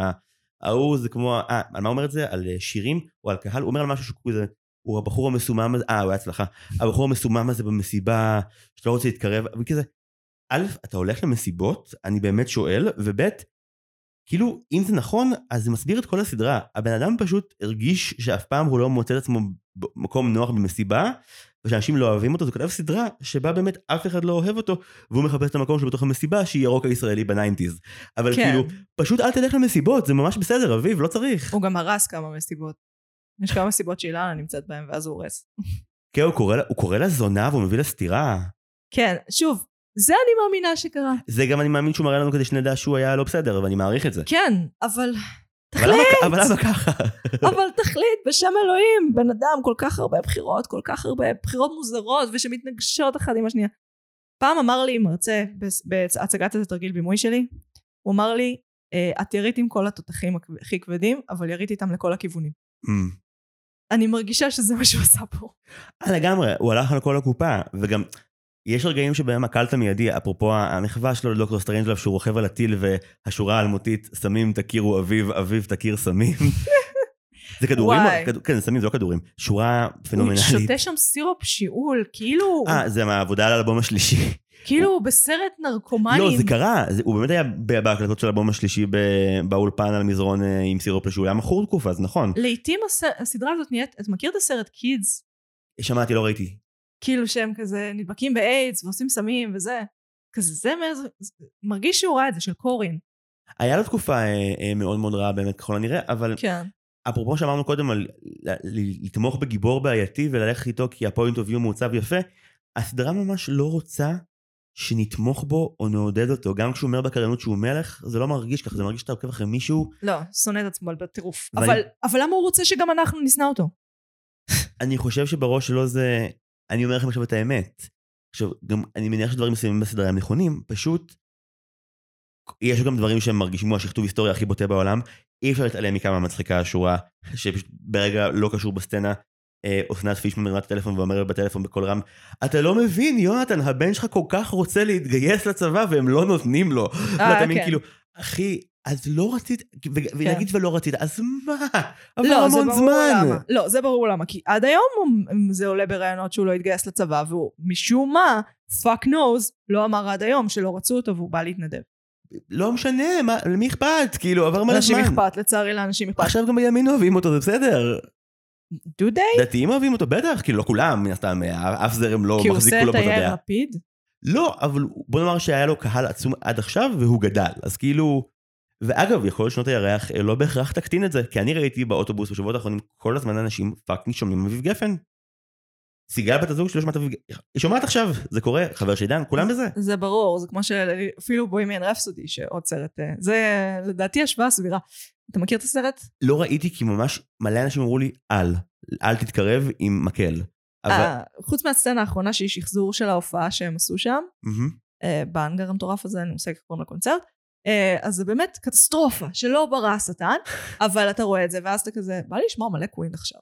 ההוא זה כמו, אה, על מה אומר את זה? על שירים או על קהל? הוא אומר על משהו שהוא כזה, הוא הבחור המסומם הזה, אה, הוא היה הצלחה. הבחור המסומם הזה במסיבה, שאתה לא רוצה להתקרב, וכזה, א', אתה הולך למסיבות, אני באמת שואל, וב', כאילו, אם זה נכון, אז זה מסביר את כל הסדרה. הבן אדם פשוט הרגיש שאף פעם הוא לא מוצא את עצמו במקום נוח במסיבה, ושאנשים לא אוהבים אותו, אז הוא כתב סדרה שבה באמת אף אחד לא אוהב אותו, והוא מחפש את המקום שלו בתוך המסיבה, שהיא ירוק הישראלי בניינטיז. אבל כן. כאילו, פשוט אל תלך למסיבות, זה ממש בסדר, אביב, לא צריך. הוא גם הרס כמה מסיבות. יש כמה מסיבות שאילנה נמצאת בהן, ואז הוא הורס. כן, הוא קורא הוא קורא לה זונה והוא מביא לה סטירה. כן, שוב, זה אני מאמינה שקרה. זה גם אני מאמין שהוא מראה לנו כדי שנדע שהוא היה לא בסדר, ואני מעריך את זה. כן, אבל... תחליט! אבל למה ככה? אבל תחליט, בשם אלוהים, בן אדם, כל כך הרבה בחירות, כל כך הרבה בחירות מוזרות ושמתנגשות אחת עם השנייה. פעם אמר לי מרצה בהצגת איזה תרגיל בימוי שלי, הוא אמר לי, "אה, את ירית עם כל התותחים הכ- הכי כבדים, אבל ירית איתם לכל הכיוונים. אני מרגישה שזה מה שהוא עשה פה. אה, לגמרי, הוא הלך על כל הקופה, וגם יש רגעים שבהם הקלט המיידי, אפרופו המחווה שלו לדוקטור סטרנג'לב, שהוא רוכב על הטיל והשורה האלמותית, סמים תכירו אביב, אביב תכיר סמים. זה כדורים? וואי. כן, זה סמים, זה לא כדורים. שורה הוא פנומנלית. שותה שם סירופ שיעול, כאילו, אה, זה מהעבודה על האלבום השלישי. כאילו הוא בסרט נרקומנים. לא, זה קרה, זה- הוא באמת היה בהקלטות של האלבום השלישי באולפן על מזרון אה, עם סירופ שהוא היה מכור תקופה, אז נכון. לעתים הס- הסדרה הזאת נהיית, אתה מכיר את הסרט קידס? שמעתי, לא ראיתי. כאילו שהם כזה נדבקים באיידס ועושים סמים וזה. כזה זה מרגיש שהוא ראה את זה של קורין. היה לו תקופה אה, אה, מאוד מאוד רעה באמת ככל הנראה, אבל כן. אפרופו שאמרנו קודם על לתמוך בגיבור בעייתי וללכת איתו כי ה point of view מעוצב יפה, הסדרה ממש לא רוצה שנתמוך בו או נעודד אותו. גם כשהוא אומר בקריינות שהוא מלך, זה לא מרגיש ככה, זה מרגיש שאתה עוקב אחרי מישהו. לא, שונא את עצמו בטירוף. ואני- אבל, אבל למה הוא רוצה שגם אנחנו נשנא אותו? אני חושב שבראש שלו זה... אני אומר לכם עכשיו את האמת. עכשיו, גם אני מניח שדברים מסוימים בסדרה הם נכונים, פשוט... יש גם דברים שהם מרגישים כמו השכתוב היסטוריה הכי בוטה בעולם. אי אפשר להתעלם מכמה מצחיקה השורה, שפשוט ברגע לא קשור בסצנה, אסנת פישמן מרימה את הטלפון ואומרת בטלפון בקול רם, אתה לא מבין, יונתן, הבן שלך כל כך רוצה להתגייס לצבא והם לא נותנים לו. ואתה מבין, כן. כאילו, אחי, אז לא רצית, ו- ולהגיד ולא רצית, אז מה? עבר מלא, המון זמן. למה. לא, זה ברור למה. כי עד היום זה עולה בראיונות שהוא לא התגייס לצבא, והוא משום מה, fuck knows, לא אמר עד היום שלא רצו אותו והוא בא להתנדב. לא משנה, מה, למי אכפת? כאילו, עבר מלא לאנשים זמן. אכפת, לצערי לאנשים אכפת. עכשיו גם בימין אוהבים אותו, זה בסדר. Do they? דתיים אוהבים אותו, בטח, כאילו לא כולם, מן הסתם, אה, אף זרם לא כי הוא מחזיק עושה כולו את היאיר. לפיד? לא, אבל בוא נאמר שהיה לו קהל עצום עד עכשיו, והוא גדל. אז כאילו... ואגב, יכול להיות שנות הירח אה, לא בהכרח תקטין את זה, כי אני ראיתי באוטובוס בשבועות האחרונים כל הזמן אנשים fucking שומעים אביב גפן. סיגל בת הזוג שלי לא שומעת אביב גפן, היא שומעת עכשיו, זה קורה, חבר שלי דן, כולם בזה. זה ברור, זה כמו שאפילו בוהמיאן רפסודי, שעוד סרט, אה, זה לדעתי השוואה סבירה. אתה מכיר את הסרט? לא ראיתי כי ממש מלא אנשים אמרו לי, אל, אל תתקרב עם מקל. אבל... אה, חוץ מהסצנה האחרונה שהיא שחזור של ההופעה שהם עשו שם, מהמם. אה, באנגר המטורף הזה, אני מושג איך קוראים לקונצרט, אה, אז זה באמת קטסטרופה, שלא ברא השטן, אבל אתה רואה את זה, ואז אתה כזה, בא לי לשמוע מלא קווין עכשיו.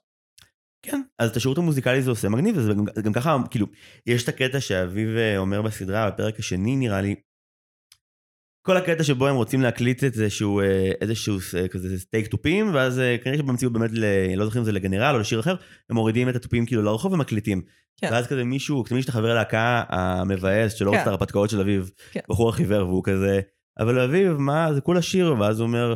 כן, אז את השירות המוזיקלי זה עושה מגניב, וזה גם, גם ככה, כאילו, יש את הקטע שאביב אה, אומר בסדרה, בפרק השני נראה לי, כל הקטע שבו הם רוצים להקליט את איזשהו, אה, איזשהו אה, כזה סטייק תופים, ואז אה, כנראה שבמציאות באמת, ל- לא זוכר אם זה לגנרל או לשיר אחר, הם מורידים את התופים כאילו לרחוב ומקליטים. כן. ואז כזה מישהו, כזה מישהו חבר הלהקה המבאס שלא כן. רוצה את ההרפתקאות של אביב, כן. בחור החיוור, והוא כזה, אבל אביב, מה, זה כולה שיר, ואז הוא אומר,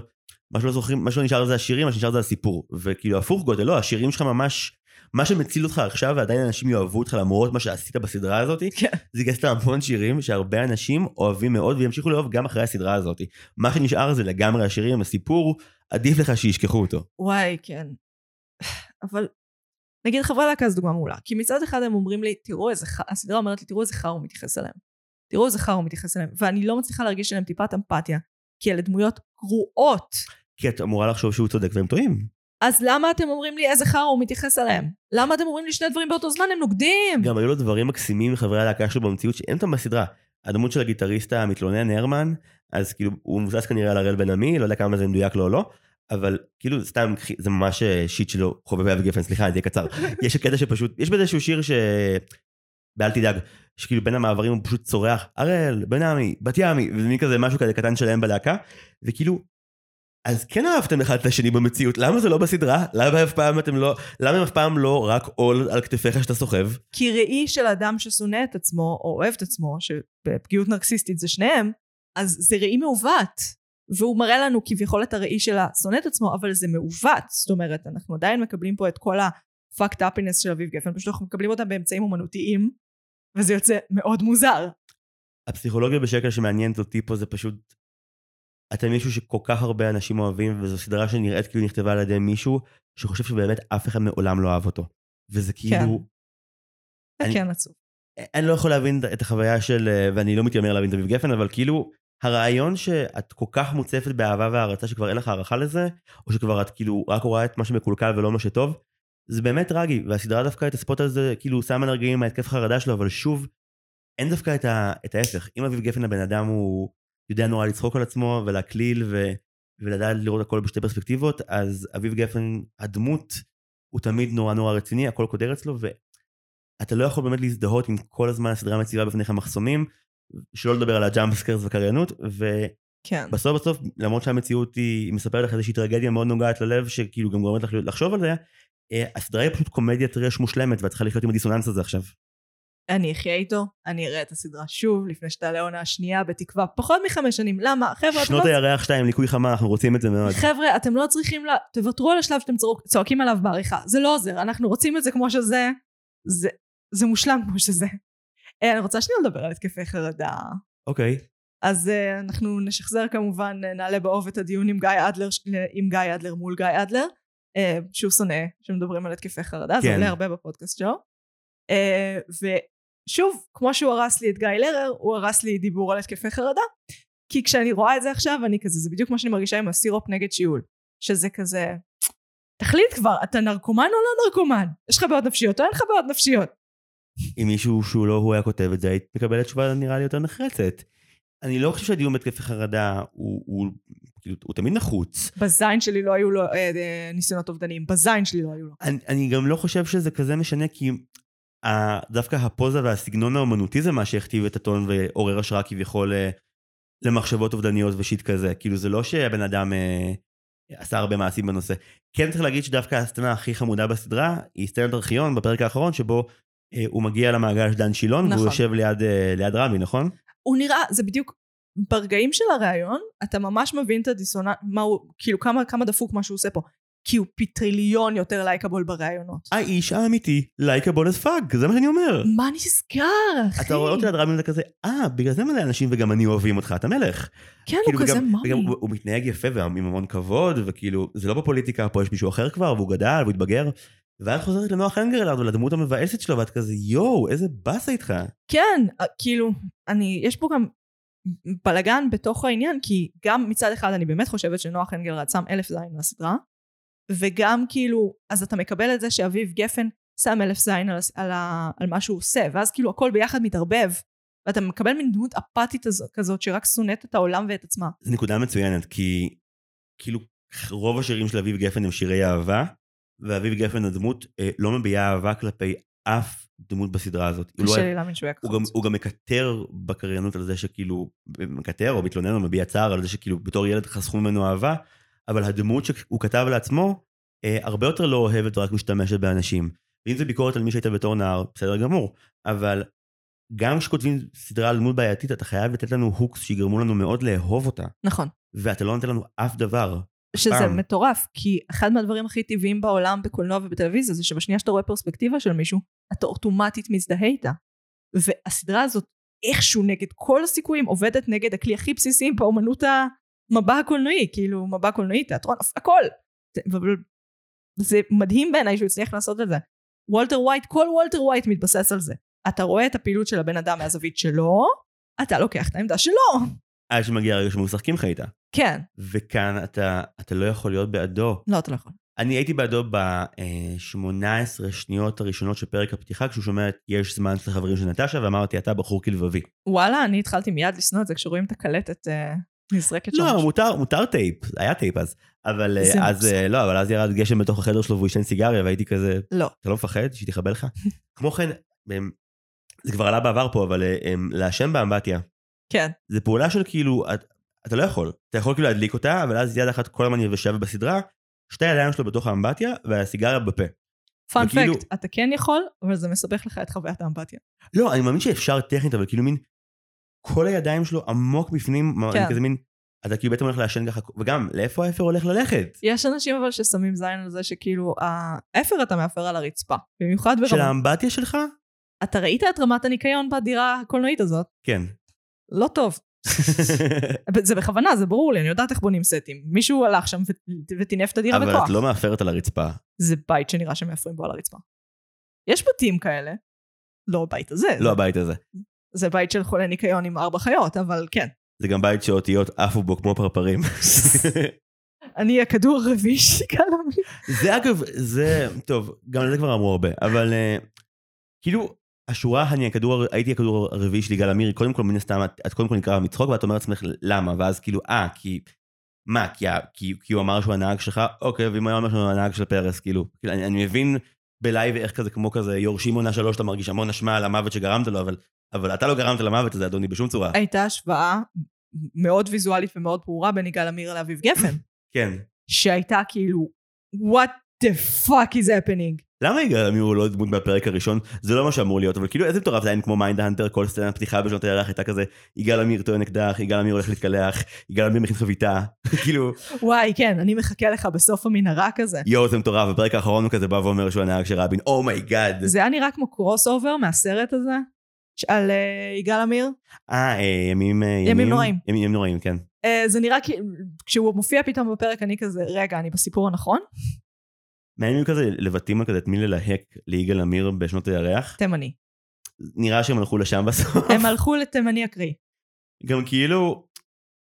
מה שלא זוכרים, מה שלא נשאר זה השירים, מה שנשאר זה הסיפור. וכאילו הפוך גודל, לא, השירים שלך ממש, מה שמציל אותך עכשיו ועדיין אנשים יאהבו אותך למרות מה שעשית בסדרה הזאת, כן. זה גייסת המון שירים שהרבה אנשים אוהבים מאוד וימשיכו לאהוב גם אחרי הסדרה הזאת. מה שנשאר זה לגמרי השירים, הסיפור, עדיף לך שישכחו אותו. וואי, כן. אבל, נגיד חברי להקה זו דוגמה מעולה. כי מצד אחד הם אומרים לי, תראו איזה חרא, הסדרה אומרת לי, תראו איזה חרא הוא מתייחס אליהם. תראו איזה חרא הוא מתייחס אליהם. ואני לא מצליחה להרגיש עליהם טיפת אמפתיה, כי אלה דמויות גרועות. כי את אמורה לחשוב שהוא צודק והם טועים. אז למה אתם אומרים לי איזה חרא הוא מתייחס אליהם? למה אתם אומרים לי שני דברים באותו זמן? הם נוגדים! גם היו לו דברים מקסימים מחברי הלהקה שלו במציאות שאין אותם בסדרה. הדמות של הגיטריסט המתלונן הרמן, אז כאילו הוא מבוסס כנראה על הראל בן עמי, לא יודע כמה זה מדויק לו או לא, אבל כאילו סתם זה ממש אה, שיט שלו חובבי אבי גפן, סליחה, זה יהיה קצר. יש קטע שפשוט, יש בזה איזשהו שיר ש... באל תדאג, שכאילו בין המעברים הוא פשוט צורח, הראל, בן עמי, בת ימי, וזה מין כזה משהו כזה קטן שלהם בלהקה, וכאילו, אז כן אהבתם אחד את השני במציאות, למה זה לא בסדרה? למה אף פעם אתם לא, למה הם אף פעם לא רק עול על כתפיך שאתה סוחב? כי ראי של אדם ששונא את עצמו, או אוהב את עצמו, שבפגיעות נרקסיסטית זה שניהם, אז זה ראי מעוות. והוא מראה לנו כביכול את הראי של השונא את עצמו, אבל זה מעוות. זאת אומרת, אנחנו עדיין מקבלים פה את כל ה-fucked upiness של אביב גפן, פשוט אנחנו מקבלים אותם באמצעים אומנותיים, וזה יוצא מאוד מוזר. הפסיכולוגיה בשקל שמעניינת אותי פה זה פשוט... אתם מישהו שכל כך הרבה אנשים אוהבים, וזו סדרה שנראית כאילו נכתבה על ידי מישהו שחושב שבאמת אף אחד מעולם לא אהב אותו. וזה כאילו... זה אני- כן עצוב. אני לא יכול להבין את החוויה של, אה, ואני לא מתיימר להבין את אביב גפן, אבל כאילו, הרעיון שאת כל כך מוצפת באהבה והערצה שכבר אין לך הערכה לזה, או שכבר את כאילו רק רואה את מה שמקולקל ולא מה שטוב, זה באמת טרגי, והסדרה דווקא את הספוט הזה כאילו שמה על הרגעים מההתקף חרדה שלו, אבל שוב, אין דווקא את, ה, את ההפך. אם אביב גפן הבן אדם הוא יודע נורא לצחוק על עצמו ולהקליל ו, ולדעת לראות הכל בשתי פרספקטיבות, אז אביב גפן, הדמות, הוא תמיד נורא נורא רציני, הכל קודר אצלו, ואתה לא יכול באמת להזדהות עם כל הזמן הסדרה מציבה בפניך מחסומים, שלא לדבר על ה jump scares וקריינות, כן. ובסוף בסוף, למרות שהמציאות היא היא מספרת לך איזושהי טרגדיה מאוד נוגעת ללב, שכאילו גם גורמת לך לחשוב על זה, אה, הסדרה היא פשוט קומדיית trash מושלמת, ואת צריכה לחיות עם הדיסוננס הזה עכשיו. אני אחיה איתו, אני אראה את הסדרה שוב, לפני שתעלה עונה השנייה, בתקווה פחות מחמש שנים. למה? חבר'ה, אתם שנות לא... הירח 2, ליקוי חמה, אנחנו רוצים את זה מאוד. חבר'ה, אתם לא צריכים ל... תוותרו על השלב שאתם צועק- צועקים עליו בעריכה. זה לא עוזר, אנחנו רוצים את זה כמו שזה. זה, זה מושלם כמו שזה. אה, אני רוצה שנייה לדבר על התקפי חרדה. אוקיי. אז uh, אנחנו נשחזר כמובן, uh, נעלה באוב את הדיון עם גיא אדלר, עם גיא אדלר מול גיא אדלר, uh, שהוא שונא שמדברים על התקפי חרדה, כן. זה עולה הרבה בפודקאסט שלו. Uh, ושוב, כמו שהוא הרס לי את גיא לרר, הוא הרס לי דיבור על התקפי חרדה, כי כשאני רואה את זה עכשיו, אני כזה, זה בדיוק מה שאני מרגישה עם הסירופ נגד שיעול, שזה כזה, תחליט כבר, אתה נרקומן או לא נרקומן? יש לך בעיות נפשיות או אין לך בעיות נפשיות? אם מישהו שהוא לא הוא היה כותב את זה, היית מקבלת תשובה נראה לי יותר נחרצת. אני לא חושב שהדיון בתקפי חרדה הוא, הוא, כאילו, הוא תמיד נחוץ. בזין שלי לא היו לו אה, אה, ניסיונות אובדניים, בזין שלי לא היו לו. אני, אני גם לא חושב שזה כזה משנה, כי דווקא הפוזה והסגנון האומנותי זה מה שהכתיב את הטון ועורר השראה כביכול אה, למחשבות אובדניות ושיט כזה. כאילו זה לא שהבן אדם אה, עשה הרבה מעשים בנושא. כן צריך להגיד שדווקא הסצנה הכי חמודה בסדרה היא סצנת ארכיון בפרק האחרון שבו אה, הוא מגיע למעגל של דן שילון נכון. והוא יושב ליד, אה, ליד רמי, נכון? הוא נראה, זה בדיוק, ברגעים של הראיון, אתה ממש מבין את הדיסוננס, מה הוא, כאילו כמה, כמה דפוק מה שהוא עושה פה. כי הוא פי טריליון יותר לייקבול בראיונות. האיש האמיתי, לייקבול as fuck, זה מה שאני אומר. מה נסגר, אחי? אתה רואה אותי ליד רמי וזה כזה, אה, בגלל זה מלא אנשים וגם אני אוהבים אותך, אתה מלך. כן, כאילו, הוא כזה מאמי. וגם הוא, הוא מתנהג יפה ועם המון כבוד, וכאילו, זה לא בפוליטיקה, פה יש מישהו אחר כבר, והוא גדל, והוא התבגר. ואת חוזרת לנוח הנגרלרד ולדמות המבאסת שלו, ואת כזה, יואו, איזה באסה איתך. כן, כאילו, אני, יש פה גם בלאגן בתוך העניין, כי גם מצד אחד אני באמת חושבת שנוח הנגרלרד שם אלף זין לסדרה, וגם כאילו, אז אתה מקבל את זה שאביב גפן שם אלף זין על, על, על מה שהוא עושה, ואז כאילו הכל ביחד מתערבב, ואתה מקבל מין דמות אפתית כזאת שרק שונאת את העולם ואת עצמה. זו נקודה מצוינת, כי כאילו רוב השירים של אביב גפן הם שירי אהבה, ואביב גפן הדמות אה, לא מביעה אהבה כלפי אף דמות בסדרה הזאת. קשה לא לי להאמין שהוא הוא גם, הוא גם מקטר בקריינות על זה שכאילו, מקטר או מתלונן או מביע צער על זה שכאילו בתור ילד חסכו ממנו אהבה, אבל הדמות שהוא כתב לעצמו, אה, הרבה יותר לא אוהבת ורק משתמשת באנשים. ואם זה ביקורת על מי שהיית בתור נער, בסדר גמור, אבל גם כשכותבים סדרה על דמות בעייתית, אתה חייב לתת לנו הוקס שיגרמו לנו מאוד לאהוב אותה. נכון. ואתה לא נותן לנו אף דבר. שזה פעם. מטורף, כי אחד מהדברים הכי טבעיים בעולם בקולנוע ובטלוויזיה זה שבשנייה שאתה רואה פרספקטיבה של מישהו, אתה אוטומטית מזדהה איתה. והסדרה הזאת איכשהו נגד כל הסיכויים עובדת נגד הכלי הכי בסיסי באומנות המבע הקולנועי, כאילו מבע קולנועי, תיאטרון, הכל. זה מדהים בעיניי שהוא הצליח לעשות את זה. וולטר ווייט, כל וולטר ווייט מתבסס על זה. אתה רואה את הפעילות של הבן אדם מהזווית שלו, אתה לוקח את העמדה שלו. עד שמגיע הרגע שמשחקים לך איתה. כן. וכאן אתה, אתה לא יכול להיות בעדו. לא, אתה לא יכול. אני הייתי בעדו ב-18 שניות הראשונות של פרק הפתיחה, כשהוא שומע את יש זמן של חברים של נטשה, ואמרתי, אתה בחור כלבבי. וואלה, אני התחלתי מיד לשנוא את זה כשרואים את הקלטת אה, נזרקת שם. לא, מותר, מותר טייפ, היה טייפ אז. אבל אה, אז, אה, לא, אבל אז ירד גשם בתוך החדר שלו והוא עישן סיגריה, והייתי כזה, לא. אתה לא מפחד שהיא תחבל לך? כמו כן, זה כבר עלה בעבר פה, אבל לעשן באמבטיה. כן. זה פעולה של כאילו, אתה לא יכול. אתה יכול כאילו להדליק אותה, אבל אז יד אחת כל הזמן יבשה ובסדרה, שתי ידיים שלו בתוך האמבטיה והסיגריה בפה. fun fact, וכאילו... אתה כן יכול, אבל זה מסבך לך את חוויית האמבטיה. לא, אני מאמין שאפשר טכנית, אבל כאילו מין, כל הידיים שלו עמוק בפנים, כן. כזה מין, אתה כאילו בעצם הולך לעשן ככה, וגם, לאיפה האפר הולך ללכת? יש אנשים אבל ששמים זין על זה שכאילו, האפר אתה מאפר על הרצפה, במיוחד ברמה. של האמבטיה שלך? אתה ראית את רמת הניקיון בדירה הקולנועית הזאת? כן. לא טוב. זה בכוונה, זה ברור לי, אני יודעת איך בונים סטים. מישהו הלך שם וטינף את הדירה בכוח. אבל את לא מאפרת על הרצפה. זה בית שנראה שמאפרים בו על הרצפה. יש בתים כאלה, לא הבית הזה. לא הבית הזה. זה בית של חולי ניקיון עם ארבע חיות, אבל כן. זה גם בית שאותיות עפו בו כמו פרפרים. אני הכדור הרביעי שקל זה אגב, זה, טוב, גם על זה כבר אמרו הרבה, אבל uh, כאילו, השורה, אני הכדור, הייתי הכדור הרביעי של יגאל עמיר, קודם כל מן הסתם, את, את קודם כל נקרא מצחוק, ואת אומרת לעצמך למה, ואז כאילו, אה, כי, מה, כי, כי, כי הוא אמר שהוא הנהג שלך, אוקיי, ואם הוא היה אומר שהוא הנהג של פרס, כאילו, כאילו אני, אני מבין בלייב איך כזה, כמו כזה, יורשים עונה שלוש, אתה מרגיש המון אשמה על המוות שגרמת לו, אבל, אבל אתה לא גרמת למוות הזה, אדוני, בשום צורה. הייתה השוואה מאוד ויזואלית ומאוד ברורה בין יגאל עמיר לאביב גפן. כן. שהייתה כאילו, what the fuck is happening? למה יגאל עמיר הוא לא דמות מהפרק הראשון? זה לא מה שאמור להיות, אבל כאילו איזה מטורף זה היה כמו Mindhunter, כל סצנה פתיחה בשנות הירח הייתה כזה, יגאל עמיר טוען אקדח, יגאל עמיר הולך להתקלח, יגאל עמיר מכין חביתה, כאילו... וואי, כן, אני מחכה לך בסוף המנהרה כזה. יואו, זה מטורף, בפרק האחרון הוא כזה בא ואומר שהוא הנהג של רבין, oh my god. זה היה נראה כמו crossover מהסרט הזה, על אה, יגאל עמיר. אה, אה, ימים... אה, ימים נוראים. ימים ימים נוראים, כן. זה נראה כאילו, כשהוא מופיע פתאום בפרק, אני כזה, רגע, אני בסיפור הנכון? מעניין כזה לבטים כזה את מי ללהק ליגאל עמיר בשנות הירח. תימני. נראה שהם הלכו לשם בסוף. הם הלכו לתימני אקראי. גם כאילו,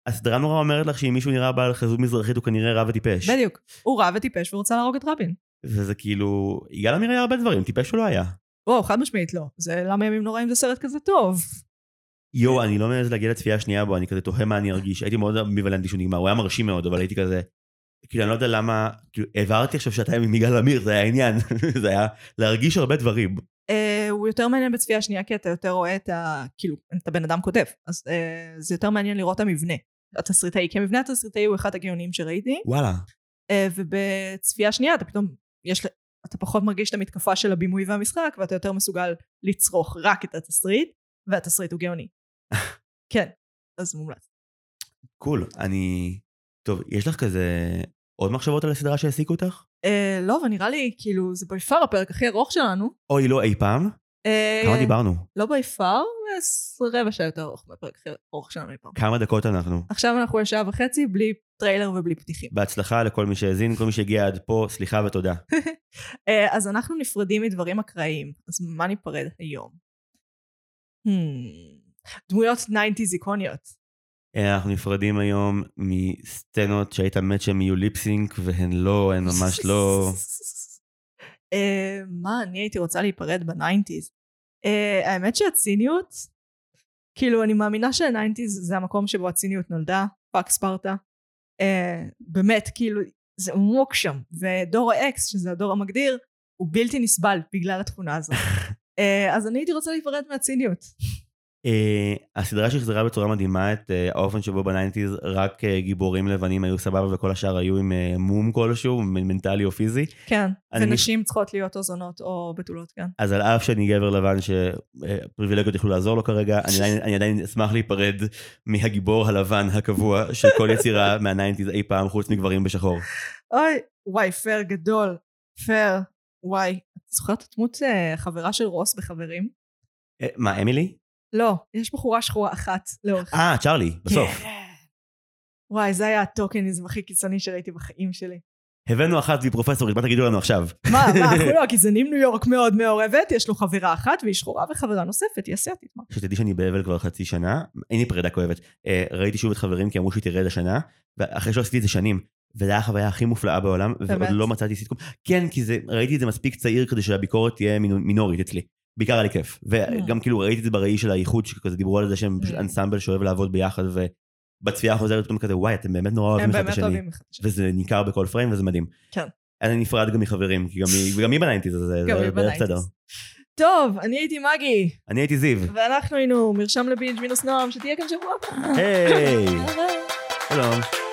הסדרה נורא אומרת לך שאם מישהו נראה בעל חזות מזרחית הוא כנראה רע וטיפש. בדיוק. הוא רע וטיפש ורוצה להרוג את רבין. וזה כאילו, יגאל עמיר היה הרבה דברים, טיפש הוא לא היה. וואו, חד משמעית לא. זה למה ימים נוראים זה סרט כזה טוב. יואו, אני לא מעז להגיע לצפייה השנייה בו, אני כזה תוהה מה אני ארגיש. הייתי מאוד אמביוולנטי שהוא נגמר, הוא היה מרשים מאוד, אבל הייתי כזה... כאילו, אני לא יודע למה... כאילו, העברתי עכשיו שעתיים עם יגאל עמיר, זה היה העניין. זה היה להרגיש הרבה דברים. אה, הוא יותר מעניין בצפייה השנייה, כי אתה יותר רואה את ה... כאילו, את הבן אדם כותב. אז אה, זה יותר מעניין לראות את המבנה. התסריטאי. כי המבנה התסריטאי הוא אחד הגאונים שראיתי. וואלה. אה, ובצפייה שנייה אתה פתאום... יש... אתה פחות מרגיש את המתקפה של הבימוי והמשחק, ואתה יותר מסוגל לצרוך רק את התסריט, והתסריט הוא גאוני. כן, אז מומלץ. קול, אני... טוב, יש לך כזה עוד מחשבות על הסדרה שהעסיקו אותך? אה, לא, אבל נראה לי, כאילו, זה by far הפרק הכי ארוך שלנו. אוי, לא אי פעם? אה, כמה דיברנו? לא by far, רבע שעה יותר ארוך מהפרק הכי ארוך שלנו אי פעם. כמה דקות אנחנו? עכשיו אנחנו על שעה וחצי בלי טריילר ובלי פתיחים. בהצלחה לכל מי שהאזין, כל מי שהגיע עד פה, סליחה ותודה. אה, אז אנחנו נפרדים מדברים אקראיים. אז מה ניפרד היום? Hmm, דמויות 90's איקוניות. אה, אנחנו נפרדים היום מסצנות שהיית מת שהם יהיו lip sync, והן לא, הן ממש לא... אה, מה אני הייתי רוצה להיפרד ב nineties? האמת שהציניות, כאילו אני מאמינה שה nineties זה המקום שבו הציניות נולדה, fuck ספרטה. Uh, באמת, כאילו, זה עמוק שם. ודור ה X, שזה הדור המגדיר, הוא בלתי נסבל בגלל התכונה הזאת. uh, אז אני הייתי רוצה להיפרד מהציניות. Uh, הסדרה שחזרה בצורה מדהימה את uh, האופן שבו בניינטיז רק uh, גיבורים לבנים היו סבבה וכל השאר היו עם uh, מום כלשהו, מנטלי או פיזי. כן, ונשים. צריכות להיות או זונות או בתולות, כן. אז על אף שאני גבר לבן שפריבילגיות יכלו לעזור לו כרגע, אני עדיין, אני עדיין אשמח להיפרד מהגיבור הלבן הקבוע של כל יצירה מה nineties אי פעם חוץ מגברים בשחור. אוי, וואי, פייר גדול. פייר, וואי. אתה זוכר את הדמות חברה של רוס בחברים? מה, אמילי? לא, יש בחורה שחורה אחת לאורך. אה, צ'ארלי, בסוף. כן. וואי, זה היה הטוקניזם הכי קיצוני שראיתי בחיים שלי. הבאנו אחת והיא פרופסורית, מה תגידו לנו עכשיו? מה, מה, אנחנו לא, כי זה נים ניו יורק מאוד מעורבת, יש לו חברה אחת והיא שחורה וחברה נוספת, היא אסיאתית. מה? שתדעי שאני באבל כבר חצי שנה, אין לי פרידה כואבת. אה, ראיתי שוב את חברים כי אמרו שהיא תרד השנה, ואחרי שעשיתי את זה שנים, וזו הייתה החוויה הכי מופלאה בעולם, ועוד לא מצאתי סיטקום. כן, כי ראיתי את זה מספיק צעיר כדי שהביקורת תהיה מינורית אצלי. בעיקר היה לי כיף. וגם כאילו ראיתי את זה בראי של האיחוד, שכזה דיברו על זה שהם פשוט אנסמבל שאוהב לעבוד ביחד, ובצפייה החוזרת פתאום כזה, וואי, אתם באמת נורא אוהבים אחד את השני. הם באמת אוהבים אחד את השני. וזה ניכר בכל פריים וזה מדהים. כן. אני נפרד גם מחברים, כי גם היא ב nineties, אז זה בערך בסדר. טוב, אני הייתי מגי. אני הייתי זיו. ואנחנו היינו מרשם לבינג' מינוס נועם, שתהיה כאן שבוע הבא. היי. שלום.